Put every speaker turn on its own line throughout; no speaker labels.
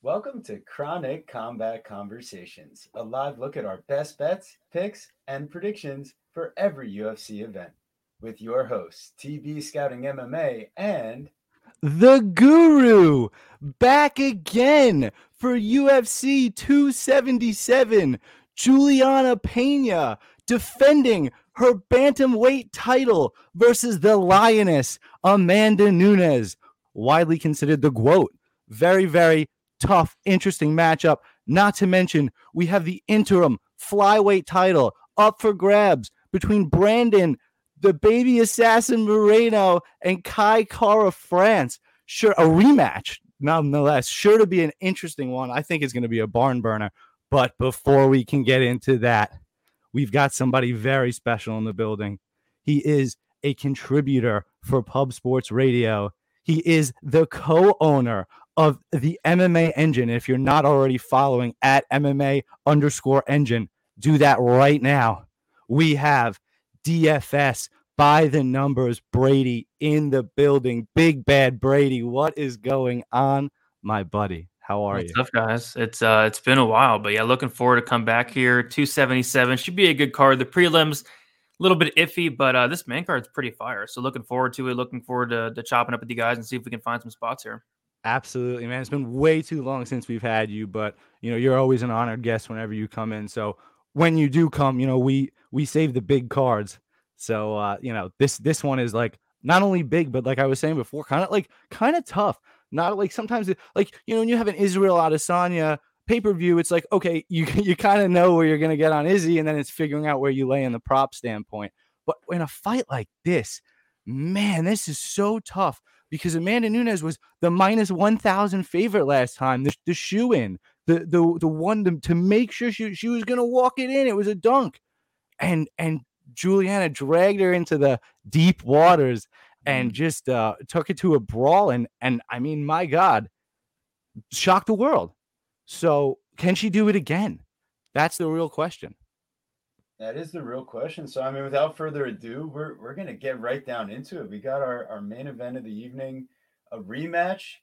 Welcome to Chronic Combat Conversations, a live look at our best bets, picks, and predictions for every UFC event. With your hosts, TB Scouting MMA and
the Guru back again for UFC 277. Juliana Pena defending her bantamweight title versus the Lioness Amanda Nunes, widely considered the GOAT. Very, very tough, interesting matchup. Not to mention, we have the interim flyweight title up for grabs between Brandon, the baby assassin Moreno, and Kai Kara France. Sure, a rematch, nonetheless. Sure to be an interesting one. I think it's going to be a barn burner. But before we can get into that, we've got somebody very special in the building. He is a contributor for Pub Sports Radio. He is the co owner of the MMA engine. If you're not already following at MMA underscore engine, do that right now. We have DFS by the numbers Brady in the building. Big bad Brady. What is going on, my buddy? How are
What's
you?
up, guys? It's uh it's been a while, but yeah, looking forward to come back here. 277 should be a good card. The prelims a little bit iffy, but uh this main card's pretty fire. So looking forward to it. Looking forward to, to chopping up with you guys and see if we can find some spots here.
Absolutely, man. It's been way too long since we've had you, but you know, you're always an honored guest whenever you come in. So when you do come, you know, we we save the big cards. So uh, you know, this this one is like not only big, but like I was saying before, kind of like kind of tough. Not like sometimes it, like you know, when you have an Israel Adesanya pay-per-view, it's like okay, you you kind of know where you're gonna get on Izzy, and then it's figuring out where you lay in the prop standpoint. But in a fight like this, man, this is so tough because Amanda Nunes was the minus 1,000 favorite last time, the, the shoe in, the, the, the one to, to make sure she, she was going to walk it in. It was a dunk. And, and Juliana dragged her into the deep waters and just uh, took it to a brawl. And, and I mean, my God, shocked the world. So can she do it again? That's the real question.
That is the real question. So, I mean, without further ado, we're, we're going to get right down into it. We got our, our main event of the evening, a rematch.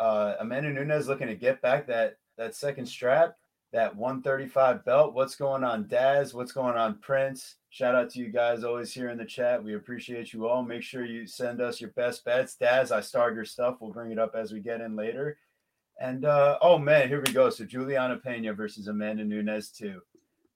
Uh, Amanda Nunes looking to get back that that second strap, that 135 belt. What's going on, Daz? What's going on, Prince? Shout out to you guys always here in the chat. We appreciate you all. Make sure you send us your best bets. Daz, I starred your stuff. We'll bring it up as we get in later. And uh, oh man, here we go. So Juliana Pena versus Amanda Nunes too.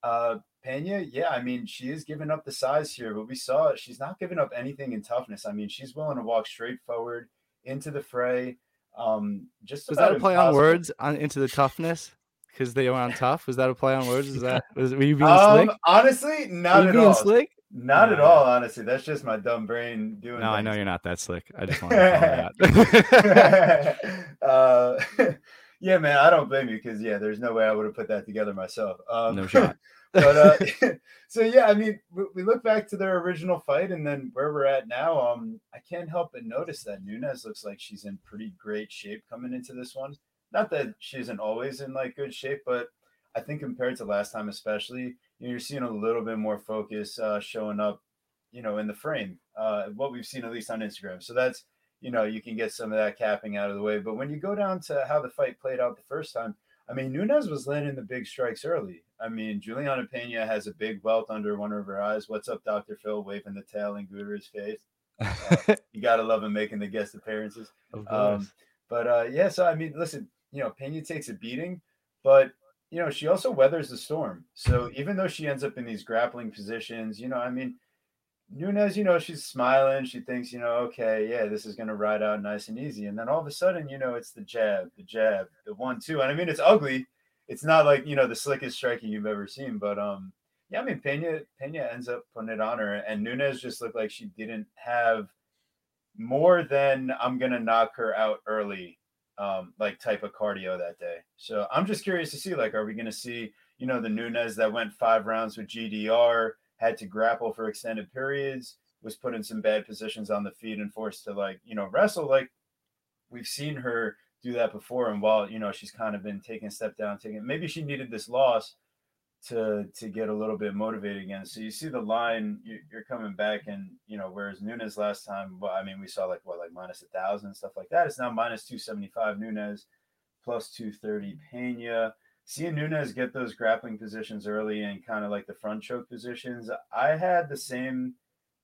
Uh, Pena, yeah, I mean, she is giving up the size here, but we saw it. She's not giving up anything in toughness. I mean, she's willing to walk straight forward into the fray. Um, just
was that a play impossible. on words on into the toughness? Because they were on TUF. Was that a play on words? Is that was were you being um, slick?
Honestly, not at all.
Slick?
Not no. at all. Honestly, that's just my dumb brain doing.
No, things. I know you're not that slick. I just want to that.
uh, yeah, man, I don't blame you because yeah, there's no way I would have put that together myself. Um,
no shot
but uh, so yeah, I mean, we look back to their original fight and then where we're at now. Um, I can't help but notice that Nunes looks like she's in pretty great shape coming into this one. Not that she isn't always in like good shape, but I think compared to last time, especially, you know, you're seeing a little bit more focus uh, showing up, you know, in the frame. Uh, what we've seen at least on Instagram. So that's you know you can get some of that capping out of the way. But when you go down to how the fight played out the first time, I mean, Nunes was landing the big strikes early. I mean, Juliana Pena has a big welt under one of her eyes. What's up, Dr. Phil, waving the tail in Guru's face? Uh, you got to love him making the guest appearances. Um, but uh, yeah, so I mean, listen, you know, Pena takes a beating, but you know, she also weathers the storm. So even though she ends up in these grappling positions, you know, I mean, Nunes, you know, she's smiling. She thinks, you know, okay, yeah, this is going to ride out nice and easy. And then all of a sudden, you know, it's the jab, the jab, the one, two. And I mean, it's ugly. It's not like, you know, the slickest striking you've ever seen. But, um, yeah, I mean, Pena, Pena ends up putting it on her. And Nunes just looked like she didn't have more than I'm going to knock her out early, um, like type of cardio that day. So I'm just curious to see, like, are we going to see, you know, the Nunes that went five rounds with GDR? Had to grapple for extended periods, was put in some bad positions on the feet and forced to like, you know, wrestle. Like we've seen her do that before. And while, you know, she's kind of been taking a step down, taking maybe she needed this loss to to get a little bit motivated again. So you see the line, you're coming back, and you know, whereas Nunes last time, well, I mean, we saw like what like minus a thousand stuff like that. It's now minus two seventy five Nunes.
plus 230 Pena. Seeing Nunes get those grappling positions early and kind of like the front choke positions, I had the same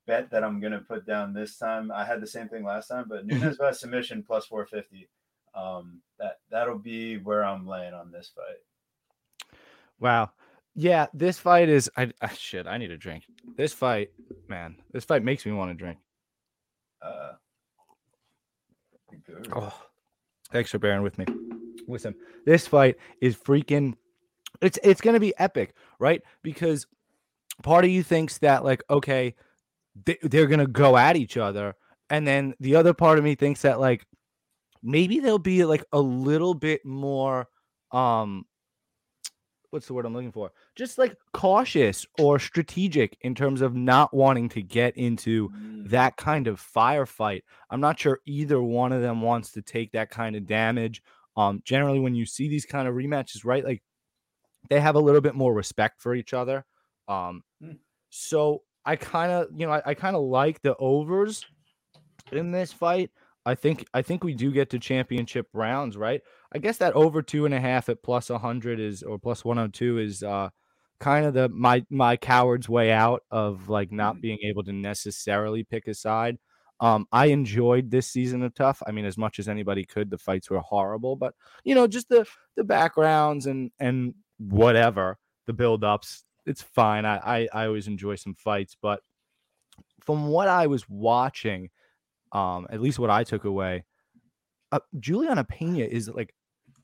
bet that I'm gonna put down this time. I had the same thing last time, but Nunes by submission plus 450. Um, that that'll be where I'm laying on this fight.
Wow. Yeah, this fight is I, I shit, I need a drink. This fight, man, this fight makes me want to drink.
Uh, good.
Oh, thanks for bearing with me. Listen, this fight is freaking it's it's gonna be epic, right? Because part of you thinks that like, okay, they, they're gonna go at each other, and then the other part of me thinks that like maybe they'll be like a little bit more um what's the word I'm looking for? Just like cautious or strategic in terms of not wanting to get into
Mm,
that kind of firefight. I'm not sure either one of them wants to take that kind of damage. Um, generally, when you see these kind of rematches, right, like they have a little bit more respect for each other. Um,
Hmm.
so I kind of, you know, I, I kind of like the overs in this fight. I think I think we do get to championship rounds, right? I guess that over two and a half at plus 100 is or plus 102 is uh kind of the my my coward's way out of like not
Mhm.
being able to necessarily pick a side. Um, I enjoyed this season of TUF. I mean, as much as anybody could, the fights were horrible, but you know, just the the backgrounds and and whatever the build-ups, it's fine. I I, I always enjoy some fights, but from what I was watching, um, at least what I took away, uh, Juliana Pena is like,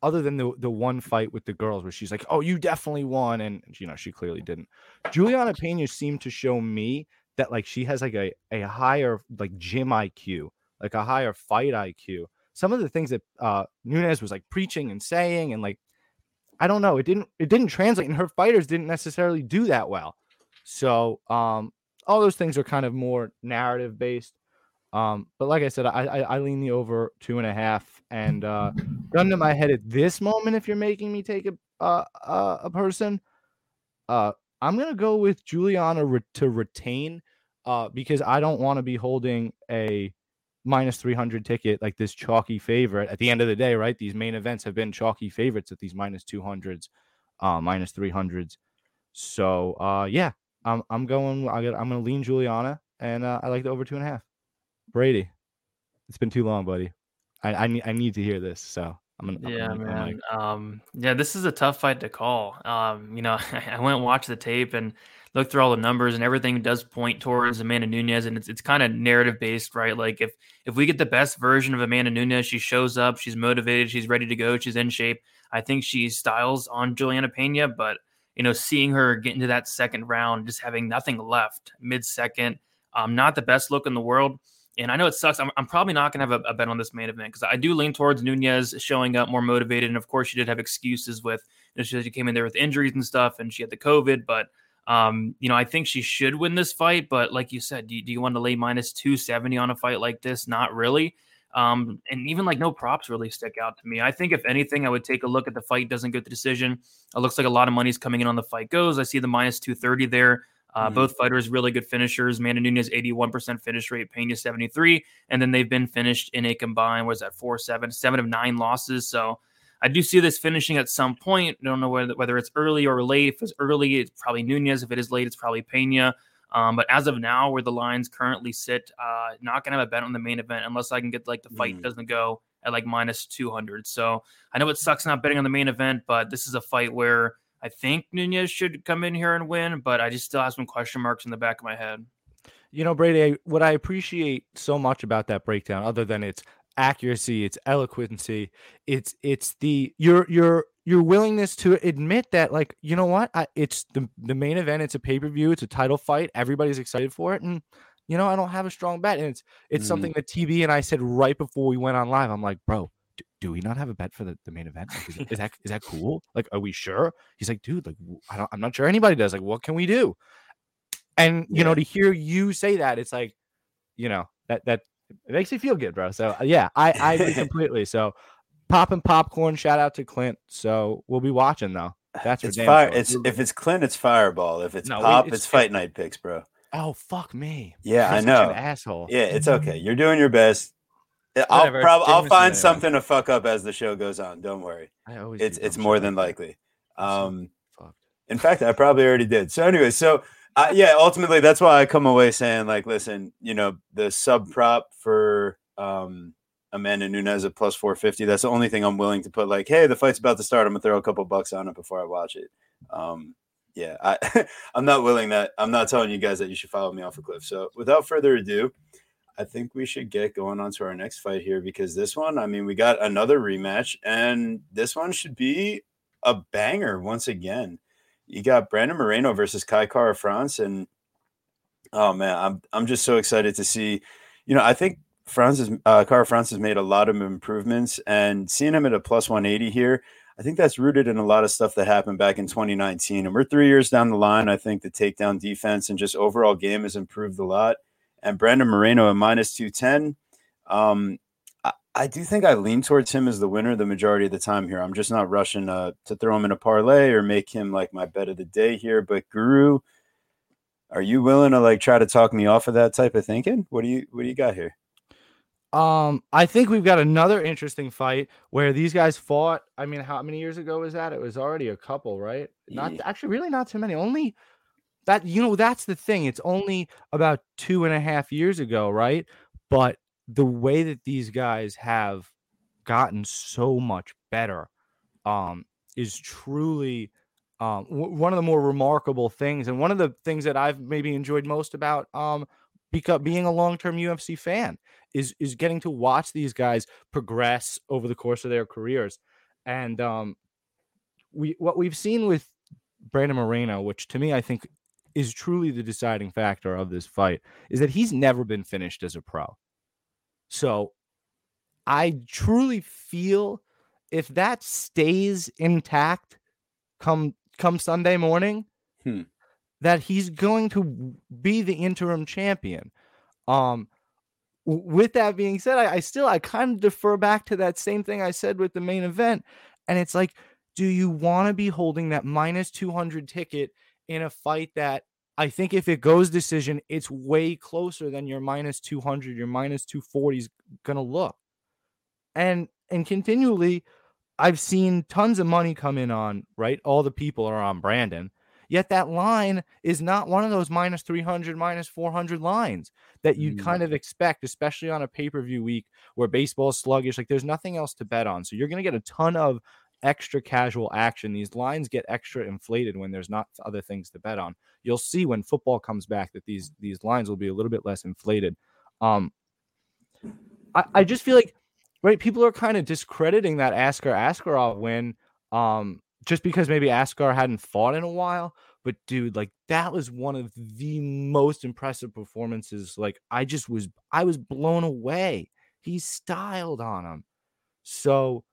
other than the the one fight with the girls where she's like, "Oh, you definitely won," and you know she clearly didn't. Juliana Pena seemed to show me that like she has like a a higher like gym IQ, like a higher fight IQ. Some of the things that uh Nunes was like preaching and saying, and like I don't know, it didn't it didn't translate, and her fighters didn't necessarily do that well. So um, all those things are kind of more narrative based. Um, but like I said, I, I I lean the over two and a half, and uh, gun to my head at this moment, if you're making me take a uh, uh, a person, uh, I'm gonna go with Juliana re- to retain, uh, because I don't want to be holding a minus 300 ticket like this chalky favorite at the end of the day, right? These main events have been chalky favorites at these minus 200s, uh, minus 300s. So, uh, yeah, I'm I'm going. I'm gonna lean Juliana, and uh, I like the over two and a half. Brady, it's been too long, buddy. I I need I need to hear this, so I'm gonna. I'm
Yeah,
gonna- I'm
man.
like,
Um, yeah, this is a tough fight to call. Um, you know, I went and watched the tape and looked through all the numbers, and everything does point towards Amanda Nunes, and it's it's kind of narrative based, right? Like if if we get the best version of Amanda Nunes, she shows up, she's motivated, she's ready to go, she's in shape. I think she styles on Juliana Pena, but you know, seeing her get into that second round, just having nothing left mid second, um, not the best look in the world. And I know it sucks. I'm, I'm probably not going to have a, a bet on this main event because I do lean towards Nunes showing up more motivated. And of course, she did have excuses with, you know, she, she came in there with injuries and stuff and she had the COVID. But, um, you know, I think she should win this fight. But like you said, do, you- do you want to lay minus 270 on a fight like this? Not really. Um, and even like no props really stick out to me. I think if anything, I would take a look at the fight doesn't get the decision. It looks like a lot of money's coming in on the fight goes. I see the minus 230 there. Uh,
Mhm.
Both fighters really good finishers. Amanda Nunes 81% finish rate, Pena 73, and then they've been finished in a combined was that four seven seven of nine losses. So I do see this finishing at some point. I don't know whether whether it's early or late. If it's early, it's probably Nunes. If it is late, it's probably Pena. Um, but as of now, where the lines currently sit, uh, not gonna have a bet on the main event unless I can get like the fight
Mm.
doesn't go at like minus 200. So I know it sucks not betting on the main event, but this is a fight where I think Nunes should come in here and win, but I just still have some question marks in the back of my head.
You know, Brady, what I appreciate so much about that breakdown, other than its accuracy, its eloquency, it's it's the your your your willingness to admit that, like, you know what, I, it's the the main event, it's a pay per view, it's a title fight, everybody's excited for it, and you know, I don't have a strong bet, and it's it's
Mhm.
something that TB and I said right before we went on live. I'm like, bro. Do, we not have a bet for the, the main event? Like, is, is that is that cool? Like, are we sure? He's like, dude, like, I don't, I'm not sure anybody does. Like, what can we do? And you know, to hear you say that, it's like, you know, that that it makes me feel good, bro. So uh, yeah, I I agree completely. So pop and popcorn, shout out to Clint. So we'll be watching though. That's
it's fire.
sure.
It's if it's Clint, it's Fireball. If it's
No,
Pop,
it's-
it's, Fight Night picks, bro.
oh fuck me.
Yeah, I know.
asshole.
Yeah, it's okay. You're doing your best. I'll probably I'll find something to fuck up as the show goes on. Don't worry.
I always
It's it's more than likely. Um, in fact, I probably already did. So anyway, so uh, yeah, ultimately that's why I come away saying like, listen, you know, the sub prop for um, Amanda Nunes at plus four fifty. That's the only thing I'm willing to put. Like, hey, the fight's about to start. I'm gonna throw a couple bucks on it before I watch it. Um, yeah, I I'm not willing that. I'm not telling you guys that you should follow me off a cliff. So without further ado. I think we should get going on to our next fight here because this one, I mean, we got another rematch, and this one should be a banger once again. You got Brandon Moreno versus Kai Kara France, and oh man, I'm I'm just so excited to see. You know, I think France has uh, Kara France has made a lot of improvements, and seeing him at a plus 180 here, I think that's rooted in a lot of stuff that happened back in 2019. And we're three years down the line. I think the takedown defense and just overall game has improved a lot. And Brandon Moreno at minus 210. Um, I, I do think I lean towards him as the winner the majority of the time here. I'm just not rushing uh, to throw him in a parlay or make him like my bet of the day here. But Guru, are you willing to like try to talk me off of that type of thinking? What do you what do you got here?
Um, I think we've got another interesting fight where these guys fought. I mean, how many years ago was that? It was already a couple, right? Not
Yeah.
actually, really not too many. Only that you know, that's the thing. It's only about two and a half years ago, right? But the way that these guys have gotten so much better um is truly um w- one of the more remarkable things and one of the things that I've maybe enjoyed most about um because being a long-term UFC fan is is getting to watch these guys progress over the course of their careers and um we what we've seen with Brandon Moreno which to me I think is truly the deciding factor of this fight is that he's never been finished as a pro so I truly feel if that stays intact come come Sunday morning,
Hmm.
that he's going to be the interim champion. Um with that being said, I, I still I kind of defer back to that same thing I said with the main event. And it's like, do you want to be holding that minus 200 ticket in a fight that I think if it goes decision, it's way closer than your minus 200, your minus 240 is going to look. And and continually I've seen tons of money come in on, right? All the people are on Brandon. Yet that line is not one of those minus 300, minus 400 lines that you'd
Mm.
kind of expect, especially on a pay per view week where baseball's sluggish. Like there's nothing else to bet on. So you're going to get a ton of extra casual action. These lines get extra inflated when there's not other things to bet on. You'll see when football comes back that these these lines will be a little bit less inflated. Um, I, I just feel like right people are kind of discrediting that Askar Askarov win um just because maybe Askar hadn't fought in a while but dude like that was one of the most impressive performances like I just was I was blown away he styled on him so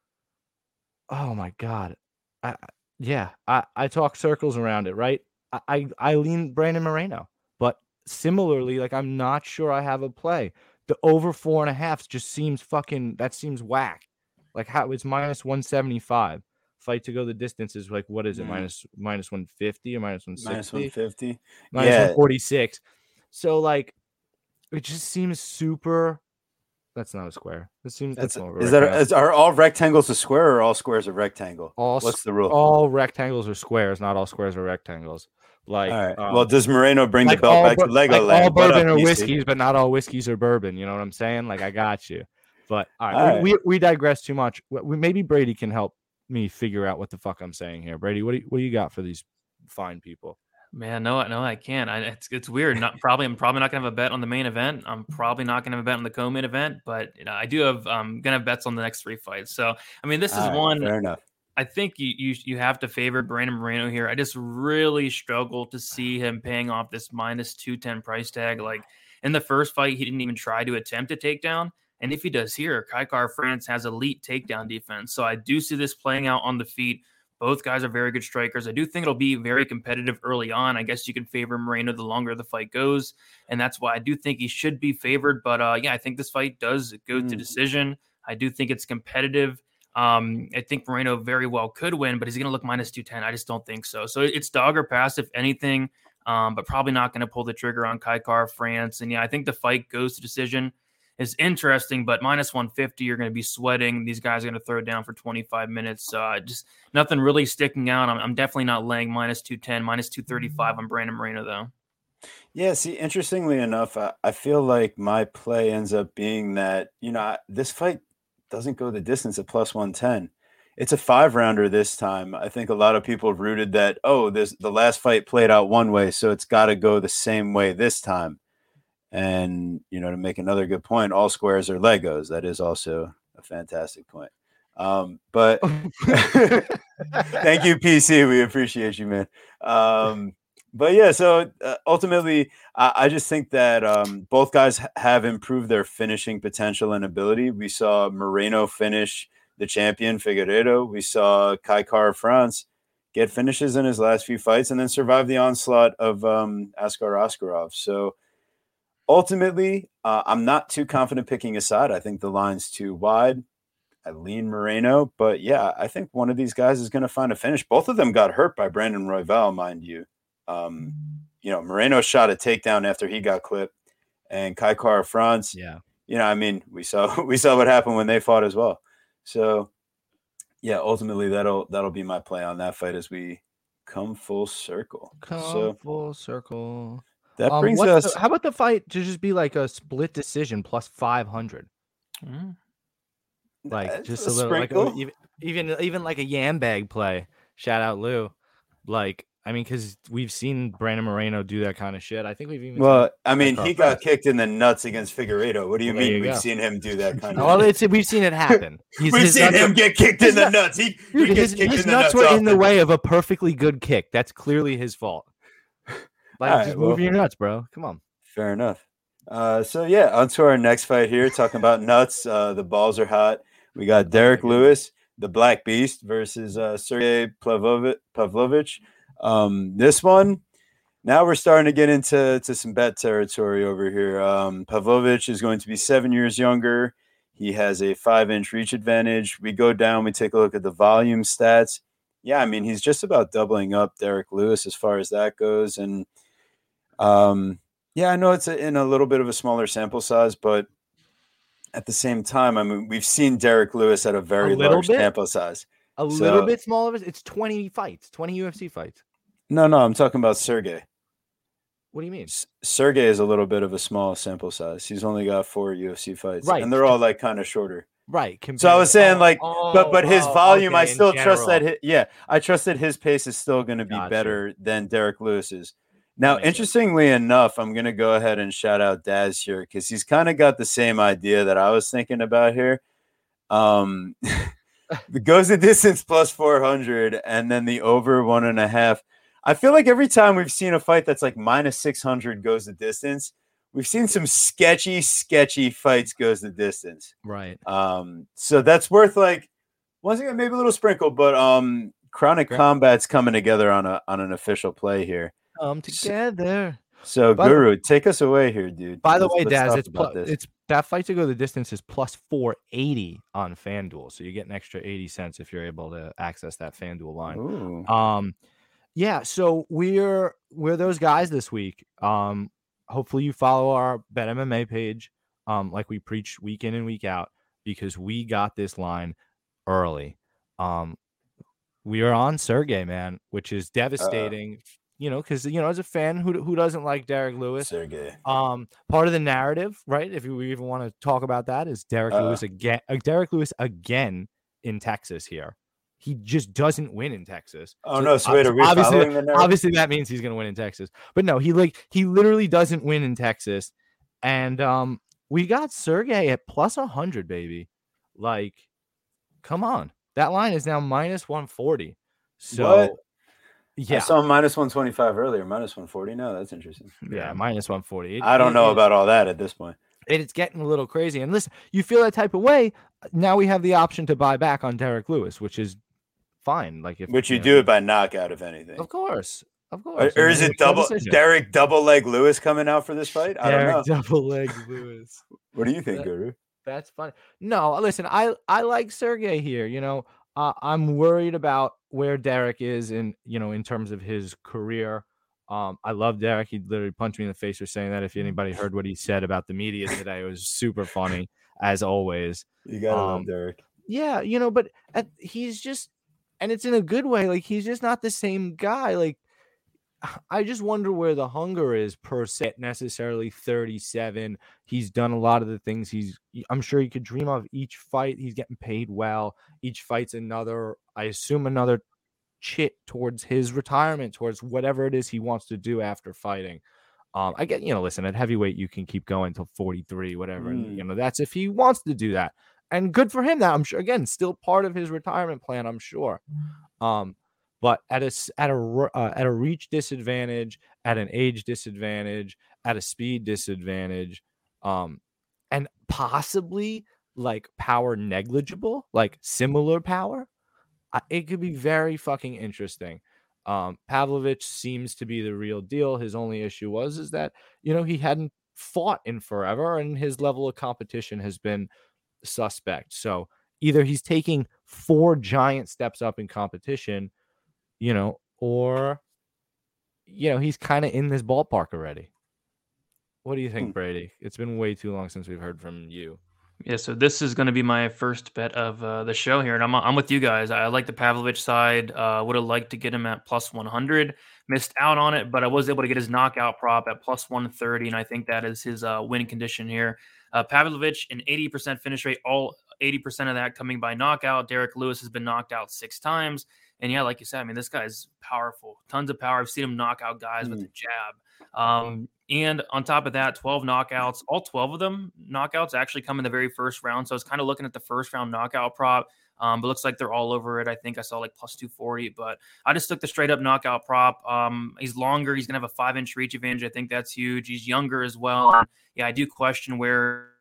oh my god I, yeah I I talk circles around it right I I, I lean Brandon Moreno but similarly like I'm not sure I have a play the over four and a half just seems fucking that seems whack. Like how it's minus 175. Fight to go the distance is like what is it?
Mm.
Minus minus 150 or minus 160?
Minus 150.
Minus
Yeah.
146. So like it just seems super that's not a square. It seems that's,
That's,
a
is that is, are all rectangles a square or all squares a rectangle?
all
What's the rule?
all rectangles are squares, not all squares are rectangles. Like
all right.
um,
well, does Moreno bring
like
the belt back to Legoland?
like all
up,
bourbon are whiskeys, but not all whiskeys are bourbon. You know what I'm saying? Like I got you. But all right,
All
we,
right.
we we digress too much. We- maybe Brady can help me figure out what the fuck I'm saying here. Brady, what do you, what do you got for these fine people?
Man, no, no, I can't. I, it's it's weird. Not probably. I'm probably not gonna have a bet on the main event. I'm probably not gonna have a bet on the co-main event. But you know, I do have. um gonna have bets on the next three fights. So I mean, this is
All right,
one.
Fair enough.
I think you, you you have to favor Brandon Moreno here. I just really struggle to see him paying off this minus two ten price tag. Like in the first fight, he didn't even try to attempt a takedown, and if he does here, Kai Kara-France has elite takedown defense. So I do see this playing out on the feet. Both guys are very good strikers. I do think it'll be very competitive early on. I guess you can favor Moreno the longer the fight goes, and that's why I do think he should be favored. But uh, yeah, I think this fight does go to
Mm.
decision. I do think it's competitive. Um, I think Moreno very well could win, but he's going to look minus 210. I just don't think so. So it's dog or pass, if anything, um, but probably not going to pull the trigger on Kai Kara-France. And yeah, I think the fight goes to decision. Is interesting, but minus 150, you're going to be sweating. These guys are going to throw down for 25 minutes. Uh, just nothing really sticking out. I'm, I'm definitely not laying minus 210, minus 235 on Brandon Moreno, though.
Yeah, see, interestingly enough, I, I feel like my play ends up being that, you know, I, this fight doesn't go the distance at plus 110. It's a five rounder this time. I think a lot of people rooted that, oh, this the last fight played out one way, so it's got to go the same way this time. And, you know, to make another good point, all squares are Legos. That is also a fantastic point. Um, but thank you, PC. We appreciate you, man. Um, but yeah, so uh, ultimately, I, I, just think that um, both guys have improved their finishing potential and ability. We saw Moreno finish the champion Figueiredo. We saw Kai Kara-France get finishes in his last few fights and then survive the onslaught of um, Askar Askarov. So ultimately, uh, I'm not too confident picking a side. I think the line's too wide. I lean Moreno, but yeah, I think one of these guys is going to find a finish. Both of them got hurt by Brandon Royval, mind you. Um, you know, Moreno shot a takedown after he got clipped, and Kai Kara-France.
Yeah.
You know, I mean, we saw we saw what happened when they fought as well. So, yeah, ultimately that'll that'll be my play on that fight as we come full circle.
Come
so,
full circle.
That um, brings us.
The, how about the fight to just be like a split decision plus five hundred? Mm. Like just a, a little, like even, even even like a yam bag play. Shout out Lou. Like I mean, because we've seen Brandon Moreno do that kind of shit. I think we've even.
Well, I mean, he got kicked in the nuts against Figueiredo. What do you well, mean? You we've go. seen him do that kind of.
Well, it's we've seen it happen.
He's, we've seen him get kicked in the nuts. He,
dude, his, his nuts, nuts were in the way of a perfectly good kick. That's clearly his fault. Like, right, just well, move your nuts, bro. Come on.
Fair enough. Uh, so yeah, on to our next fight here. Talking about nuts. Uh, the balls are hot. We got Derrick Lewis, the Black Beast, versus uh, Sergey Pavlovich. Um, this one, now we're starting to get into to some bet territory over here. Um, Pavlovich is going to be seven years younger. He has a five inch reach advantage. We go down, we take a look at the volume stats. Yeah, I mean, he's just about doubling up Derrick Lewis as far as that goes. And um, yeah, I know it's a, in a little bit of a smaller sample size, but at the same time, I mean, we've seen Derrick Lewis at a very a large bit? sample size.
A so, little bit smaller. It's 20 fights, 20 UFC fights.
No, no, I'm talking about Sergey.
What do you mean?
S- Sergey is a little bit of a small sample size. He's only got four UFC fights, right? And they're all like kind of shorter.
Right.
So I was saying, oh, like, oh, but but his oh, volume, okay, I still trust that. His, yeah, I trust that his pace is still going to be gotcha. better than Derrick Lewis's. Now, interestingly enough, I'm going to go ahead and shout out Daz here because he's kind of got the same idea that I was thinking about here. Um, goes the distance plus 400, and then the over one and a half. I feel like every time we've seen a fight that's like minus 600 goes the distance, we've seen some sketchy, sketchy fights goes the distance.
Right.
Um, so that's worth like once again, maybe a little sprinkle, but um chronic combat's coming together on a on an official play here.
Come together.
So, Guru, take us away here, dude.
By the let's, way, Daz, it's plus, it's that fight to go the distance is plus 480 on FanDuel. So you get an extra 80 cents if you're able to access that FanDuel line. Ooh. Um yeah, so we're we're those guys this week. Um, hopefully you follow our Bet MMA page, um, like we preach week in and week out, because we got this line early. Um, we are on Sergey, man, which is devastating. Uh, you know, because you know, as a fan, who who doesn't like Derrick Lewis?
Sergey.
Um, part of the narrative, right? If we even want to talk about that, is Derek uh, Lewis again? Uh, Derrick Lewis again in Texas here he just doesn't win in Texas.
Oh so no, so wait,
obviously, obviously that means he's going to win in Texas. But no, he like he literally doesn't win in Texas, and um, we got Sergey at plus hundred, baby. Like, come on, that line is now minus one forty. So. What?
Yeah, I saw minus one twenty five earlier. Minus one forty. No, that's interesting.
Yeah, minus one forty.
I don't know it, about all that at this point.
It's getting a little crazy. And listen, you feel that type of way. Now we have the option to buy back on Derrick Lewis, which is fine. Like if
Which you, you do know, it by knockout, if anything.
Of course. Of course.
Or, or is it double Derrick double leg Lewis coming out for this fight? I
don't know. double leg Lewis.
what do you think, that, Guru?
That's funny. No, listen, I I like Sergey here. You know, uh, I'm worried about where Derrick is in you know in terms of his career. Um, I love Derrick. He literally punched me in the face for saying that. If anybody heard what he said about the media today, it was super funny as always.
You gotta
Um,
love Derrick.
Yeah, you know, but at, he's just, and it's in a good way. Like he's just not the same guy. Like I just wonder where the hunger is per se. Necessarily thirty-seven. He's done a lot of the things he's. I'm sure you could dream of. Each fight, he's getting paid well. Each fight's another. I assume another chit towards his retirement, towards whatever it is he wants to do after fighting. Um, I get, you know, listen, at heavyweight, you can keep going till 43, whatever. And,
Mm.
you know, that's if he wants to do that. And good for him that I'm sure, again, still part of his retirement plan, I'm sure. Um, but at a at a uh, at a reach disadvantage, at an age disadvantage, at a speed disadvantage, um, and possibly like power negligible, like similar power, it could be very fucking interesting. Um, Pavlovich seems to be the real deal. His only issue was is that you know he hadn't fought in forever, and his level of competition has been suspect. So either he's taking four giant steps up in competition, you know, or you know he's kind of in this ballpark already. What do you think,
Hmm.
Brady? It's been way too long since we've heard from you.
Yeah, so this is going to be my first bet of uh, the show here, and I'm I'm with you guys. I like the Pavlovich side. Uh, would have liked to get him at plus 100. Missed out on it, but I was able to get his knockout prop at plus 130, and I think that is his uh, win condition here. Uh, Pavlovich an 80% finish rate, all 80% of that coming by knockout. Derrick Lewis has been knocked out six times, and yeah, like you said, I mean this guy's powerful, tons of power. I've seen him knock out guys with
Mm.
a jab. Um, and on top of that, 12 knockouts, all 12 of them knockouts actually come in the very first round. So I was kind of looking at the first round knockout prop. Um, but looks like they're all over it. I think I saw like plus 240, but I just took the straight up knockout prop. Um, he's longer. He's going to have a five inch reach advantage. I think that's huge. He's younger as well. And yeah, I do question where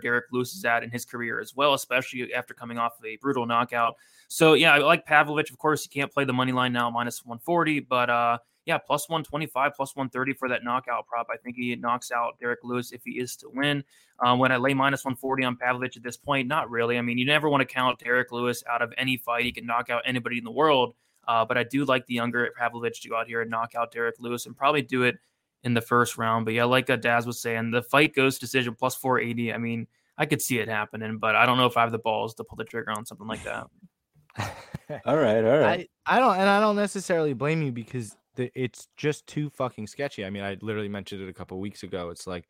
Derrick Lewis is at in his career as well, especially after coming off of a brutal knockout. So yeah, I like Pavlovich. Of course, you can't play the money line now, minus 140, but uh, yeah, plus 125, plus 130 for that knockout prop. I think he knocks out Derrick Lewis if he is to win. Um, when I lay minus 140 on Pavlovich at this point, not really. I mean, you never want to count Derrick Lewis out of any fight. He can knock out anybody in the world. Uh, but I do like the younger Pavlovich to go out here and knock out Derrick Lewis and probably do it in the first round. But yeah, like uh, Daz was saying, the fight goes decision plus 480. I mean, I could see it happening, but I don't know if I have the balls to pull the trigger on something like that.
All right, all right.
I, I don't and I don't necessarily blame you because the, it's just too fucking sketchy. I mean, I literally mentioned it a couple weeks ago. It's like,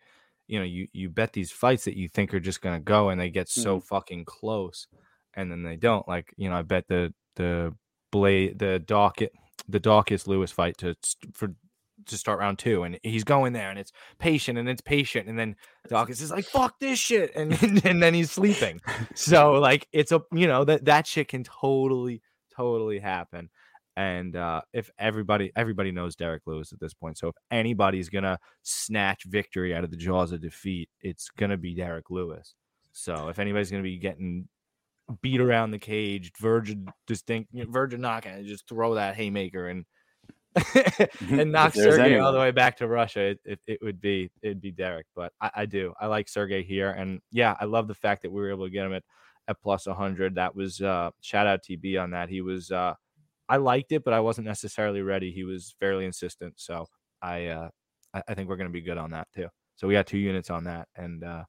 you know, you you bet these fights that you think are just gonna go and they get so fucking close, and then they don't. Like, you know, I bet the the blade the docket the Daukaus Lewis fight to for to start round two, and he's going there, and it's patient and it's patient, and then Daukaus is like, "Fuck this shit," and and then he's sleeping. So like, it's a you know that that shit can totally totally happen. And uh, if everybody everybody knows Derrick Lewis at this point, so if anybody's gonna snatch victory out of the jaws of defeat, it's gonna be Derrick Lewis. So if anybody's gonna be getting beat around the cage, virgin distinct, you know, virgin knockout, and just throw that haymaker and and knock Sergey all the way back to Russia, it, it, it would be it'd be Derrick. But I, I do I like Sergey here, and yeah, I love the fact that we were able to get him at at plus 100. That was uh shout out TB on that. He was uh I liked it, but I wasn't necessarily ready. He was fairly insistent, so I uh I, I think we're gonna be good on that too. So we got two units on that, and uh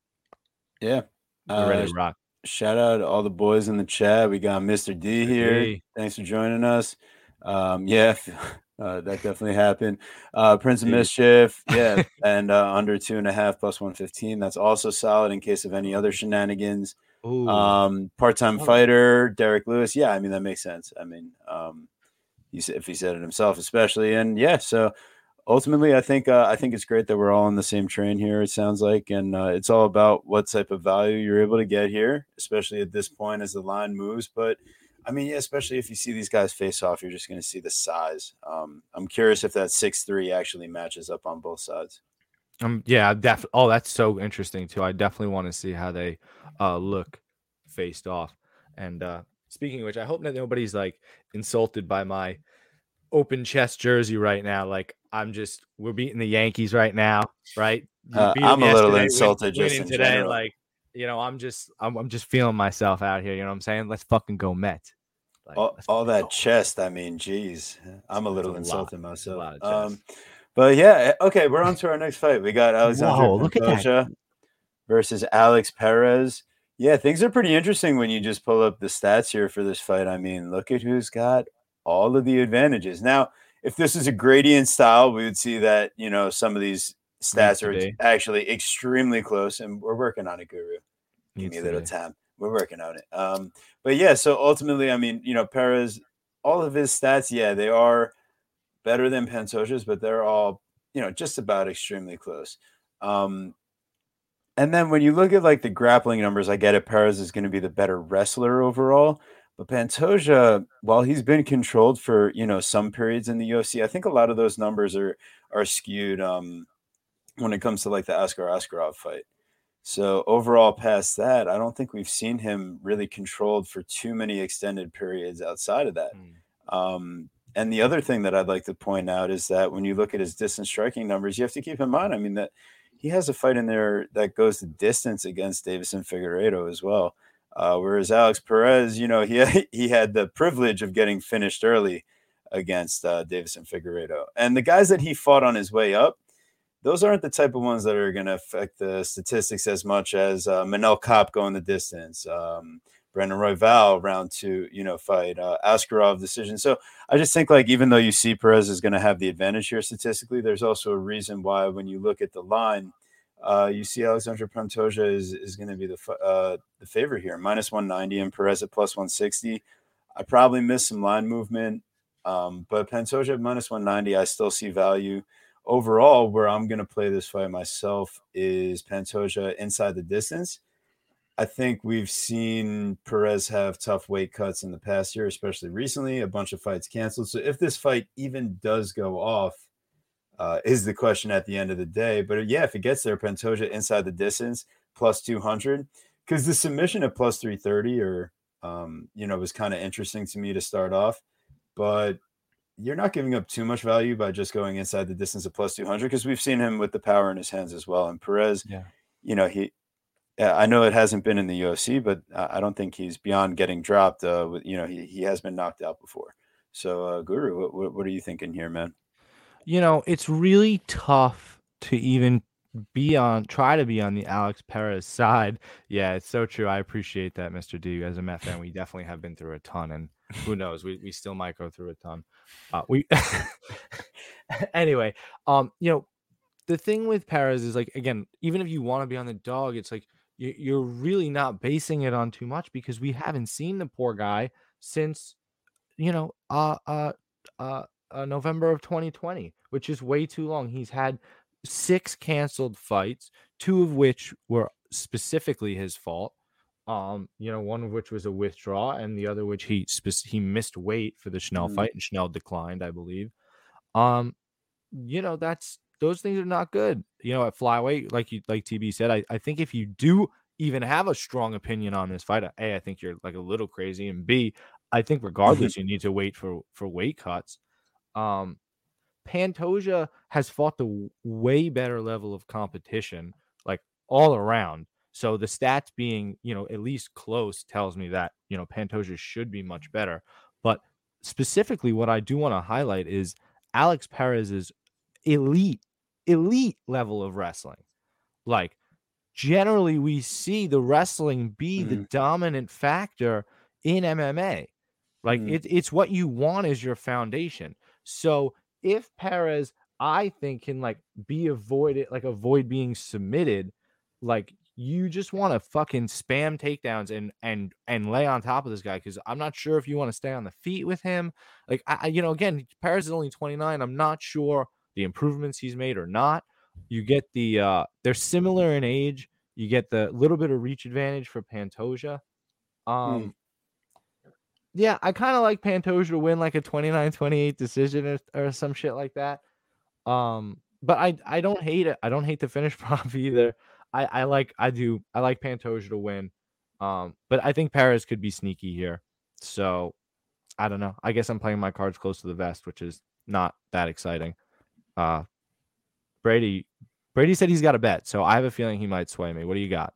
Yeah.
we're ready
Uh,
to rock.
shout out to all the boys in the chat. We got Mr. D
Mr.
here.
D.
Thanks for joining us. Um, yeah, uh, that definitely happened. Uh, Prince of Mischief, yeah, and uh, under two and a half plus one fifteen. That's also solid in case of any other shenanigans.
Ooh,
Um, part-time
Oh.
fighter Derrick Lewis. Yeah, I mean that makes sense. I mean, um, he said if he said it himself, especially, and yeah. So ultimately, I think uh, I think it's great that we're all on the same train here. It sounds like, and uh, it's all about what type of value you're able to get here, especially at this point as the line moves. But I mean, yeah, especially if you see these guys face off, you're just going to see the size. Um, I'm curious if that six three actually matches up on both sides.
Um, yeah, def. Oh, that's so interesting too. I definitely want to see how they uh look faced off. And uh speaking of which, I hope that nobody's like insulted by my open chest jersey right now. Like I'm just we're beating the Yankees right now, right?
Uh, I'm a little
win-
insulted just in
today.
general.
Like you know, I'm just I'm, I'm just feeling myself out here. You know what I'm saying? Let's fucking go Met. Like,
all, all that
go.
chest. I mean, geez, I'm a little insulted
a
myself. Um. But yeah, eh, okay, we're on to our next fight. We got Alexandre
Whoa, look at that.
Pantoja versus Alex Perez. Yeah, things are pretty interesting when you just pull up the stats here for this fight. I mean, look at who's got all of the advantages. Now, if this is a gradient style, we would see that, you know, some of these stats are actually extremely close, and we're working on it, Guru. Give me a little time. We're working on it. Um, but yeah, so ultimately, I mean, you know, Perez, all of his stats, yeah, they are better than Pantoja's, but they're all, you know, just about extremely close. Um, and then when you look at like the grappling numbers, I get it. Perez is going to be the better wrestler overall. But Pantoja, while he's been controlled for you know some periods in the UFC, I think a lot of those numbers are are skewed um, when it comes to like the Askar Askarov fight. So overall, past that, I don't think we've seen him really controlled for too many extended periods outside of that.
Mm.
Um, and the other thing that I'd like to point out is that when you look at his distance striking numbers, you have to keep in mind, I mean, that he has a fight in there that goes the distance against Deiveson Figueiredo as well. Uh, whereas Alex Perez, you know, he he had the privilege of getting finished early against uh, Deiveson Figueiredo, and the guys that he fought on his way up, those aren't the type of ones that are going to affect the statistics as much as uh, Manel Kape going the distance, um, Brandon Royval round two, you know, fight, uh, Askarov decision. So I just think like even though you see Perez is going to have the advantage here statistically, there's also a reason why when you look at the line, uh, you see Alexandre Pantoja is is going to be the uh, the favorite here, minus 190 and Perez at plus 160. I probably missed some line movement, um, but Pantoja at minus 190, I still see value. Overall, where I'm going to play this fight myself is Pantoja inside the distance. I think we've seen Perez have tough weight cuts in the past year, especially recently. A bunch of fights canceled. So if this fight even does go off, uh, is the question at the end of the day. But uh, yeah, if it gets there, Pantoja inside the distance plus 200, because the submission at plus 330 or, um, you know, was kind of interesting to me to start off. But you're not giving up too much value by just going inside the distance of plus 200 because we've seen him with the power in his hands as well. And Perez,
Yeah.
you know, he, I know it hasn't been in the UFC, but I don't think he's beyond getting dropped. Uh, with, you know, he, he has been knocked out before. So, uh, Guru, what, what, what are you thinking here, man?
You know, it's really tough to even be on, try to be on the Alex Perez side. Yeah, it's so true. I appreciate that, Mr. D. As a Met fan, we definitely have been through a ton, and who knows, we, we still might go through a ton. Uh, we anyway, um, you know, the thing with Perez is like again, even if you want to be on the dog, it's like you, you're really not basing it on too much because we haven't seen the poor guy since you know uh uh uh, uh November of 2020, which is way too long. He's had six canceled fights, two of which were specifically his fault. Um, you know, one of which was a withdraw, and the other which he he missed weight for the Schnell
Mhm.
fight, and Schnell declined, I believe. Um, you know, that's those things are not good. You know, at flyweight, like you like TB said, I, I think if you do even have a strong opinion on this fight, A, I think you're like a little crazy, and B, I think regardless, you need to wait for for weight cuts. Um, Pantoja has fought the way better level of competition, like all around. So the stats being, you know, at least close tells me that, you know, Pantoja should be much better. But specifically, what I do want to highlight is Alex Perez's elite, elite level of wrestling. Like, generally, we see the wrestling be the
Mhm.
dominant factor in MMA. Like,
Mhm.
it, it's what you want as your foundation. So if Perez, I think, can like be avoided, like avoid being submitted, like you just want to fucking spam takedowns and and and lay on top of this guy because I'm not sure if you want to stay on the feet with him. Like I, you know, again, Perez is only 29. I'm not sure the improvements he's made or not. You get the uh they're similar in age. You get the little bit of reach advantage for Pantoja. Um yeah, I kind of like Pantoja to win like a 29-28 decision or, or some shit like that. Um, but I I don't hate it. I don't hate the finish prop either. I I like I do I like Pantoja to win. Um, but I think Perez could be sneaky here. So I don't know. I guess I'm playing my cards close to the vest, which is not that exciting. Uh Brady Brady said he's got a bet, so I have a feeling he might sway me. What do you got?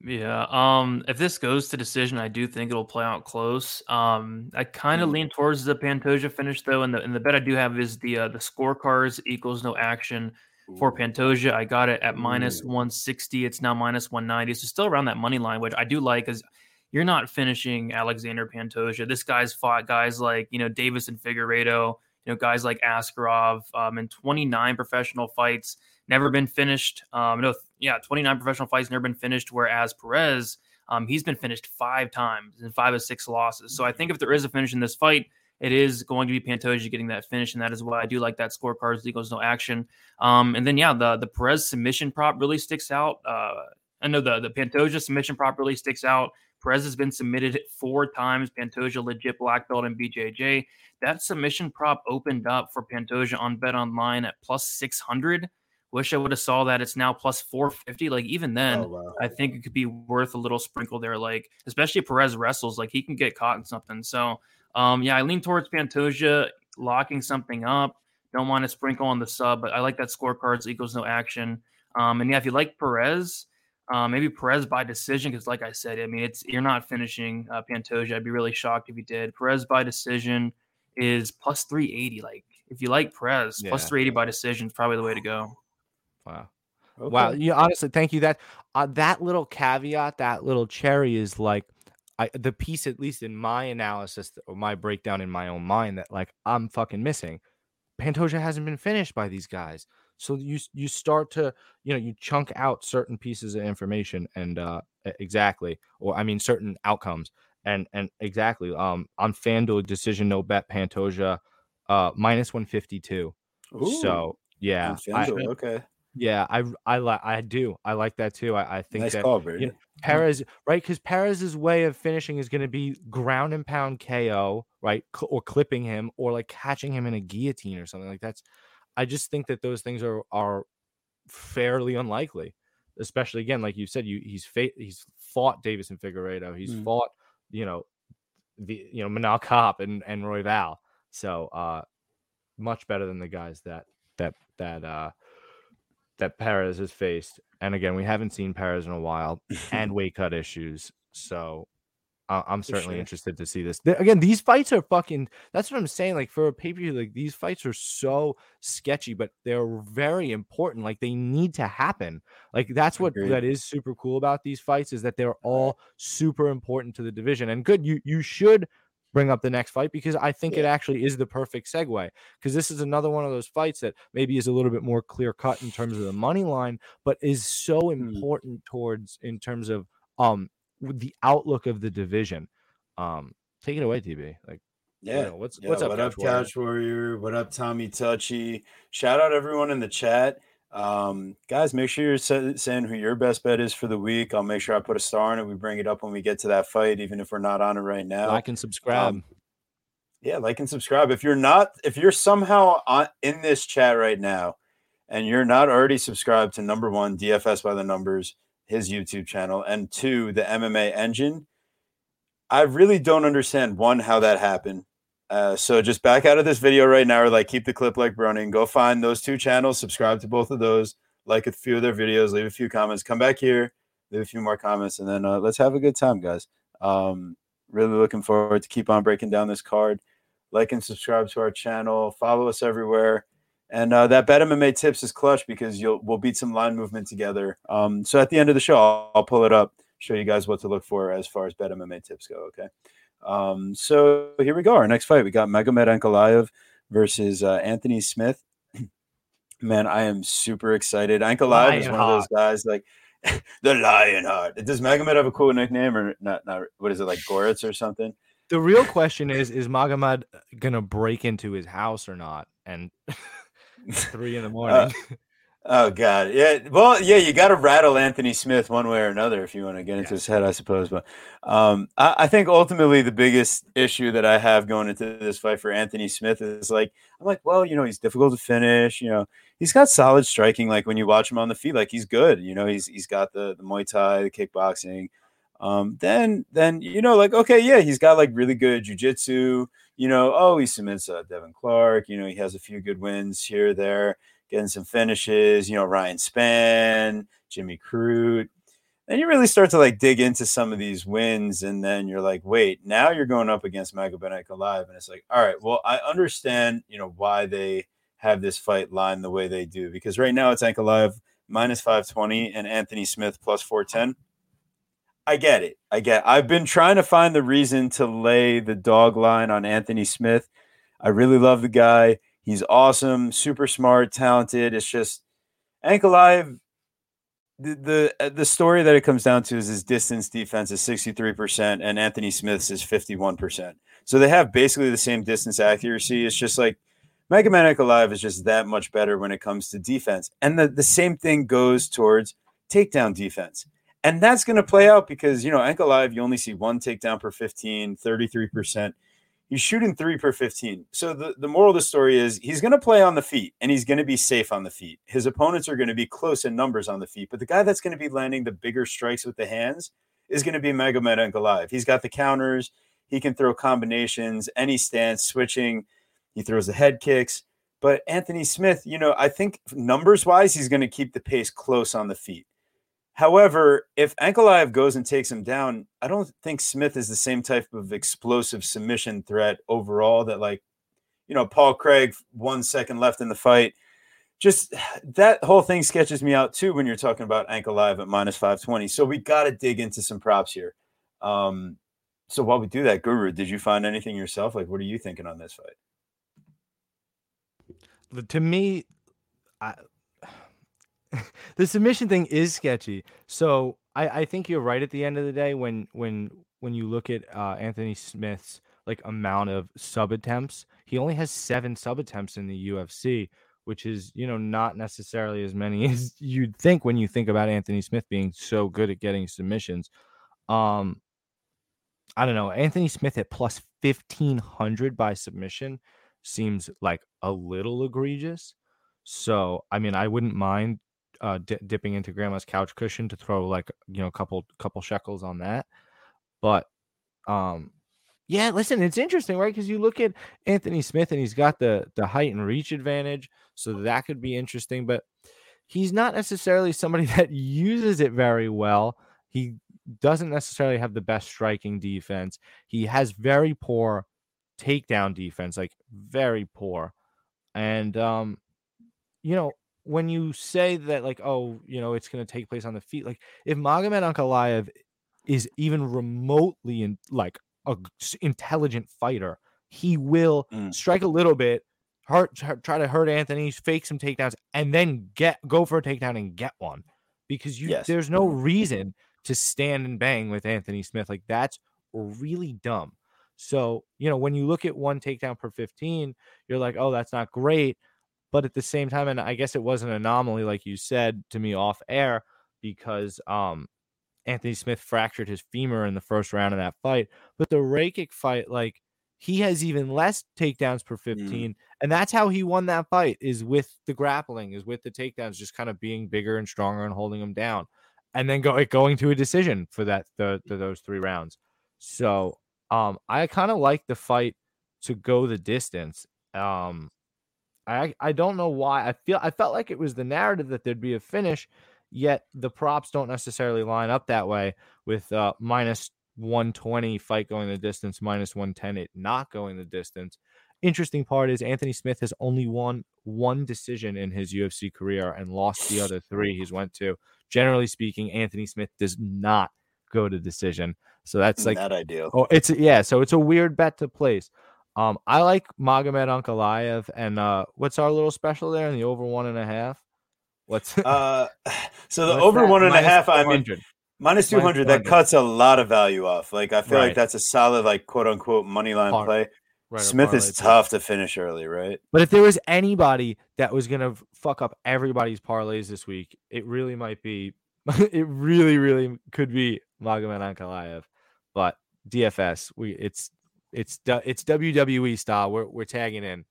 Yeah. Um, if this goes to decision, I do think it'll play out close. Um, I kind of
Mm.
lean towards the Pantoja finish though, and the and the bet I do have is the uh, the scorecards equals no action for Pantoja. I got it at
Ooh.
160. It's now minus 190. So still around that money line, which I do like because you're not finishing Alexander Pantoja. This guy's fought guys like you know Deiveson Figueiredo, you know guys like Askarov um, in 29 professional fights never been finished. Um, no, yeah, 29 professional fights never been finished. Whereas Perez, um, he's been finished five times and five of six losses. So I think if there is a finish in this fight, it is going to be Pantoja getting that finish, and that is why I do like that scorecards equals no action. Um, and then yeah, the the Perez submission prop really sticks out. Uh, I know the the Pantoja submission prop really sticks out. Perez has been submitted four times. Pantoja legit black belt and BJJ. That submission prop opened up for Pantoja on Bet Online at plus six hundred. Wish I would have saw that. It's now plus 450. Like even then,
Oh, wow.
I think it could be worth a little sprinkle there. Like especially if Perez wrestles, like he can get caught in something. So um, yeah, I lean towards Pantoja locking something up. Don't want to sprinkle on the sub, but I like that scorecards equals no action. Um, and yeah, if you like Perez, uh, maybe Perez by decision because, like I said, I mean it's you're not finishing uh, Pantoja. I'd be really shocked if you did. Perez by decision is plus 380. Like if you like Perez,
Yeah.
380 by decision is probably the way to go.
Wow.
Okay.
Wow. You honestly, thank you. That uh, that little caveat, that little cherry is like I the piece, at least in my analysis or my breakdown in my own mind, that like I'm fucking missing. Pantoja hasn't been finished by these guys. So you you start to, you know, you chunk out certain pieces of information and uh exactly, or I mean certain outcomes. And and exactly. Um on FanDuel decision no bet Pantoja uh minus 152. So yeah. I,
okay.
Yeah, I I like I do. I like that too. I, I think
Nice
that
call, Brady.
know, Perez, right? Because Perez's way of finishing is going to be ground and pound KO, right? Or clipping him, or like catching him in a guillotine or something like that's. I just think that those things are are fairly unlikely, especially again, like you said, you he's fa- he's fought Davis and Figueiredo, he's
Mm.
fought you know the you know Manel Kape and and Royval, so uh much better than the guys that that that uh that Perez has faced. And again, we haven't seen Perez in a while and weight cut issues. So I- I'm certainly
sure.
interested to see this. Th- Again, these fights are fucking. That's what I'm saying. Like for a pay per view, like these fights are so sketchy, but they're very important. Like they need to happen. Like that's what that is super cool about these fights is that they're all super important to the division. And good, you you should bring up the next fight because I think it actually is the perfect segue because this is another one of those fights that maybe is a little bit more clear cut in terms of the money line, but is so
Hmm.
important towards in terms of um the outlook of the division. Um, take it away, TB. Like,
Yeah.
know, what's-
yeah.
what's up,
What up,
Couch Warrior?
Couch Warrior? What up, Tommy Touchy? Shout out everyone in the chat. Um, guys, make sure you're saying who your best bet is for the week. I'll make sure I put a star on it. We bring it up when we get to that fight, even if we're not on it right now.
like and subscribe.
Um, yeah, like and subscribe. If you're not, if you're somehow on, in this chat right now, and you're not already subscribed to number one DFS by the numbers, his YouTube channel, and two the MMA Engine, I really don't understand one how that happened. Uh, so just back out of this video right now, or like keep the clip like running. Go find those two channels, subscribe to both of those, like a few of their videos, leave a few comments, come back here, leave a few more comments, and then uh, let's have a good time, guys. Um, really looking forward to keep on breaking down this card. Like and subscribe to our channel. Follow us everywhere. And uh, that bet MMA tips is clutch because you'll we'll beat some line movement together. Um, so at the end of the show, I'll, I'll pull it up, show you guys what to look for as far as bet MMA tips go. Okay. Um, so here we go. Our next fight, we got Magomed Ankalaev versus uh, Anthony Smith. Man, I am super excited. Ankalaev is one of those guys like the Lionheart. Does Magomed have a cool nickname or not? Not what is it like Goritz or something?
The real question is: Is Magomed gonna break into his house or not? And three in the morning.
Oh God, yeah. Well, yeah, you got to rattle Anthony Smith one way or another if you want to get into
Yeah.
his head, I suppose. But um, I, I think ultimately the biggest issue that I have going into this fight for Anthony Smith is like I'm like, well, you know, he's difficult to finish. You know, he's got solid striking. Like when you watch him on the feet, like he's good. You know, he's he's got the the Muay Thai, the kickboxing. Um, then then you know, like okay, yeah, he's got like really good jujitsu. You know, oh, he submits uh, Devin Clark. You know, he has a few good wins here there getting some finishes, you know, Ryan Spann, Jimmy Crute. And you really start to like dig into some of these wins, and then you're like, wait, now you're going up against Magomed Ankalaev, and it's like, all right, well, I understand, you know, why they have this fight line the way they do, because right now it's Ankalaev minus 520 and Anthony Smith plus 410. I get it. I get. I've been trying to find the reason to lay the dog line on Anthony Smith. I really love the guy. He's awesome, super smart, talented. It's just Ankalaev the the uh, the story that it comes down to is his distance defense is 63% and Anthony Smith's is 51%. So they have basically the same distance accuracy. It's just like Magomed Ankalaev is just that much better when it comes to defense. And the, the same thing goes towards takedown defense. And that's going to play out because, you know, ankle Ankalaev, you only see one takedown per 15, 33%. He's shooting three per 15. So the, the moral of the story is he's going to play on the feet and he's going to be safe on the feet. His opponents are going to be close in numbers on the feet, but the guy that's going to be landing the bigger strikes with the hands is going to be Magomed Ankalaev. He's got the counters. He can throw combinations, any stance, switching. He throws the head kicks. But Anthony Smith, you know, I think numbers wise, he's going to keep the pace close on the feet. However, if Ankalaev goes and takes him down, I don't think Smith is the same type of explosive submission threat overall that, like, you know, Paul Craig, one second left in the fight. Just that whole thing sketches me out too when you're talking about Ankalaev at minus 520. So we got to dig into some props here. Um, so while we do that, Guru, did you find anything yourself? Like, what are you thinking on this fight?
To me, I, the submission thing is sketchy. So I, I think you're right at the end of the day when when when you look at uh, Anthony Smith's like amount of sub attempts, he only has seven sub attempts in the UFC, which is you know not necessarily as many as you'd think when you think about Anthony Smith being so good at getting submissions. Um, I don't know. Anthony Smith at plus fifteen hundred by submission seems like a little egregious. So I mean, I wouldn't mind uh, di- dipping into grandma's couch cushion to throw like you know a couple couple shekels on that. But um yeah listen it's interesting right? Because you look at anthony smith and he's got the the height and reach advantage so that could be interesting but he's not necessarily somebody that uses it very well. He doesn't necessarily have the best striking defense. He has very poor takedown defense like very poor. And um you know when you say that like oh you know it's going to take place on the feet like if Magomed Ankalaev is even remotely in like a intelligent fighter he will mm. strike a little bit hurt try to hurt Anthony fake some takedowns and then get go for a takedown and get one because you yes. there's no reason to stand and bang with Anthony Smith like that's really dumb so you know when you look at one takedown per 15 you're like oh that's not great but at the same time, and I guess it was an anomaly, like you said to me off air, because um, Anthony Smith fractured his femur in the first round of that fight. But the Rakic fight, like he has even less takedowns per mm. 15. Mm. And that's how he won that fight is with the grappling, is with the takedowns, just kind of being bigger and stronger and holding him down. And then go going to a decision for that the, the those three rounds. So um I kind of like the fight to go the distance. Um I I don't know why. I feel I felt like it was the narrative that there'd be a finish, yet the props don't necessarily line up that way with uh minus 120 fight going the distance, minus 110 it not going the distance. Interesting part is Anthony Smith has only won one decision in his UFC career and lost the other three he's went to. Generally speaking, Anthony Smith does not go to decision. So that's like
that ideal.
Oh, it's yeah. So it's a weird bet to place. Um, I like Magomed Ankalaev, and uh, what's our little special there in the over one and a half? What's
uh, so the over that? one and a half? I mean, minus two hundred. That cuts a lot of value off. Like I feel right. like that's a solid, like quote unquote money line Par- play. Right, Smith is tough to finish early, right?
But if there was anybody that was gonna fuck up everybody's parlays this week, it really might be. it really, really could be Magomed Ankalaev. But DFS, we it's it's it's WWE style. We're we're tagging in.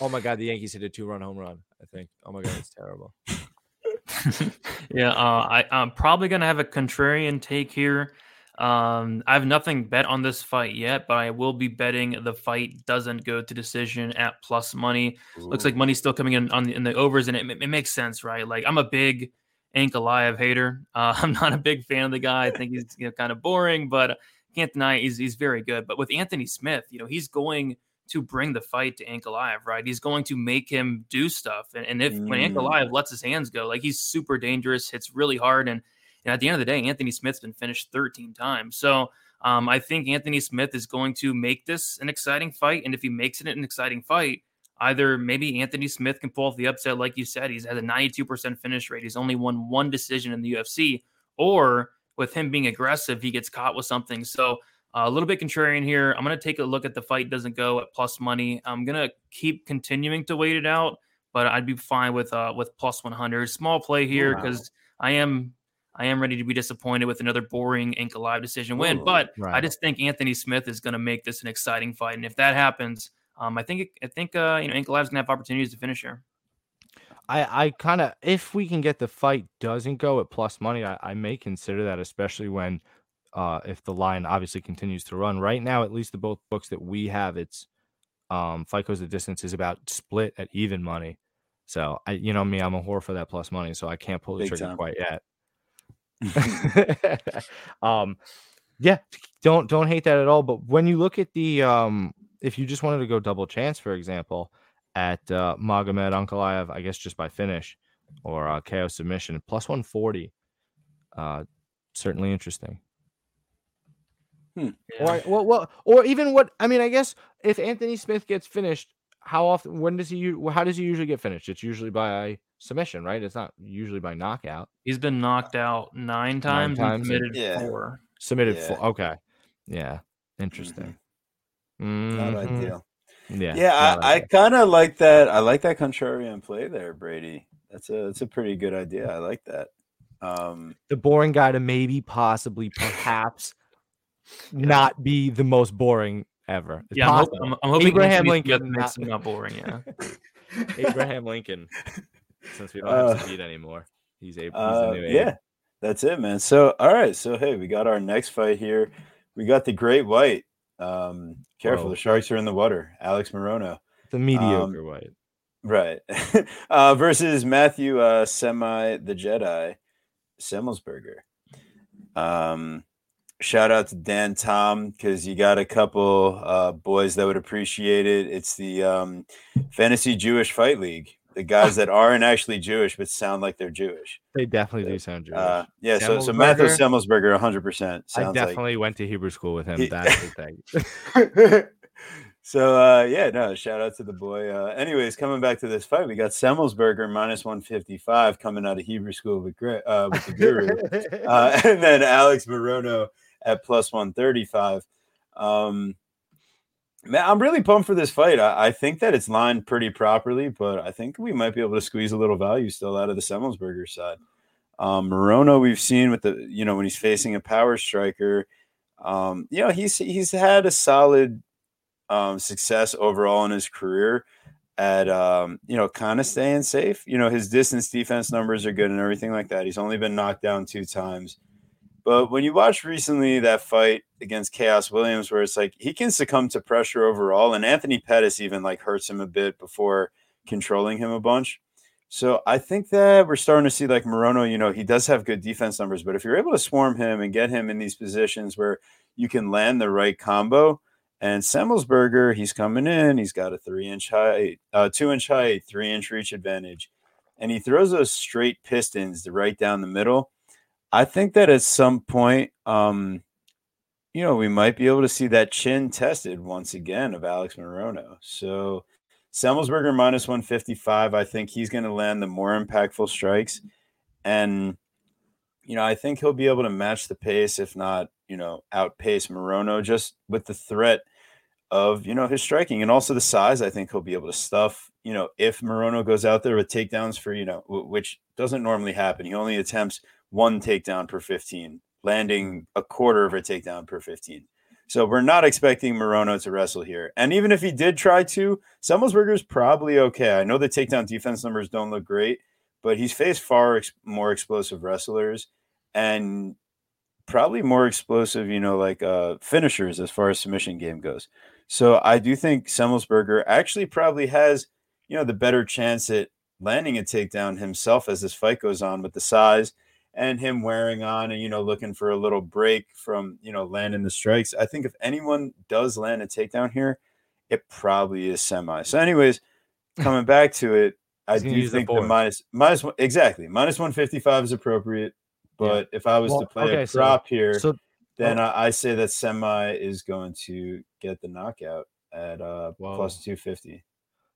Oh my god, the Yankees hit a two run home run. I think. Oh my god, it's terrible.
yeah, uh, I, I'm probably gonna have a contrarian take here. Um, I have nothing bet on this fight yet, but I will be betting the fight doesn't go to decision at plus money. Ooh. Looks like money's still coming in on the, in the overs, and it, it makes sense, right? Like I'm a big Ankalaev hater. Uh, I'm not a big fan of the guy. I think he's you know, kind of boring, but can't deny he's he's very good. But with Anthony Smith, you know, he's going to bring the fight to Ankalaev, right? He's going to make him do stuff. And, and if mm. when Ankalaev lets his hands go, like he's super dangerous, hits really hard. And, and at the end of the day, Anthony Smith's been finished 13 times. So um, I think Anthony Smith is going to make this an exciting fight. And if he makes it an exciting fight, either maybe Anthony Smith can pull off the upset, like you said, he's had a 92% finish rate. He's only won one decision in the UFC, or with him being aggressive, he gets caught with something. So uh, a little bit contrarian here. I'm going to take a look at the fight doesn't go at plus money. I'm going to keep continuing to wait it out, but I'd be fine with uh, with plus 100. Small play here because wow. I am I am ready to be disappointed with another boring Ankalaev decision win. Ooh, but right. I just think Anthony Smith is going to make this an exciting fight, and if that happens, um, I think I think uh, you know Ankalaev's going to have opportunities to finish here.
I, I kind of, if we can get the fight doesn't go at plus money, I, I may consider that, especially when uh, if the line obviously continues to run. Right now, at least the both books that we have, it's um, fight goes the distance is about split at even money. So I, you know me, I'm a whore for that plus money, so I can't pull the Big trigger time. quite yet. um, yeah, don't don't hate that at all. But when you look at the um, if you just wanted to go double chance, for example, at uh, Magomed Ankalaev, I guess just by finish or uh, KO submission, plus 140, uh, certainly interesting. Hmm. Yeah. Or, well, well, or even what I mean, I guess if Anthony Smith gets finished, how often? When does he? How does he usually get finished? It's usually by submission, right? It's not usually by knockout.
He's been knocked out nine times, nine times submitted yeah. four.
Submitted yeah. four. Okay, yeah, interesting.
Mm-hmm. Mm-hmm. Not ideal. Yeah, yeah. I, I kind of like that. I like that contrarian play there, Brady. That's a that's a pretty good idea. I like that. Um,
the boring guy to maybe, possibly, perhaps not be the most boring ever.
It's yeah, I'm, hoping, I'm, I'm, hoping Abraham Lincoln makes him not boring. Yeah,
Abraham Lincoln. Since we don't have uh, to beat anymore, he's a
uh, yeah. That's it, man. So all right, so hey, we got our next fight here. We got the Great White. Um, careful, Whoa. the sharks are in the water. Alex Morono,
the mediocre um, white,
right? uh, versus Matthew uh, Semi the Jedi Semelsberger. Um, shout out to Dan Tom because you got a couple uh, boys that would appreciate it. It's the um, Fantasy Jewish Fight League. The guys that aren't actually Jewish but sound like they're Jewish.
They definitely do sound Jewish.
Uh, yeah, so so Matthew Semelsberger, 100. percent
I definitely like, went to Hebrew school with him. He, That's the thing.
so uh, yeah, no, shout out to the boy. Uh, anyways, coming back to this fight, we got Semelsberger minus 155 coming out of Hebrew school with, uh, with the Guru, uh, and then Alex Morono at plus 135. Um, man, I'm really pumped for this fight. I, I, think that it's lined pretty properly, but I think we might be able to squeeze a little value still out of the Semelsberger side. Um, Morono, we've seen with the, you know, when he's facing a power striker, um, you know, he's he's had a solid um, success overall in his career at um, you know, kind of staying safe. You know, his distance defense numbers are good and everything like that. He's only been knocked down two times. But when you watch recently that fight against Khaos Williams, where it's like he can succumb to pressure overall, and Anthony Pettis even like hurts him a bit before controlling him a bunch. So I think that we're starting to see like Morono, you know, he does have good defense numbers, but if you're able to swarm him and get him in these positions where you can land the right combo, and Semelsberger, he's coming in, he's got a three inch height, uh, two inch height, three inch reach advantage, and he throws those straight pistons to right down the middle I think that at some point, um, you know, we might be able to see that chin tested once again of Alex Morono. So Semelsberger minus 155. I think he's going to land the more impactful strikes. And, you know, I think he'll be able to match the pace, if not, you know, outpace Morono just with the threat of, you know, his striking and also the size. I think he'll be able to stuff, you know, if Morono goes out there with takedowns for, you know, which doesn't normally happen. He only attempts one takedown per 15, landing a quarter of a takedown per 15. So we're not expecting Morono to wrestle here. And even if he did try to, Semelsberger is probably okay. I know the takedown defense numbers don't look great, but he's faced far ex- more explosive wrestlers and probably more explosive, you know, like uh, finishers as far as submission game goes. So I do think Semelsberger actually probably has, you know, the better chance at landing a takedown himself as this fight goes on with the size and him wearing on and you know looking for a little break from you know landing the strikes. I think if anyone does land a takedown here, it probably is semi. So, anyways, coming back to it, I
He's
do
the
think the
board.
minus minus one exactly minus one fifty five is appropriate. But if I was
Well,
to play
okay,
a
so-
here,
So
then I, I say that semi is going to get the knockout at uh plus two fifty.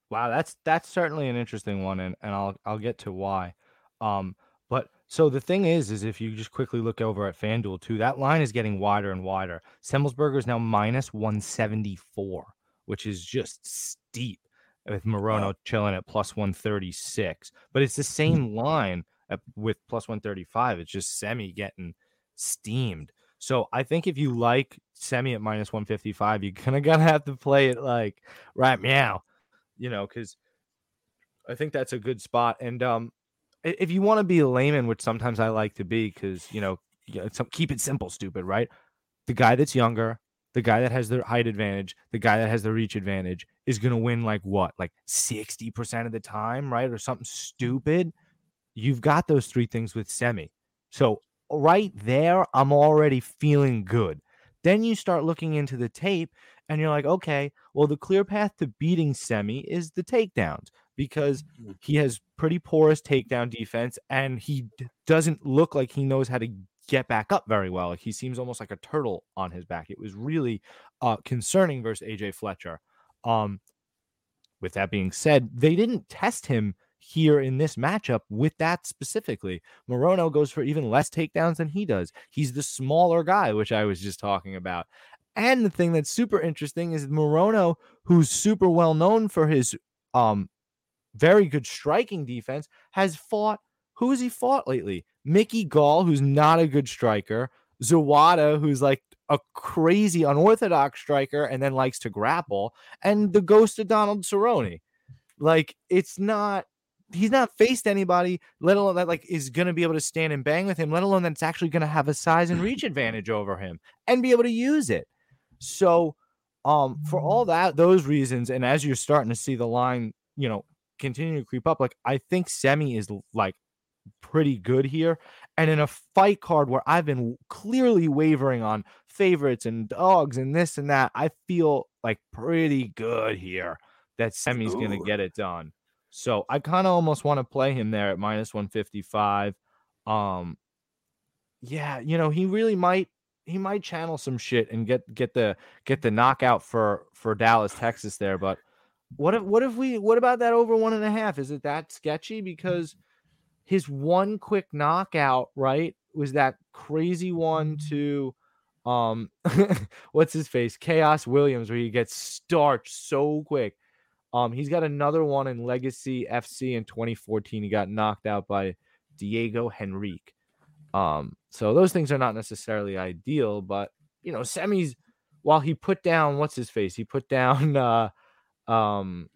Wow, that's that's certainly an interesting one, and, and I'll I'll get to why. Um, but so the thing is, is if you just quickly look over at FanDuel too, that line is getting wider and wider. Semelsberger is now minus one seventy four, which is just steep. With Morono chilling at plus one thirty six, but it's the same line at, with plus one thirty five. It's just semi getting steamed. So I think if you like semi at minus one fifty five, you're gonna gonna have to play it like right meow you know, because I think that's a good spot. And um, if you want to be a layman, which sometimes I like to be, because you know, keep it simple, stupid, right? The guy that's younger, the guy that has the height advantage, the guy that has the reach advantage is gonna win like what, like sixty percent of the time, right, or something stupid. You've got those three things with semi, so right there, I'm already feeling good. Then you start looking into the tape and you're like, okay, well, the clear path to beating Semi is the takedowns because
Mhm.
he has pretty porous takedown defense and he d- doesn't look like he knows how to get back up very well. Like he seems almost like a turtle on his back. It was really uh, concerning versus AJ Fletcher. Um, with that being said, they didn't test him here in this matchup with that specifically. Morono goes for even less takedowns than he does. He's the smaller guy, which I was just talking about. And the thing that's super interesting is Morono, who's super well known for his um very good striking defense, has fought who has he fought lately? Mickey Gall, who's not a good striker, Zawada, who's like a crazy unorthodox striker and then likes to grapple, and the ghost of Donald Cerrone. Like it's not he's not faced anybody, let alone that like is gonna be able to stand and bang with him, let alone that's actually gonna have a size and reach advantage over him and be able to use it. So um for all that those reasons, and as you're starting to see the line, you know, continue to creep up, like I think semi is like pretty good here. And in a fight card where I've been clearly wavering on favorites and dogs and this and that, I feel like pretty good here that Semi's going to get it done. So I kind of almost want to play him there at minus 155. Um yeah, you know, he really might he might channel some shit and get get the get the knockout for for Dallas, Texas there, but what if what if we what about that over one and a half? Is it that sketchy? Because his one quick knockout, right, was that crazy one to um what's his face? Khaos Williams, where he gets starched so quick. Um, he's got another one in Legacy FC in 2014. He got knocked out by Diego Henrique. Um, so those things are not necessarily ideal, but you know, semis while he put down what's his face, he put down uh um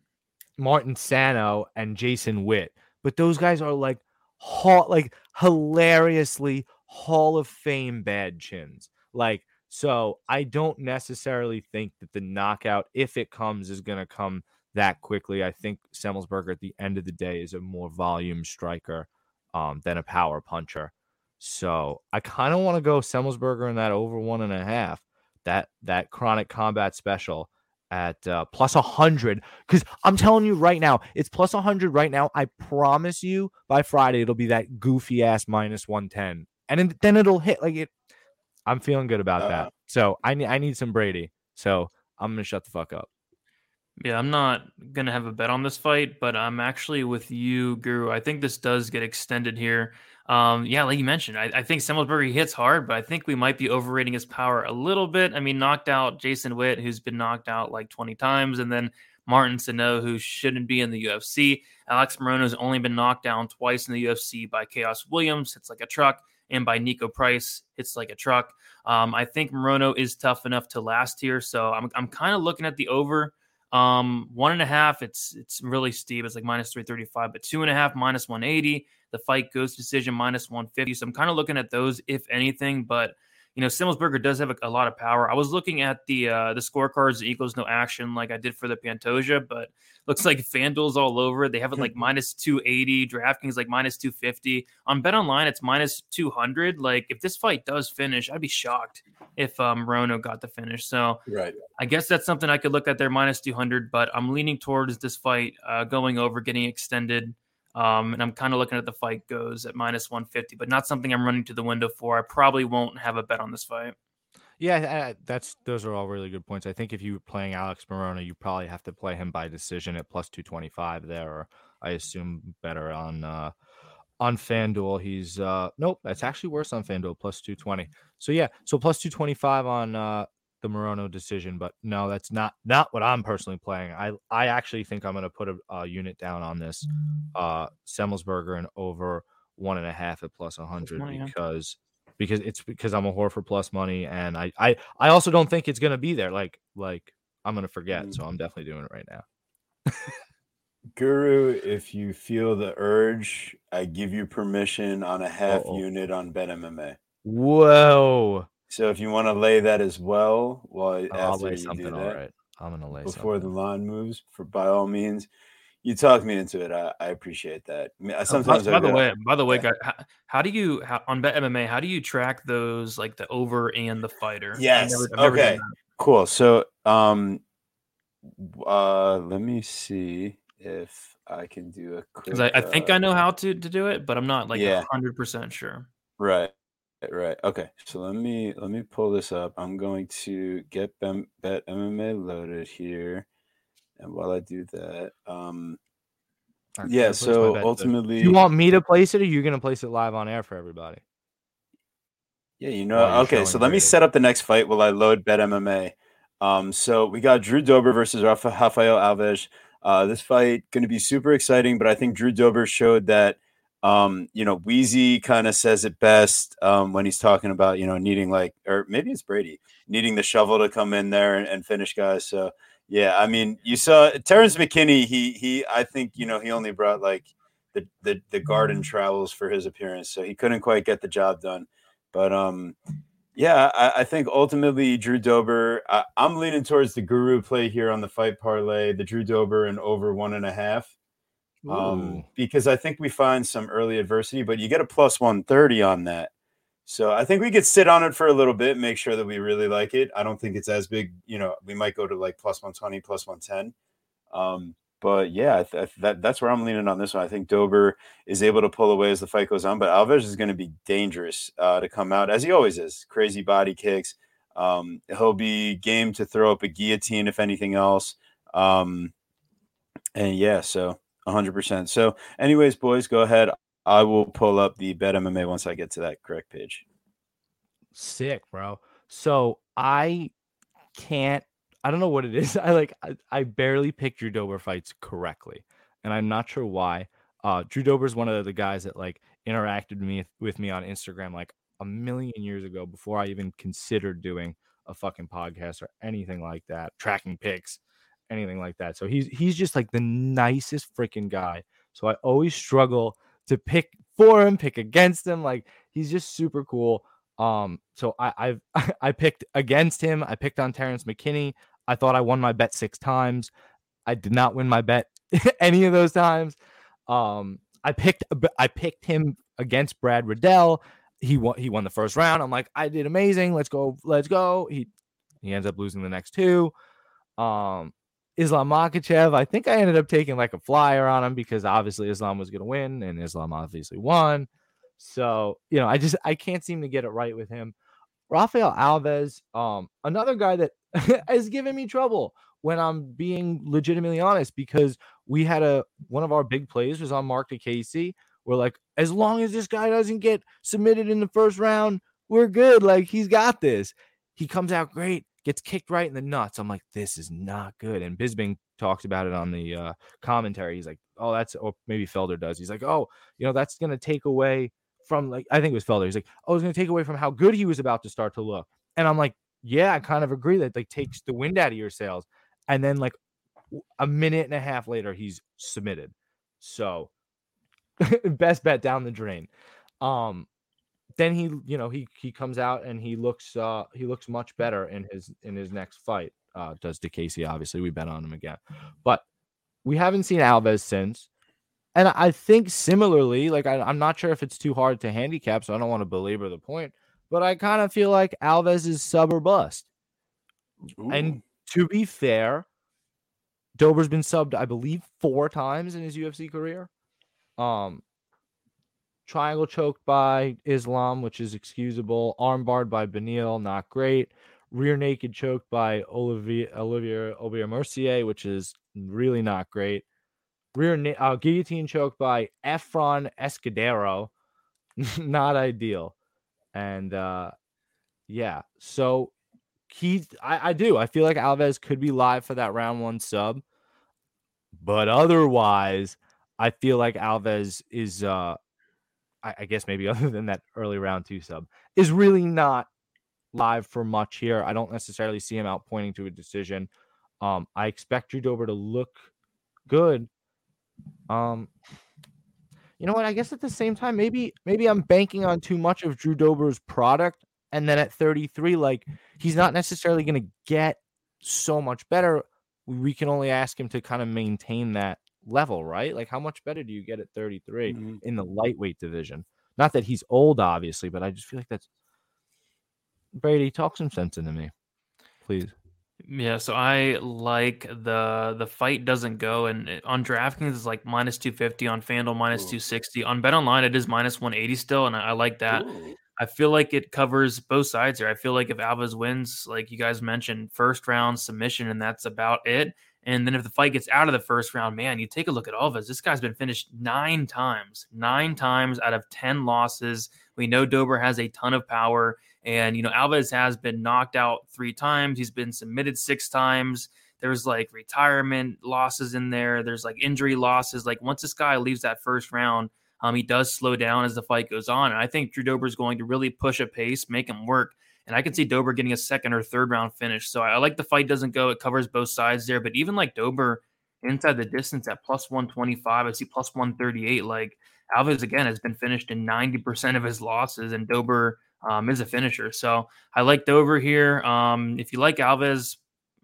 Martin Sano and Jason Witt. But those guys are like ha- like hilariously Hall of Fame bad chins. Like so I don't necessarily think that the knockout if it comes is going to come that quickly. I think Semelsberger at the end of the day is a more volume striker um, than a power puncher. So I kind of want to go Semelsberger in that over one and a half. That that chronic combat special at uh, plus a hundred. Because I'm telling you right now, it's plus a hundred right now. I promise you, by Friday it'll be that goofy ass minus one ten, and then, then it'll hit like it. I'm feeling good about
Uh,
that. So I need I need some Brady. So I'm gonna shut the fuck up.
Yeah, I'm not gonna have a bet on this fight, but I'm actually with you, Guru. I think this does get extended here. Um, yeah, like you mentioned, I, I think Semelsberger hits hard, but I think we might be overrating his power a little bit. I mean, knocked out Jason Witt, who's been knocked out like 20 times, and then Martin Sano, who shouldn't be in the UFC. Alex Morono's only been knocked down twice in the UFC by Khaos Williams, hits like a truck, and by Niko Price, hits like a truck. Um, I think Morono is tough enough to last here, so I'm I'm kind of looking at the over. Um, one and a half, it's it's really steep. It's like minus 335, but two and a half, minus 180. The fight goes decision minus 150. So I'm kind of looking at those, if anything. But you know, Semelsberger does have a, a lot of power. I was looking at the uh, the scorecards equals no action like I did for the Pantoja, but looks like FanDuel's all over. They have it like minus 280, DraftKings like minus 250. On Bet Online, it's minus 200. Like if this fight does finish, I'd be shocked if um, Morono got the finish. So
Right.
I guess that's something I could look at there minus 200, but I'm leaning towards this fight uh, going over, getting extended. Um, and I'm kind of looking at the fight goes at minus 150, but not something I'm running to the window for. I probably won't have a bet on this fight.
Yeah, that's those are all really good points. I think if you're playing Alex Morono, you probably have to play him by decision at plus two twenty five there, or I assume better on uh on FanDuel. He's uh nope, that's actually worse on FanDuel, plus two twenty. So yeah, so plus two twenty five on uh the Morono decision, but no, that's not not what I'm personally playing. I I actually think I'm gonna put a, a unit down on this uh Semelsberger and over one and a half at plus 100
money, yeah.
because because it's because I'm a whore for plus money and I I I also don't think it's gonna be there. Like like I'm gonna forget,
Mm.
so I'm definitely doing it right now.
Guru, if you feel the urge, I give you permission on a half
Uh-oh.
unit on Bet MMA.
Whoa!
So if you want to lay that as well, while
I'll lay
you
something.
do
All
that,
right, I'm gonna lay
before the
something.
line moves, for by all means, you talk me into it. I, I appreciate that.
Uh,
Sometimes
by, by the way, by the way,
yeah.
guys, how, how do you how, on Bet MMA? How do you track those like the over and the fighter? I've
Yes,
never- I've
okay. Cool. So, um, uh, let me see if I can do a quick.
Because I, I think
uh,
I know how to, to do it, but I'm not like
Yeah.
hundred percent sure.
Right. Right. Okay. So let me let me pull this up. I'm going to get Bem, Bet MMA loaded here, and while I do that, um,
All right,
yeah.
I'll place my
So ultimately,
Do you want me to place it, or you're gonna place it live on air for everybody?
Yeah, you know.
you're
Okay, so let me
graded?
set up the next fight while I load Bet MMA. Um, so we got Drew Dober versus Rafael Alves. Uh, this fight going to be super exciting, but I think Drew Dober showed that. Um, you know, Wheezy kind of says it best um, when he's talking about you know needing like, or maybe it's Brady needing the shovel to come in there and, and finish guys. So yeah, I mean, you saw Terrence McKinney. He he, I think you know he only brought like the the, the garden travels for his appearance, so he couldn't quite get the job done. But um, yeah, I, I think ultimately Drew Dober. I, I'm leaning towards the Guru play here on the fight parlay, the Drew Dober and over one and a half, um, because I think we find some early adversity, but you get a plus one thirty on that. So I think we could sit on it for a little bit, make sure that we really like it. I don't think it's as big. You know, we might go to like plus one twenty, plus one ten. Um, but yeah, th- that that's where I'm leaning on this one. I think Dober is able to pull away as the fight goes on, but Alves is going to be dangerous uh, to come out as he always is. Crazy body kicks. Um, he'll be game to throw up a guillotine if anything else. Um, and yeah, so 100%. So, anyways, boys, go ahead. I will pull up the Bet MMA once I get to that correct page.
Sick, bro. So I can't. I don't know what it is. I like. I, I barely pick Drew Dober fights correctly, and I'm not sure why. Uh, Drew Dober is one of the guys that like interacted me with me on Instagram like a million years ago before I even considered doing a fucking podcast or anything like that, tracking picks, anything like that. So he's he's just like the nicest freaking guy. So I always struggle to pick for him, pick against him. Like he's just super cool. Um, so I I've I picked against him. I picked on Terrence McKinney. I thought I won my bet six times. I did not win my bet any of those times. Um, I picked I picked him against Brad Riddell. He won he won the first round. I'm like, I did amazing. Let's go, let's go. He he ends up losing the next two. Um Islam Makhachev, I think I ended up taking like a flyer on him because obviously Islam was gonna win and Islam obviously won. So, you know, I just I can't seem to get it right with him. Rafael Alves, um, another guy that has given me trouble when I'm being legitimately honest because we had a one of our big plays was on Mark Diakiese. We're like, as long as this guy doesn't get submitted in the first round, we're good. Like he's got this. He comes out great, gets kicked right in the nuts. I'm like, this is not good. And Bisping talks about it on the uh, commentary. He's like, oh, that's or maybe Felder does. He's like, oh, you know, that's gonna take away from like I think it was Felder. He's like, oh, it's gonna take away from how good he was about to start to look. And I'm like, yeah, I kind of agree that like takes the wind out of your sails. And then like a minute and a half later, he's submitted. So best bet down the drain. Um, then he, you know, he he comes out and he looks uh he looks much better in his in his next fight. Uh does Diakiese, obviously. We bet on him again. But we haven't seen Alves since. And I think similarly, like I, I'm not sure if it's too hard to handicap, so I don't want to belabor the point, but I kind of feel like Alves is sub or bust. And to be fair, Dober's been subbed, I believe, four times in his UFC career. Um, triangle choked by Islam, which is excusable. Armbarred by Beneil, not great. Rear naked choked by Olivier Olivier Olivier Mercier, which is really not great. Rear na- uh, guillotine choked by Efrain Escudero, not ideal. And uh, yeah, so he, I, I do. I feel like Alves could be live for that round one sub, but otherwise, I feel like Alves is, uh, I, I guess maybe other than that early round two sub, is really not live for much here. I don't necessarily see him out pointing to a decision. Um, I expect Drew Dober to look good. Um, you know what? I guess at the same time, maybe maybe I'm banking on too much of Drew Dober's product, and then at 33, like he's not necessarily going to get so much better. We can only ask him to kind of maintain that level, right? Like, how much better do you get at 33
Mhm.
in the lightweight division? Not that he's old, obviously, but I just feel like that's Brady. Talk some sense into me, please.
Yeah, so I like the the fight doesn't go and it- on DraftKings it's like minus 250 on FanDuel minus
Ooh.
260 on Bet Online it is minus 180 still and I, I like that.
Ooh.
I feel like it covers both sides here. I feel like if Alves wins, like you guys mentioned, first round submission, and that's about it. And then if the fight gets out of the first round, man, you take a look at Alves. This guy's been finished nine times, nine times out of 10 losses. We know Dober has a ton of power. And, you know, Alves has been knocked out three times. He's been submitted six times. There's like retirement losses in there. There's like injury losses. Like once this guy leaves that first round, um, he does slow down as the fight goes on. And I think Drew Dober is going to really push a pace, make him work. And I can see Dober getting a second or third round finish. So I, I like the fight doesn't go. It covers both sides there. But even like Dober inside the distance at plus 125, I see plus 138. Like Alves, again, has been finished in 90% of his losses, and Dober um, is a finisher. So I like Dober here. Um, if you like Alves,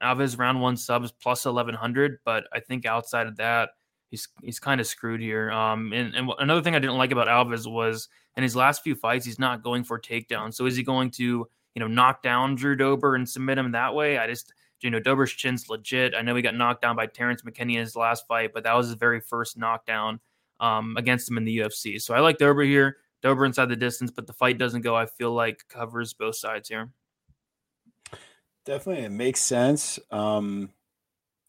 Alves round one subs plus 1100. But I think outside of that, he's he's kind of screwed here. Um, and, and another thing I didn't like about Alves was in his last few fights, he's not going for takedowns. So is he going to, you know, knock down Drew Dober and submit him that way? I just, you know, Dober's chin's legit. I know he got knocked down by Terrence McKinney in his last fight, but that was his very first knockdown um, against him in the UFC. So I like Dober here. Dober inside the distance, but the fight doesn't go. I feel like covers both sides here.
Definitely, it makes sense. Um,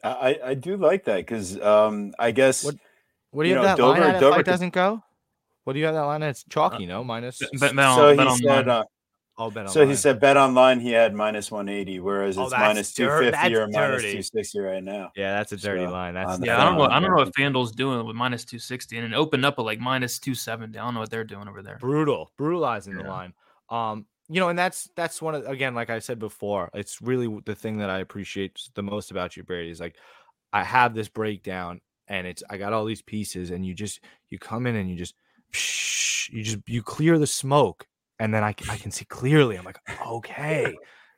I I- I do like that because um, I guess
What- What do you,
You
have
know,
that line
Dober-
at? if
Dober
fight doesn't go. What do you have that line at? It's chalky, no minus.
Bet- bet- bet on-
so
bet
he
on
said. Uh,
Oh, bet
so he said bet online he had minus one eighty, whereas
Oh,
it's
that's
minus two or
dirty.
two sixty right now.
Yeah, that's a dirty
So,
line. That's
Yeah, I don't know. I don't know
yeah.
what FanDuel's doing with minus two sixty, and it opened up at like minus two seventy. I don't know what they're doing over there.
brutal, brutalizing the line. Um, you know, and that's that's one of again, like I said before, it's really the thing that I appreciate the most about you, Brady. Is like I have this breakdown, and it's I got all these pieces, and you just you come in and you just you just you clear the smoke, and then I, I can see clearly. I'm like, okay,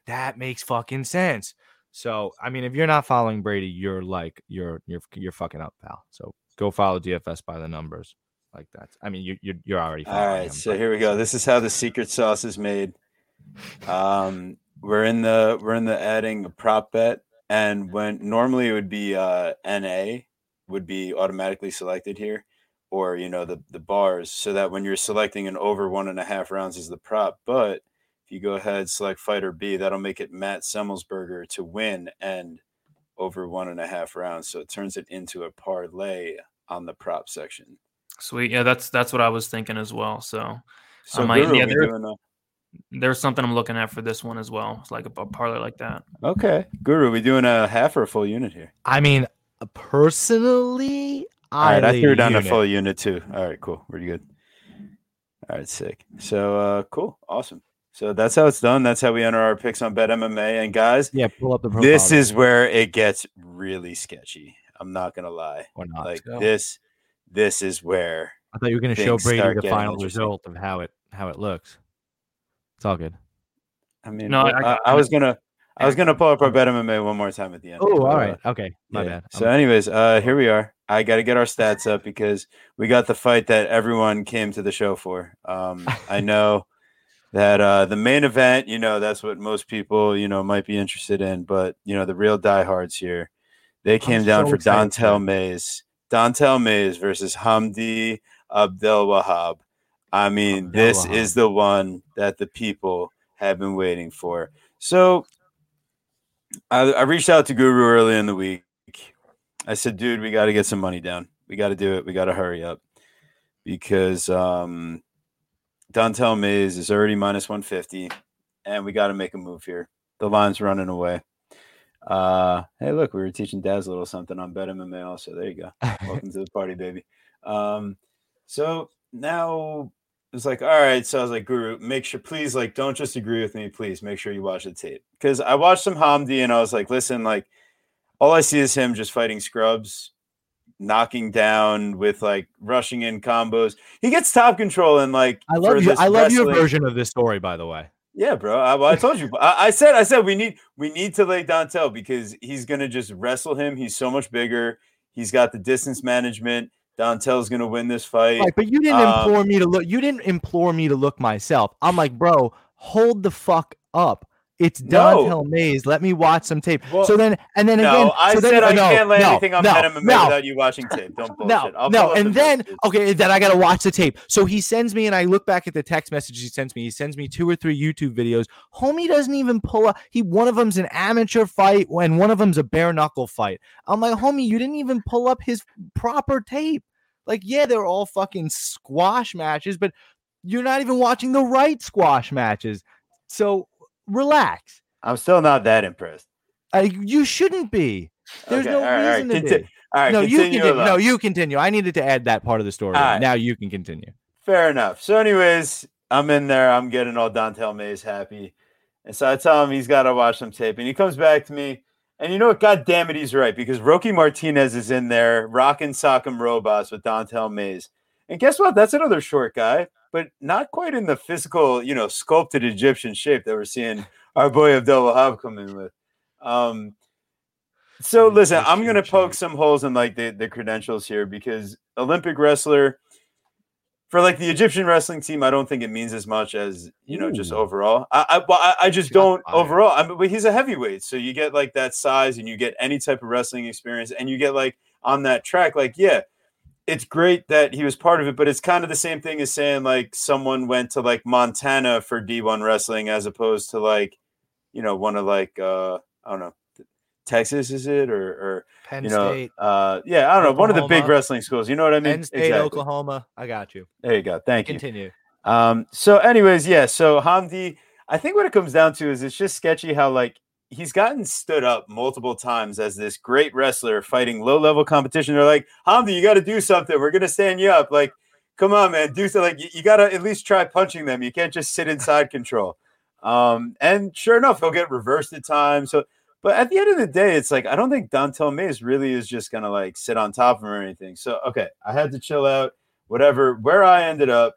that makes fucking sense. So I mean, if you're not following Brady, you're like you're you're you're fucking up, pal. So go follow DFS by the numbers like that. I mean, you you're, you're already.
All right,
him,
so
but-
here we go. This is how the secret sauce is made. Um, we're in the we're in the adding a prop bet, and when normally it would be uh, NA would be automatically selected here, or you know the the bars, so that when you're selecting an over one and a half rounds as the prop, but if you go ahead select fighter B, that'll make it Matt Semelsberger to win and over one and a half rounds, so it turns it into a parlay on the prop section.
Sweet. Yeah, that's that's what I was thinking as well. So
So
might-
Guru,
yeah, there-
a-
there's something I'm looking at for this one as well. It's like a, a parlay like that.
Okay, Guru, we doing a half or a full unit here?
I mean, uh, personally,
All right, I threw down
unit.
a full unit too. All right, cool, pretty good. All right, sick. So, uh, cool, awesome. So that's how it's done. That's how we enter our picks on Bet MMA. And guys,
Yeah, pull up the profile.
this is where it gets really sketchy. I'm not gonna lie.
or not.
Like
go.
this, this is where
I thought you were going to show
things
Brady the final result of how it how it looks. It's all good.
I mean,
No, I- I
I, I was gonna, I was gonna pull up our bet MMA one more time at the end.
Oh, all right. uh. Okay. My
yeah.
bad.
So,
I'm-
anyways, uh, here we are. I got to get our stats up because we got the fight that everyone came to the show for. Um, I know that uh, the main event, you know, that's what most people, you know, might be interested in. But you know, the real diehards here, they came down
so
for
excited Dontale.
Mayes, Dontale Mayes versus Hamdi Abdel Wahab. I mean,
Abdel
this
Wahab.
is the one that the people have been waiting for. So I, I reached out to Guru early in the week. I said, dude, we got to get some money down. We got to do it. We got to hurry up because um, Dontale Mayes is already minus 150 and we got to make a move here. The line's running away. Uh, hey, look, we were teaching Daz a little something on Bet MMA also. There you go. Welcome to the party, baby. Um, so now it's like, all right. So I was like, Guru, make sure, please, like, don't just agree with me. Please make sure you watch the tape. Because I watched some Hamdi and I was like, listen, like, all I see is him just fighting scrubs, knocking down with like rushing in combos. He gets top control and like,
I love you. I love your version of this story, by the way.
yeah, bro. I, well, I told you. I, I said, I said we need we need to lay Don'Tale because he's gonna just wrestle him. He's so much bigger. He's got the distance management. Don'Tale's gonna win this fight.
Right, but you didn't
Um,
implore me to look. You didn't implore me to look myself. I'm like, bro, hold the fuck up. It's
No.
Don'Tale Mayes. Let me watch some tape.
Well,
so then, and then
no,
again,
I
so then,
said I
no,
can't lay
no,
anything on
no,
MMA
no,
without you watching tape. Don't bullshit.
no,
I'll
no, and
the
then
messages.
okay, then I gotta watch the tape. So he sends me, and I look back at the text message he sends me. He sends me two or three YouTube videos. Homie doesn't even pull up. He one of them's an amateur fight, and one of them's a bare knuckle fight. I'm like, homie, you didn't even pull up his proper tape. Like, yeah, they're all fucking squash matches, but you're not even watching the right squash matches. So relax.
I'm still not that impressed.
Uh, you shouldn't be. There's
Okay,
no
all right,
reason to
conti-
be.
All right,
no, you
continue.
No, you continue. I needed to add that part of the story.
Right.
Now you can continue.
Fair enough. So, anyways, I'm in there. I'm getting all Don'Tale Mayes happy. And so I tell him he's got to watch some tape. And he comes back to me. And you know what? God damn it, he's right. Because Rocky Martinez is in there rocking Sock'em robots with Don'Tale Mayes. And guess what? That's another short guy, but not quite in the physical, you know, sculpted Egyptian shape that we're seeing our boy Abdul Wahab come in with. Um, so listen, I'm gonna poke some holes in like the, the credentials here because Olympic wrestler for like the Egyptian wrestling team, I don't think it means as much as you know just overall. I I, well, I, I just don't overall. I mean, but he's a heavyweight, so you get like that size and you get any type of wrestling experience, and you get like on that track, like yeah, it's great that he was part of it, but it's kind of the same thing as saying like someone went to like Montana for D1 wrestling as opposed to like you know one of like uh I don't know Texas is it or or
Penn
you know
State,
uh yeah I don't know one of the big wrestling schools. You know what I mean?
Penn State, Oklahoma. I got you.
There you go. Thank you.
Continue.
Um, so, anyways, yeah. So Hamdi, I think what it comes down to is it's just sketchy how like he's gotten stood up multiple times as this great wrestler fighting low level competition. They're like, Hamdi, you got to do something. We're gonna stand you up. Like, come on, man, do something. Like, you, you got to at least try punching them. You can't just sit inside control. Um, and sure enough, he'll get reversed at times. So, but at the end of the day, it's like I don't think Don'Tale Mayes really is just gonna like sit on top of him or anything. So, okay, I had to chill out. Whatever. Where I ended up.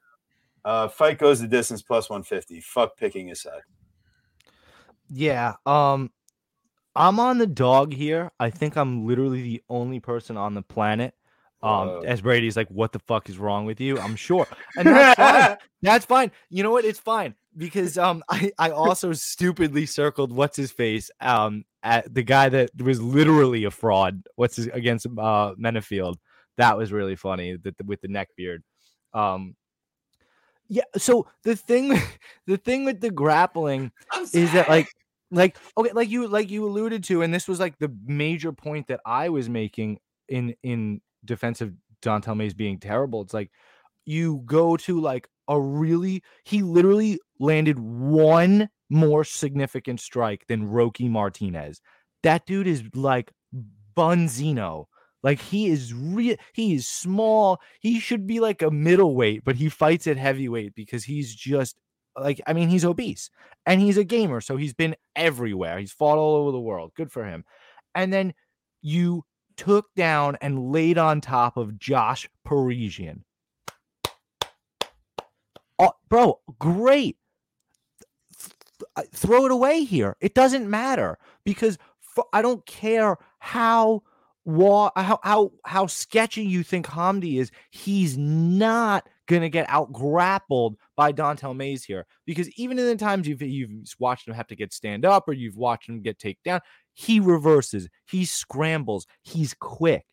Uh, fight goes the distance plus 150. Fuck picking a side.
Yeah. Um, I'm on the dog here. I think I'm literally the only person on the planet. Um,
Whoa.
as Brady's like, what the fuck is wrong with you? I'm sure, and that's fine. That's fine. You know what? It's fine because um, I I also stupidly circled what's his face um at the guy that was literally a fraud. What's his against uh Menifield? That was really funny. That with the neck beard. Um, yeah. So the thing, the thing with the grappling is that like like okay like you like you alluded to and this was like the major point that i was making in in defense of Don'Tale Mayes being terrible. It's like you go to like a really he literally landed one more significant strike than Rocky Martinez. That dude is like Bunzino. Like he is real he is small. He should be like a middleweight but he fights at heavyweight because he's just like I mean he's obese and he's a gamer so he's been everywhere. He's fought all over the world. Good for him. And then you took down and laid on top of Josh Parisian. Oh, bro great. Uh, throw it away here. It doesn't matter because I don't care how wa- how how how sketchy you think Hamdi is. He's not gonna get out grappled by Don'Tale Mayes here because even in the times you've you've watched him have to get stand up or you've watched him get take down, he reverses, he scrambles, he's quick.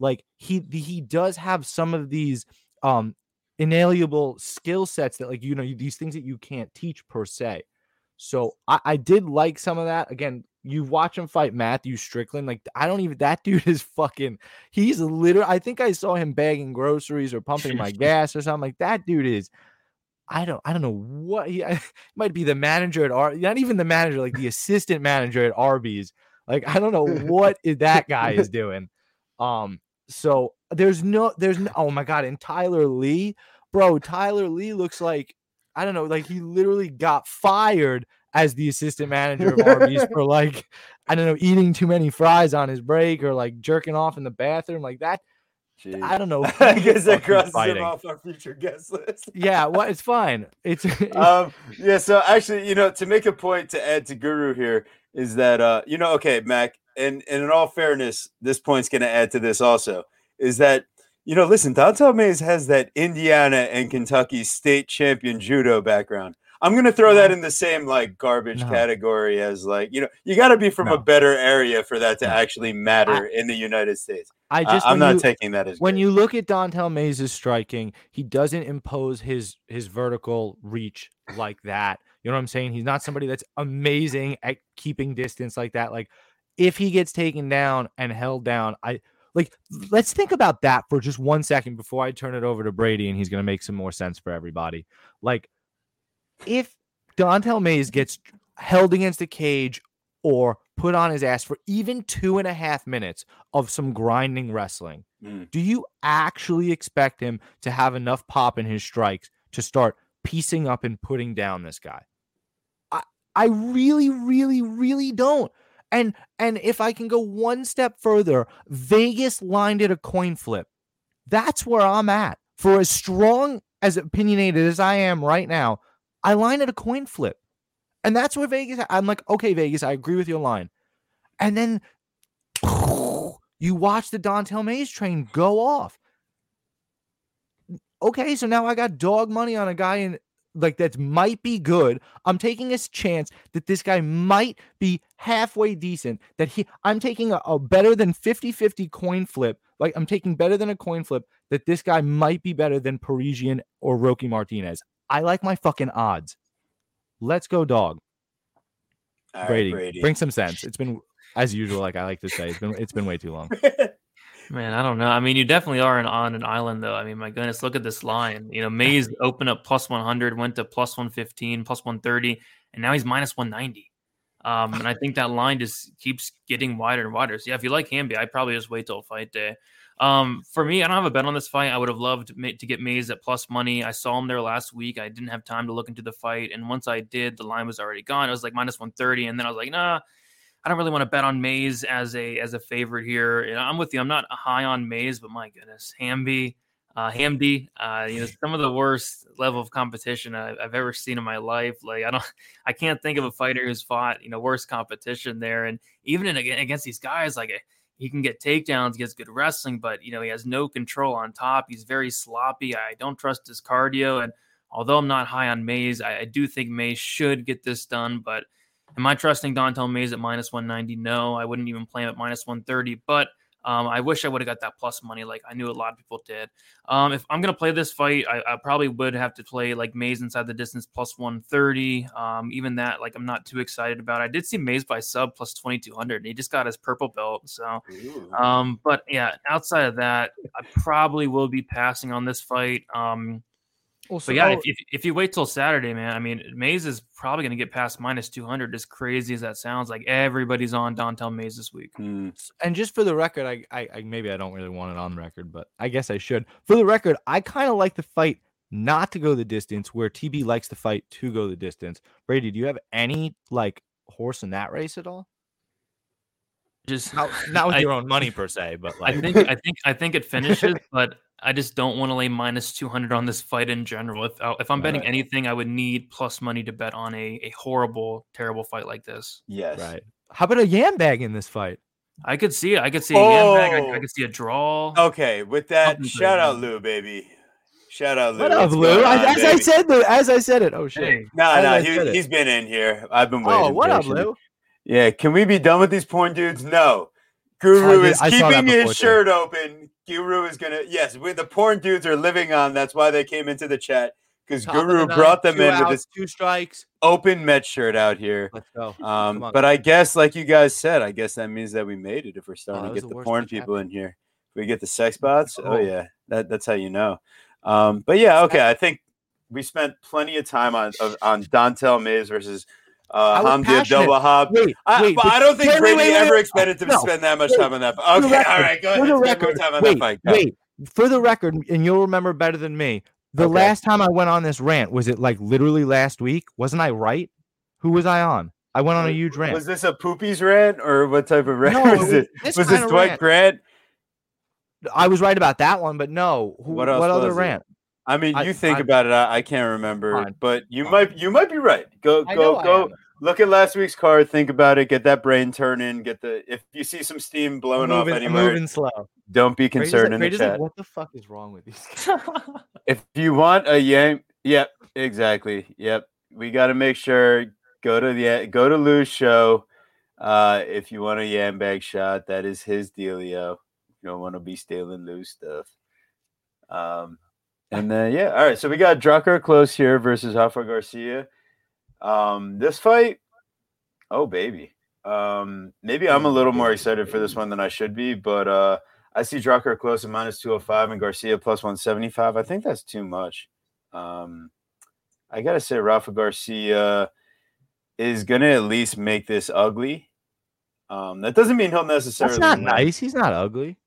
Like he he does have some of these um inalienable skill sets that like you know these things that you can't teach per se. So I, I did like some of that. Again, you watch him fight Matthew Strickland. Like I don't even that dude is fucking. He's literally. I think I saw him bagging groceries or pumping my gas or something. Like that dude is. I don't. I don't know what he, he might be the manager at Ar. Not even the manager, like the assistant manager at Arby's. Like I don't know what that guy is doing. Um. So there's no. There's no. Oh my god! And Tyler Lee, bro. Tyler Lee looks like I don't know. Like he literally got fired as the assistant manager of Arby's for like I don't know eating too many fries on his break or like jerking off in the bathroom like that. Jeez. I don't know.
I guess that crosses him off our future guest list.
yeah, well, it's fine. It's, it's
um, yeah. So actually, you know, to make a point to add to Guru here is that uh, you know, okay, Mac, and, and in all fairness, this point's going to add to this also is that you know, listen, Don'Tale Mayes has that Indiana and Kentucky state champion judo background. I'm gonna throw that in the same like garbage no. category as like you know you got to be from no. a better area for that to no. actually matter I, in the United States.
I just
I, am not
you,
taking that as
when
good.
you look at Don'Tale Mayes' striking, he doesn't impose his his vertical reach like that. You know what I'm saying? He's not somebody that's amazing at keeping distance like that. Like if he gets taken down and held down, I like let's think about that for just one second before I turn it over to Brady and he's going to make some more sense for everybody. Like if Don'Tale Mayes gets held against a cage or put on his ass for even two and a half minutes of some grinding wrestling, mm. do you actually expect him to have enough pop in his strikes to start piecing up and putting down this guy? I, I really, really, really don't. And and if I can go one step further, Vegas lined it a coin flip. That's where I'm at. For as strong as opinionated as I am right now, I line it a coin flip. And that's where Vegas, I'm like, okay, Vegas, I agree with your line. And then you watch the Don'Tale Mayes train go off. Okay, so now I got dog money on a guy in like that might be good. I'm taking a chance that this guy might be halfway decent. That he I'm taking a, a better than 50-50 coin flip. Like I'm taking better than a coin flip that this guy might be better than Parisian or Rocky Martinez. I like my fucking odds. Let's go, dog. Brady, Brady, bring some sense. It's been as usual, like I like to say, it's been it's been way too long.
Man, I don't know. I mean, you definitely are on an island, though. I mean, my goodness, look at this line. You know, Mayes opened up plus 100, went to plus 115, plus 130, and now he's minus 190. Um, and I think that line just keeps getting wider and wider. So, yeah, if you like Hamdi, I'd probably just wait till fight day. Um, for me, I don't have a bet on this fight. I would have loved to get Mayes at plus money. I saw him there last week. I didn't have time to look into the fight. And once I did, the line was already gone. It was like minus 130. And then I was like, nah, I don't really want to bet on Mayes as a as a favorite here. I'm with you. I'm not high on Mayes, but my goodness, Hamdi, uh, uh, you know, some of the worst level of competition I've, I've, ever seen in my life. Like I don't, I can't think of a fighter who's fought you know worse competition there. And even in, against these guys, like he can get takedowns, he gets good wrestling, but you know he has no control on top. He's very sloppy. I don't trust his cardio, and although I'm not high on Mayes, I, I do think Mayes should get this done, but Am I trusting Don'Tale Mayes at minus 190? No, I wouldn't even play him at minus 130. But um, I wish I would have got that plus money like I knew a lot of people did. Um, if I'm going to play this fight, I, I, probably would have to play like Mayes inside the distance plus 130. Um, even that, like, I'm not too excited about. I did see Mayes by sub plus 2200, and he just got his purple belt. So, um, but yeah, outside of that, I probably will be passing on this fight. Um, also, but yeah, if, if, if, you wait till Saturday, man, I mean, Mayes is probably going to get past minus 200. As crazy as that sounds, like everybody's on Don'Tale Mayes this week.
Mm. And just for the record, I, I, I, maybe I don't really want it on record, but I guess I should. For the record, I kind of like the fight not to go the distance, where TB likes the fight to go the distance. Brady, do you have any like horse in that race at all?
Just
not, not with I, your own money per se, but like
I think I think I think it finishes, but I just don't want to lay minus 200 on this fight in general. If, uh, if I'm betting
Right.
anything, I would need plus money to bet on a, a horrible, terrible fight like this.
Yes.
Right. How about a yam bag in this fight?
I could see it. I could see a yan bag. I, I
Oh.
could see a draw.
Okay, with that,
Something
shout out. Lou, baby. Shout out Lou.
What up, Lou? I-
on,
as I said, the, as I said it. Oh shit.
Hey,
No,
as
no, he,
said it.
he's been in here. I've been waiting.
Oh, what up,
patiently.
Lou?
Yeah, can we be done with these porn dudes? No. Guru
did-
is
I saw
keeping
before,
his
too.
shirt open. Guru is gonna yes, with the porn dudes are living on. That's why they came into the chat because Guru
the
brought them
two
in with
outs,
this
two strikes.
open Met shirt out here.
Let's go.
Um,
on.
but I guess, like you guys said, I guess that means that we made it if we're starting
that
to get
the
the porn
that's
people in here. If we get the sex bots, oh,
Oh.
yeah, that that's how you know. Um, but yeah, okay, I think we spent plenty of time on of, on Don'Tale Mayes versus uh, Hamdi. Abdul-Wahab.
Wait,
I,
wait,
but I don't think
wait,
Brady
wait, wait,
ever expected to
No,
spend that much time on that. Okay, all right, go
for the record,
time on
wait,
that fight.
Wait. For the record, and you'll remember better than me. The
Okay.
last time I went on this rant was it like literally last week? Wasn't I right? Who was I on? I went on a huge rant.
Was this a poopies rant or what type of rant
No,
was
it this
Was this Dwight
rant.
Grant?
I was right about that one, but no. Who,
What
what, other
it?
Rant?
I mean,
I-
you think
I-
about it. I, I can't remember,
Fine.
but you
Fine.
might you might be right. Go go go. Look at last week's card. Think about it. Get that brain turning. Get the if you see some steam blowing
I'm
off
moving, I'm
anywhere,
moving slow.
don't be concerned
like-
in the
Brady's like,
chat.
what the fuck is wrong with these guys?
If you want a yam, yep, exactly. Yep, we got to make sure go to the go to Lou's show. Uh, if you want a yam bag shot, that is his dealio. You don't want to be stealing Lou's stuff. Um, and then yeah, all right. So we got Drakkar Klose here versus Rafa Garcia. Um, this fight, oh baby. Um, maybe I'm a little more excited for this one than I should be, but uh, I see Drakkar Klose at minus 205 and Garcia plus 175. I think that's too much. Um, I gotta say, Rafa Garcia is gonna at least make this ugly. Um, that doesn't mean he'll necessarily.
That's not
win.
nice. He's not ugly.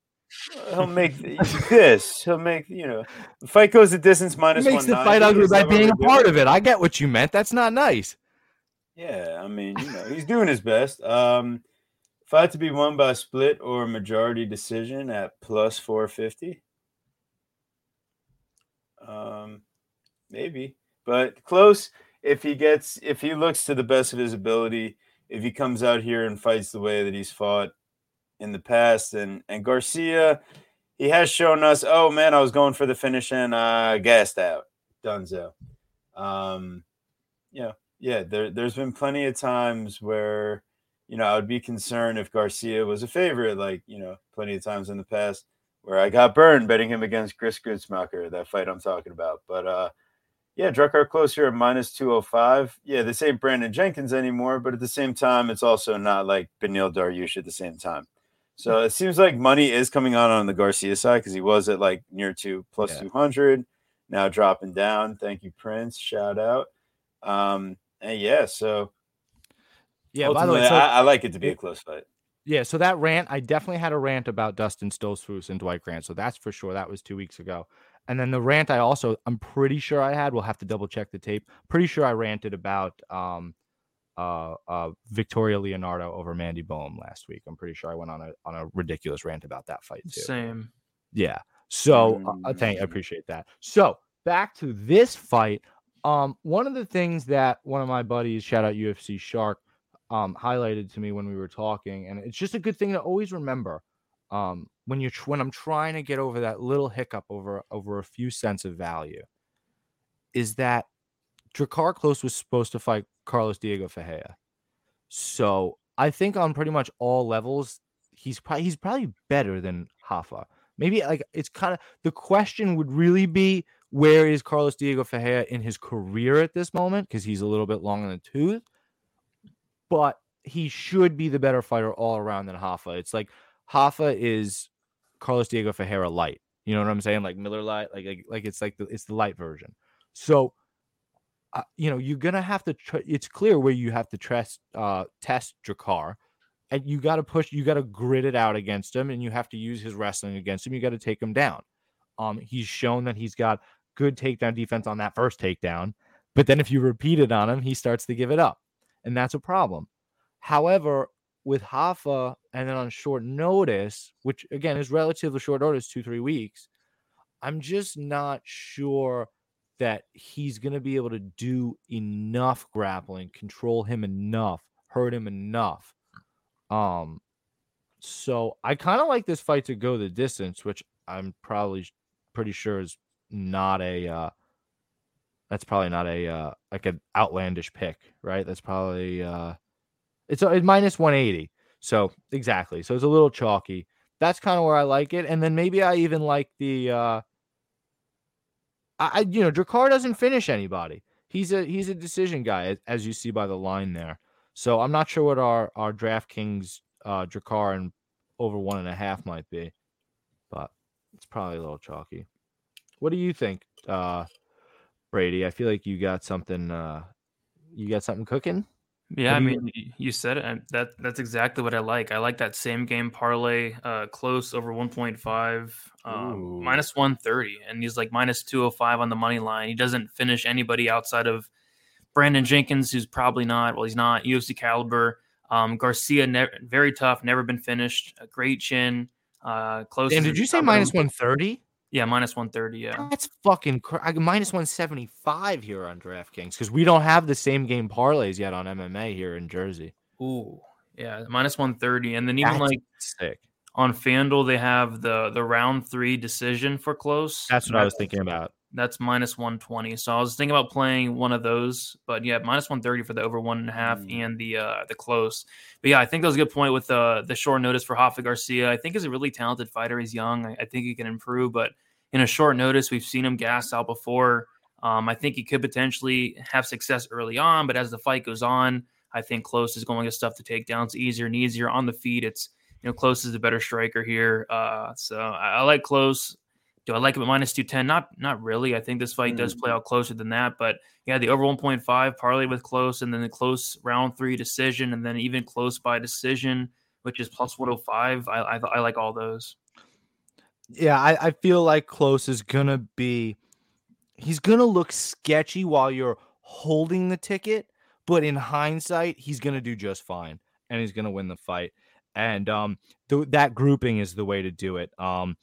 He'll make this. He'll make you know. The fight goes the distance
He
minus.
makes the fight ugly by being a part of it. I get what you meant. That's not nice.
Yeah, I mean, you know, he's doing his best. Um, fight to be won by split or majority decision at plus four fifty. Um, maybe, but close. If he gets, if he looks to the best of his ability, if he comes out here and fights the way that he's fought in the past, and and Garcia, he has shown us. Oh man, I was going for the finish and uh, gassed out. Dunzo. Um, yeah, yeah. There, there's been plenty of times where, you know, I would be concerned if Garcia was a favorite. Like, you know, plenty of times in the past where I got burned betting him against Chris Gruetzemacher, that fight I'm talking about. But uh, yeah, Drakkar Klose here at minus 205. Yeah, this ain't Brandon Jenkins anymore, but at the same time, it's also not like Beneil Dariush at the same time. So it seems like money is coming on on the Garcia side because he was at like near to plus
Yeah.
200, now dropping down. Thank you, Prince. Shout out. Um, and yeah, so
Yeah. By the way, so,
I, I like it to be a close fight.
yeah. So that rant, I definitely had a rant about Dustin Stoltzfus and Dwight Grant. So that's for sure. That was two weeks ago. And then the rant I also, I'm pretty sure I had. We'll have to double check the tape. Pretty sure I ranted about um, uh, uh, Victoria Leonardo over Mandy Bohm last week. I'm pretty sure I went on a on a ridiculous rant about that fight too.
Same.
Yeah. So uh, uh, thank I
Mm.
appreciate that. So back to this fight. Um, one of the things that one of my buddies, shout out UFC Shark, um, highlighted to me when we were talking, and it's just a good thing to always remember. Um, when you're tr- when I'm trying to get over that little hiccup over over a few cents of value, is that Drakkar Klose was supposed to fight Carlos Diego Ferreira. So I think on pretty much all levels, he's probably he's probably better than Rafa. Maybe like it's kind of the question would really be where is Carlos Diego Ferreira in his career at this moment because he's a little bit long in the tooth, but he should be the better fighter all around than Rafa. It's like Rafa is Carlos Diego Ferreira light. You know what I'm saying? Like Miller light, like like, like it's like the it's the light version. So uh, you know, you're gonna have to. Tr- it's clear where you have to test uh, test Drakkar, and you got to push. You got to grit it out against him, and you have to use his wrestling against him. You got to take him down. Um, he's shown that he's got good takedown defense on that first takedown, but then if you repeat it on him, he starts to give it up, and that's a problem. However, with Rafa, and then on short notice, which again is relatively short notice, two three weeks, I'm just not sure that he's going to be able to do enough grappling, control him enough, hurt him enough. Um, so I kind of like this fight to go the distance, which I'm probably pretty sure is not a uh that's probably not a uh like an outlandish pick, right? That's probably uh it's a, it's minus 180. So exactly. So it's a little chalky. That's kind of where I like it. And then maybe I even like the uh I, you know, Drakkar doesn't finish anybody. He's a he's a decision guy, as you see by the line there. So I'm not sure what our our DraftKings uh Drakkar and over one and a half might be, but it's probably a little chalky. What do you think, uh Brady? I feel like you got something uh you got something cooking.
Yeah, I mean, you said it. That that's exactly what I like. I like that same game parlay, uh, Klose over 1.5, um, minus 130, and he's like minus 205 on the money line. He doesn't finish anybody outside of Brandon Jenkins, who's probably not. Well, he's not UFC caliber. Um, Garcia, ne- very tough, never been finished. A great chin, uh, close.
And did you say minus 130?
Yeah, minus 130. Yeah.
That's fucking cr- minus 175 here on DraftKings because we don't have the same game parlays yet on MMA here in Jersey.
Ooh, yeah, minus 130. And then even
That's
like
sick.
On FanDuel, they have the the round three decision for Klose.
That's what I was thinking about.
That's minus 120. So I was thinking about playing one of those, but yeah, minus 130 for the over one and a half
Mm.
and the uh the Klose. But yeah, I think that was a good point with the the short notice for Rafa Garcia. I think he's a really talented fighter. He's young. I, I think he can improve, but in a short notice, we've seen him gas out before. Um, I think he could potentially have success early on, but as the fight goes on, I think Klose is going to stuff to take down. Easier and easier on the feet. It's you know Klose is the better striker here. Uh, so I, I like Klose. Do I like him at minus two ten? Not not really. I think this fight does play out closer than that. But yeah, the over one point five parlay with Klose, and then the Klose round three decision, and then even Klose by decision, which is plus one hundred five. I, I I like all those.
Yeah, I, I feel like Klose is gonna be he's gonna look sketchy while you're holding the ticket, but in hindsight, he's gonna do just fine and he's gonna win the fight. And um th- that grouping is the way to do it. Um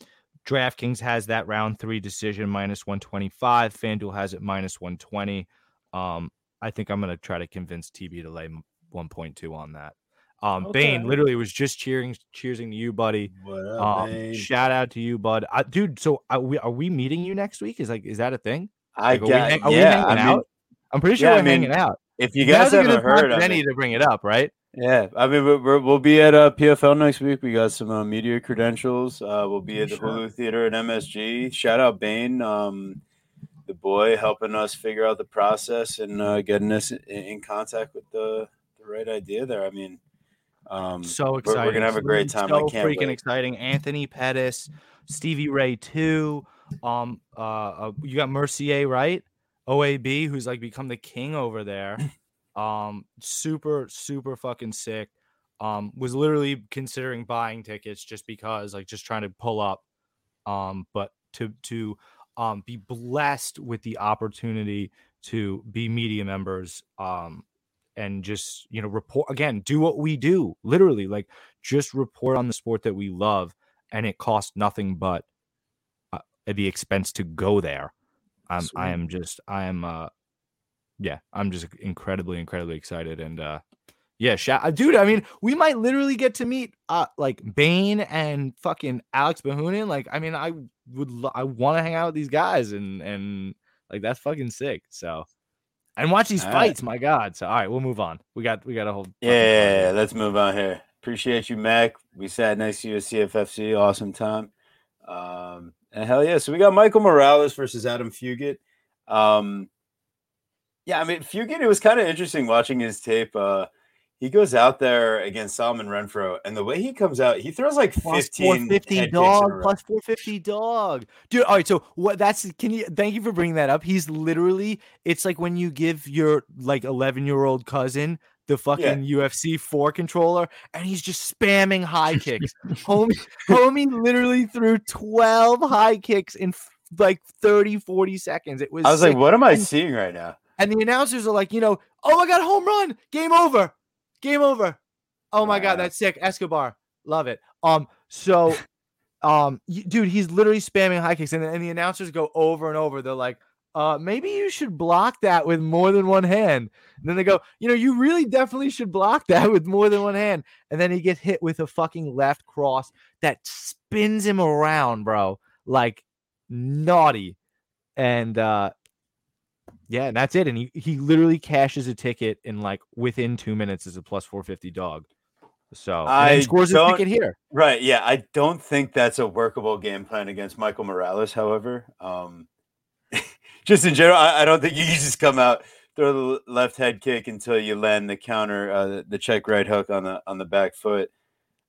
DraftKings has that round three decision minus 125. FanDuel has it minus 120. Um, I think I'm gonna try to convince TB to lay 1.2 on that. Um, Bane literally was just cheering, cheering to you, buddy.
What up,
Um, shout out to you, bud. Uh, dude, so are we are we meeting you next week? Is like is that a thing?
I
Like, are we hang- are we
yeah.
hanging
I mean,
out? I'm pretty sure
yeah,
we're
I mean,
hanging out.
if you guys haven't heard, I
Benny
mean,
to bring it up, right?
Yeah, I mean, we're, we're, we'll be at uh, PFL next week. We got some uh, media credentials. Uh, we'll be at the
Sure.
Hulu Theater at MSG. Shout out Bane, um, the boy, helping us figure out the process and uh, getting us in, in contact with the, the right idea there. I mean, um,
So
we're- We're, gonna have a great time.
So
I can't
freaking
wait.
exciting. Anthony Pettis, Stevie Ray too. Um, uh, uh, you got Mercier, right? OAB, who's like become the king over there. Um, super, super fucking sick. Um, was literally considering buying tickets just because, like, just trying to pull up. Um, but to to um be blessed with the opportunity to be media members. Um, and just you know report again do what we do literally like just report on the sport that we love and it costs nothing but uh, the expense to go there i'm i am just i am uh yeah i'm just incredibly incredibly excited and uh yeah shout, dude i mean we might literally get to meet uh like bane and fucking alex bahunin like i mean i would lo- i want to hang out with these guys and and like that's fucking sick so and watch these
All right.
fights. My God! So all right, we'll move on. We got we got a whole
Yeah, yeah, yeah, let's move on here. Appreciate you, Mac. We sat next to you at CFFC. Awesome time. Um, and hell yeah. So we got Michael Morales versus Adam Fugitt. Um, yeah, I mean, Fugitt, it was kind of interesting watching his tape. Uh, he goes out there against Solomon Renfro, and the way he comes out, he throws like 15
plus four fifty
head kicks in a
dog
row.
plus four fifty dog, dude. All right, so what? That's can you? Thank you for bringing that up. He's literally it's like when you give your like eleven year old cousin the fucking UFC four controller, and he's just spamming high kicks. homie, homie literally threw twelve high kicks in like 30, 40 seconds. It was.
I was like, what am I
And-
seeing right now?
And the announcers are like, you know, oh my god, home run, game over, game over. Oh my god, that's sick. Escobar, love it. Um, so um, dude, he's literally spamming high kicks, and, and the announcers go over and over. They're like, uh, maybe you should block that with more than one hand. And then they go, you know, you really definitely should block that with more than one hand. And then he gets hit with a fucking left cross that spins him around, bro, like naughty. And uh yeah, and that's it. And he, he literally cashes a ticket in like within two minutes as a plus 450 dog. So
I
scores
don't-
ticket here.
Right. Yeah. I don't think that's a workable game plan against Michael Morales, however. Um, just in general, I, I don't think you just come out, throw the left head kick until you land the counter, uh, the, the check right hook on the on the back foot.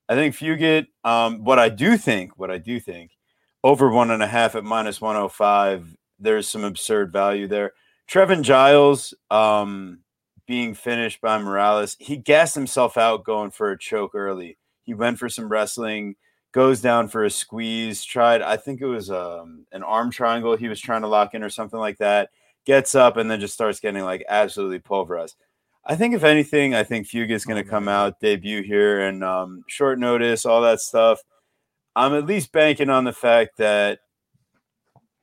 I think Fugitt, um, what I do think, what I do think, over one and a half at minus 105, there's some absurd value there. Trevin Giles, um, being finished by Morales, he gassed himself out going for a choke early. He went for some wrestling, goes down for a squeeze, tried, I think it was um, an arm triangle he was trying to lock in or something like that, gets up and then just starts getting like absolutely pulverized. I think if anything, I think Fugitt's going to come out, debut here, and um, short notice, all that stuff. I'm at least banking on the fact that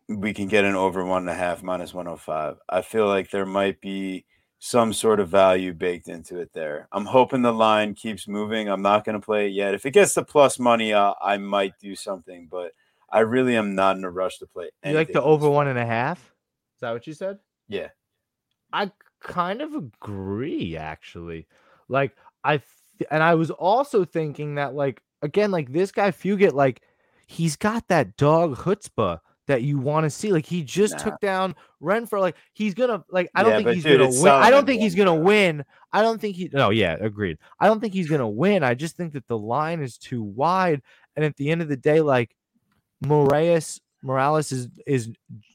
we can get an over one and a half minus 105. I feel like there might be some sort of value baked into it there. I'm hoping the line keeps moving. I'm not going to play it yet. If it gets to plus money, uh, I might do something, but I really am not in a rush to play.
You like the over one and a half? Is that what you said?
Yeah.
I kind of agree, actually. Like I th- and I was also thinking that, like, again, like this guy Fugitt, like he's got that dog chutzpah that you want to see. Like he just
Nah.
took down Renfro. Like he's gonna, like, I don't
Yeah,
think he's
dude,
gonna win. I don't think he's gonna win. I don't think he. No, yeah, agreed. I don't think he's gonna win. I just think that the line is too wide. And at the end of the day, like Moraes Morales is is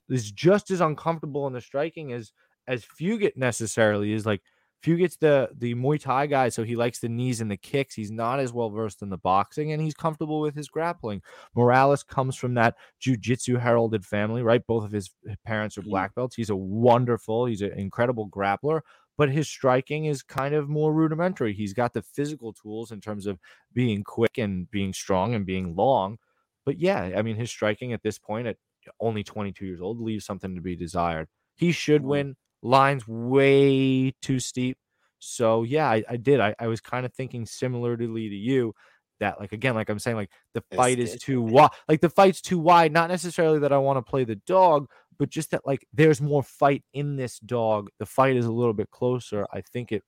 is just as uncomfortable in the striking as as Fugitt necessarily is. Like Fugitt's the the Muay Thai guy, so he likes the knees and the kicks. He's not as well versed in the boxing, and he's comfortable with his grappling. Morales comes from that jujitsu heralded family, right? Both of his parents are
Mhm.
black belts. He's a wonderful, he's an incredible grappler, but his striking is kind of more rudimentary. He's got the physical tools in terms of being quick and being strong and being long. But yeah, I mean, his striking at this point, at only 22 years old, leaves something to be desired. He should
Mhm.
win. Lines way too steep. So yeah, I, I did. I, I was kind of thinking similarly to you that like again, like I'm saying, like the
It's-
fight is
it-
too wide. Like the fight's too wide. Not necessarily that I want to play the dog, but just that like there's more fight in this dog. The fight is a little bit closer. I think it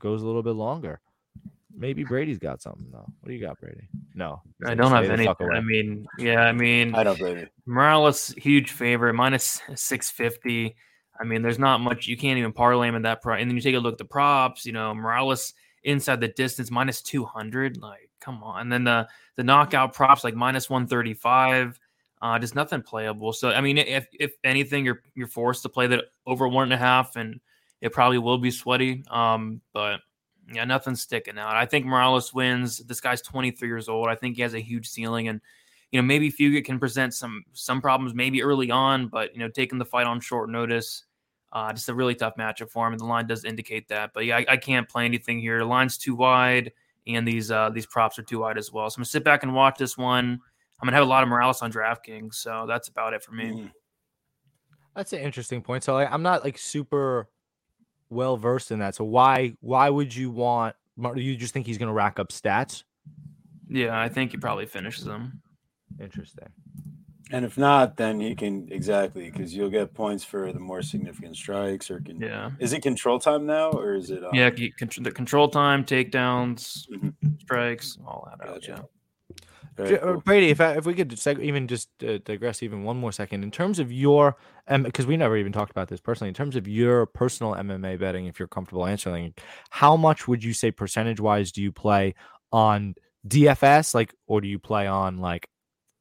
goes a little bit longer. Maybe Brady's got something though. What do you got, Brady? No,
I don't have
the
anything. I mean, yeah, I mean,
I don't blame you.
Morales, huge favorite, minus 650. I mean, there's not much. You can't even parlay him in that price. And then you take a look at the props, you know, Morales inside the distance, minus 200. Like, come on. And then the, the knockout props, like minus 135. Uh, just nothing playable. So, I mean, if, if anything, you're, you're forced to play that over one and a half, and it probably will be sweaty. Um, but yeah, nothing's sticking out. I think Morales wins. This guy's 23 years old. I think he has a huge ceiling, and you know maybe Fugitt can present some some problems maybe early on, but you know taking the fight on short notice, uh, just a really tough matchup for him. And the line does indicate that. But yeah, I, I can't play anything here. The line's too wide, and these uh, these props are too wide as well. So I'm gonna sit back and watch this one. I'm gonna have a lot of Morales on DraftKings, so that's about it for me.
Mhm.
That's an interesting point. So like, I'm not like super well versed in that. So why why would you want? You just think he's going to rack up stats?
Yeah, I think he probably finishes them.
Interesting.
And if not, then he can exactly because you'll get points for the more significant strikes. Or can
Yeah.
is it control time now or is it? Um,
Yeah, the control time, takedowns,
Mhm.
strikes, all that out. Yeah.
very
uh,
cool.
Brady, if I, if we could seg- even just uh, digress even one more second in terms of your um because we never even talked about this personally in terms of your personal MMA betting if you're comfortable answering how much would you say percentage wise do you play on DFS like or do you play on like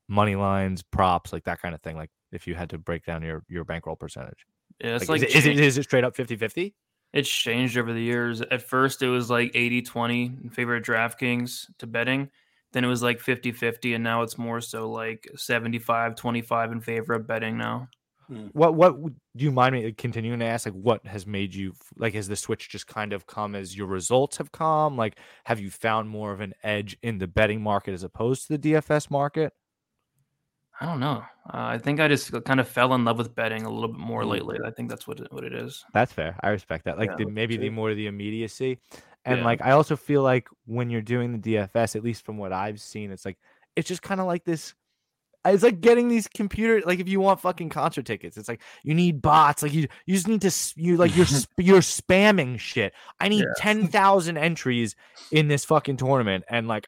money lines props like that kind of thing like if you had to break down your your bankroll percentage
Yeah, it's
like,
like,
is, it, is, it, it straight up 50-50
it's changed over the years. At first, it was like 80 20 in favor of DraftKings to betting. Then it was like 50 50, and now it's more so like 75 25 in favor of betting now.
Hmm. what what do you mind me continuing to ask like what has made you like has the switch just kind of come as your results have come like have you found more of an edge in the betting market as opposed to the dfs market
I don't know. Uh, I think I just kind of fell in love with betting a little bit more
Mm.
lately. I think that's what it, what it is.
That's fair. I respect that. Like
Yeah,
the, maybe the more the immediacy, and
Yeah.
like I also feel like when you're doing the DFS, at least from what I've seen, it's like it's just kind of like this. It's like getting these computer like if you want fucking concert tickets, it's like you need bots. Like you you just need to you like you're you're spamming shit. I need
Yeah.
ten thousand entries in this fucking tournament, and like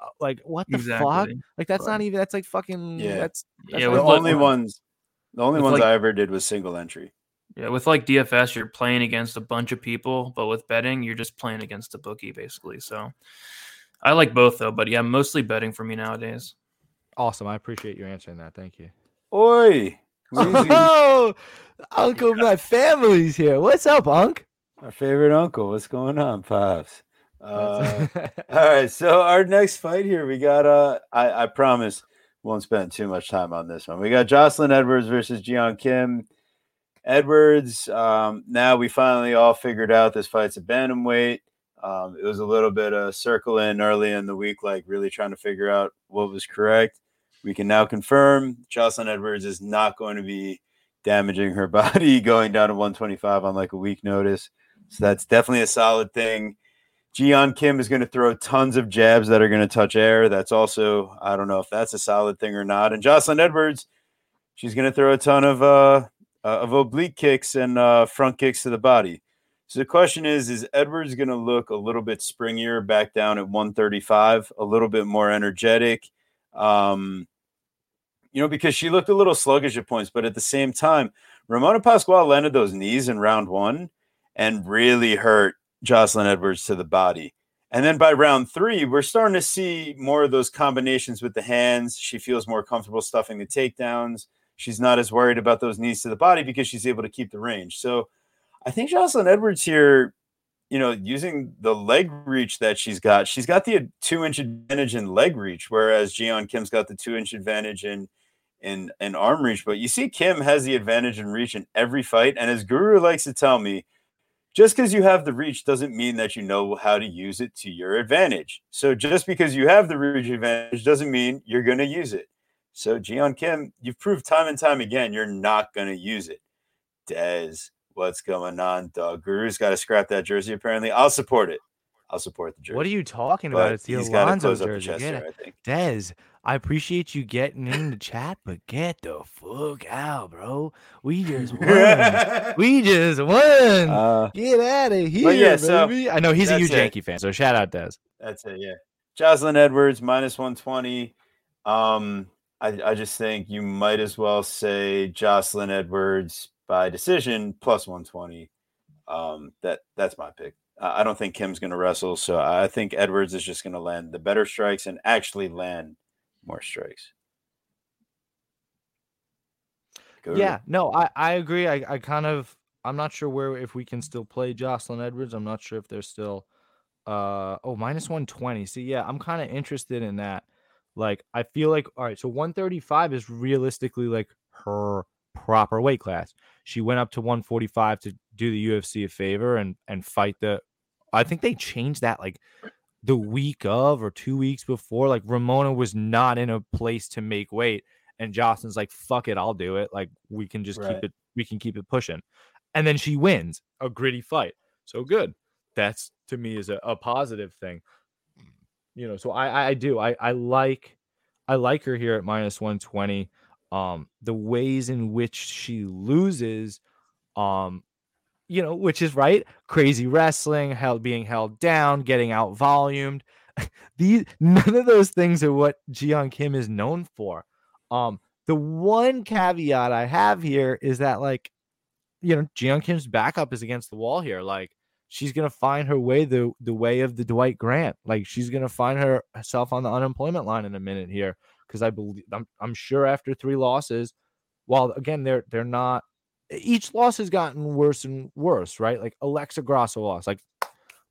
Uh, like what the fuck? Like that's
Right.
not even that's like fucking
Yeah.
that's that's
Yeah,
not
with
the
like-
only ones, the only ones
like-
I ever did was single entry.
Yeah, with like DFS, you're playing against a bunch of people, but with betting, you're just playing against a bookie basically. So I like both though, but yeah, mostly betting for me nowadays.
awesome. I appreciate you answering that. Thank you.
Oi,
Oh, Uncle, my family's here. What's up, Unc?
our favorite uncle. What's going on, pops? Uh, all right, so our next fight here, we got. Uh, I, I promise won't spend too much time on this one. We got Jocelyn Edwards versus Jian Kim. Edwards. Um, now we finally all figured out this fight's a bantamweight. Um, it was a little bit of circling early in the week, like really trying to figure out what was correct. We can now confirm Jocelyn Edwards is not going to be damaging her body going down to 125 on like a week notice. So that's definitely a solid thing. Jian Kim is going to throw tons of jabs that are going to touch air. That's also, I don't know if that's a solid thing or not. And Jocelyn Edwards, she's going to throw a ton of uh, uh, of oblique kicks and uh, front kicks to the body. So the question is: Is Edwards going to look a little bit springier back down at 135, a little bit more energetic? Um, you know, because she looked a little sluggish at points, but at the same time, Ramona Pascual landed those knees in round one and really hurt Jocelyn Edwards to the body. And then by round three, we're starting to see more of those combinations with the hands. She feels more comfortable stuffing the takedowns. She's not as worried about those knees to the body because she's able to keep the range. So I think Jocelyn Edwards here, you know, using the leg reach that she's got, she's got the two inch advantage in leg reach, whereas Jian Kim's got the two inch advantage in in in arm reach. But you see, Kim has the advantage in reach in every fight. And as Guru likes to tell me, just because you have the reach doesn't mean that you know how to use it to your advantage. So just because you have the reach advantage doesn't mean you're going to use it. So Jian Kim, you've proved time and time again you're not going to use it. Dez, what's going on, dog? Guru's got to scrap that jersey. Apparently, I'll support it. I'll support the jersey.
what are you talking about?
But
It's the
he's got to
Alonzo
close up the
jersey.
chest
Get
there,
it.
I think.
Dez, I appreciate you getting in the chat, but get the fuck out, bro. We just won. we just won.
Uh,
Get out of here,
yeah, so
baby. I know he's a huge. Yankee fan, so shout out Dez.
That's it, yeah. Jocelyn Edwards minus 120. Um, I, I just think you might as well say Jocelyn Edwards by decision plus 120. Um, that that's my pick. I I don't think Kim's going to wrestle, so I think Edwards is just going to land the better strikes and actually land more strikes. Go to-
Yeah, no, I, I agree. I, I kind of I'm not sure where if we can still play Jocelyn Edwards. I'm not sure if there's still uh oh minus 120. See, yeah, I'm kind of interested in that. Like, I feel like all right, so 135 is realistically like her proper weight class. She went up to 145 to do the UFC a favor and and fight the I think they changed that like the week of or two weeks before. Like Ramona was not in a place to make weight and Jocelyn's like, fuck it, I'll do it. Like we can just
Right.
keep it, we can keep it pushing. And then she wins a gritty fight. So good. That's to me is a, a positive thing. You know, so I I, do. I I like I like her here at minus 120. Um, the ways in which she loses, um, you know, which is right, crazy wrestling, held being held down, getting out volumed. These none of those things are what Jian Kim is known for. Um, the one caveat I have here is that like, you know, Jian Kim's backup is against the wall here. Like, she's gonna find her way the the way of the Dwight Grant. Like, she's gonna find her- herself on the unemployment line in a minute here because I believe I'm I'm sure after three losses, while again they're they're not each loss has gotten worse and worse, right? Like Alexa Grasso lost. Like,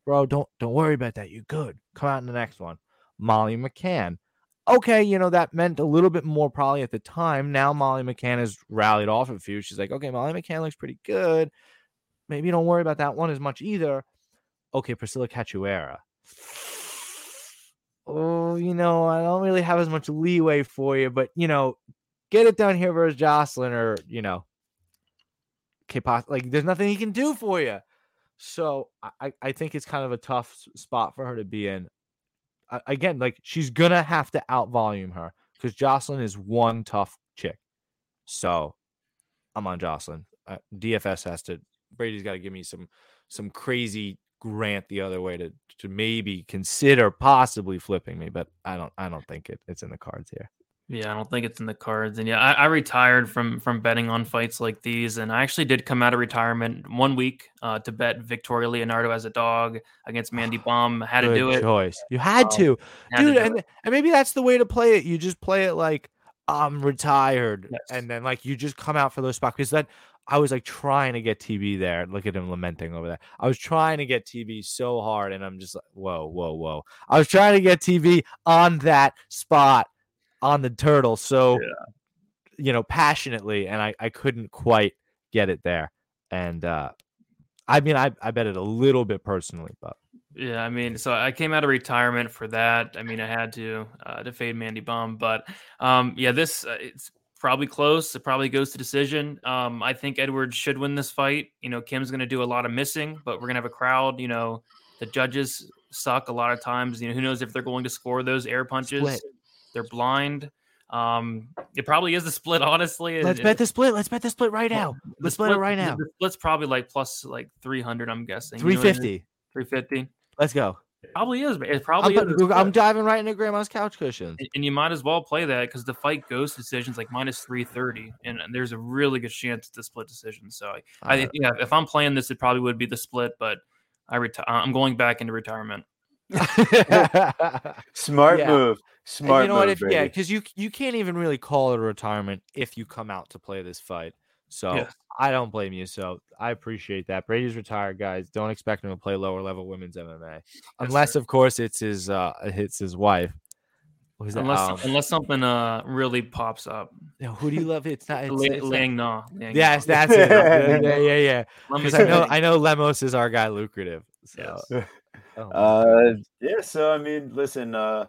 bro, don't don't worry about that. You're good. Come out in the next one. Molly McCann. Okay, you know, that meant a little bit more probably at the time. Now Molly McCann has rallied off a few. She's like, okay, Molly McCann looks pretty good. Maybe don't worry about that one as much either. Okay, Priscila Cachoeira. Oh, you know, I don't really have as much leeway for you, but you know, get it done here versus Jocelyn, or you know, like there's nothing he can do for you. So I, I think it's kind of a tough spot for her to be in. I, again, like she's gonna have to out volume her because Jocelyn is one tough chick. So I'm on Jocelyn. Uh, DFS has to. Brady's got to give me some some crazy grant the other way to to maybe consider possibly flipping me, but I don't I don't think it, it's in the cards here.
Yeah, I don't think it's in the cards. And yeah, I, I, retired from from betting on fights like these, and I actually did come out of retirement one week uh, to bet Victoria Leonardo as a dog against Mandy Bohm. Had
Good
to do it.
Choice. You had um, to, had dude, to and, and maybe that's the way to play it. You just play it like I'm retired, yes. and then like you just come out for those spots because then I was like trying to get TB there. Look at him lamenting over there. I was trying to get TB so hard, and I'm just like, whoa, whoa, whoa. I was trying to get TB on that spot on the turtle so yeah. you know passionately and I, I couldn't quite get it there and uh i mean i i bet it a little bit personally but
yeah i mean so i came out of retirement for that. I mean i had to uh to fade mandy Bohm, but um yeah this uh, it's probably close. It probably goes to decision. Um i think edwards should win this fight. You know kim's gonna do a lot of missing but we're gonna have a crowd you know the judges suck a lot of times. You know who knows if they're going to score those air punches. Split. They're blind. Um, it probably is the split, honestly.
Let's
it,
bet the split. Let's bet the split right now. Let's split, split, it right now.
The split's probably like plus like 300, I'm guessing.
350. You know
350.
Let's go.
Probably is. It probably
I'm, is. I'm diving right into grandma's couch cushions.
And, and you might as well play that because the fight goes decisions like minus 330. And, and, there's a really good chance it's a split decision. So I, I yeah, if I'm playing this, it probably would be the split, but I reti- I'm going back into retirement.
Smart yeah. move. Smart.
And you know
move,
what? If, yeah, because you you can't even really call it a retirement if you come out to play this fight. So yes. I don't blame you. So I appreciate that. Brady's retired, guys. Don't expect him to play lower level women's MMA, unless of course it's his uh it's his wife.
Unless um, unless something uh really pops up.
You know, who do you love? It's not. It's,
Lang, it's Lang Na.
Yes, that's it. yeah, yeah, yeah. Because I know I know Lemos is our guy, lucrative. So.
Yes. Oh, uh, yeah. So I mean, listen. Uh,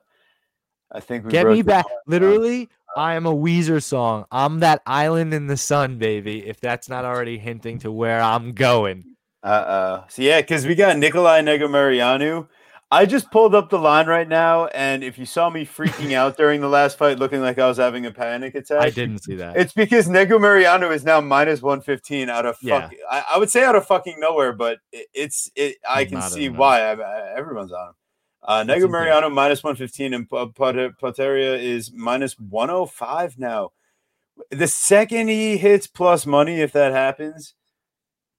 I think
get me back. Literally, uh, I am a Weezer song. I'm that island in the sun, baby. If that's not already hinting to where I'm going.
Uh uh So yeah, because we got Nicolae Negumereanu I just pulled up the line right now, and if you saw me freaking out during the last fight, looking like I was having a panic attack,
I didn't see that.
It's because Negumereanu is now minus one fifteen out of yeah. fucking. I, I, would say out of fucking nowhere, but it, it's it. I can see why I, I, everyone's on him. Uh, Negumereanu minus one fifteen, and Potieria is 105 now. The second he hits plus money, if that happens,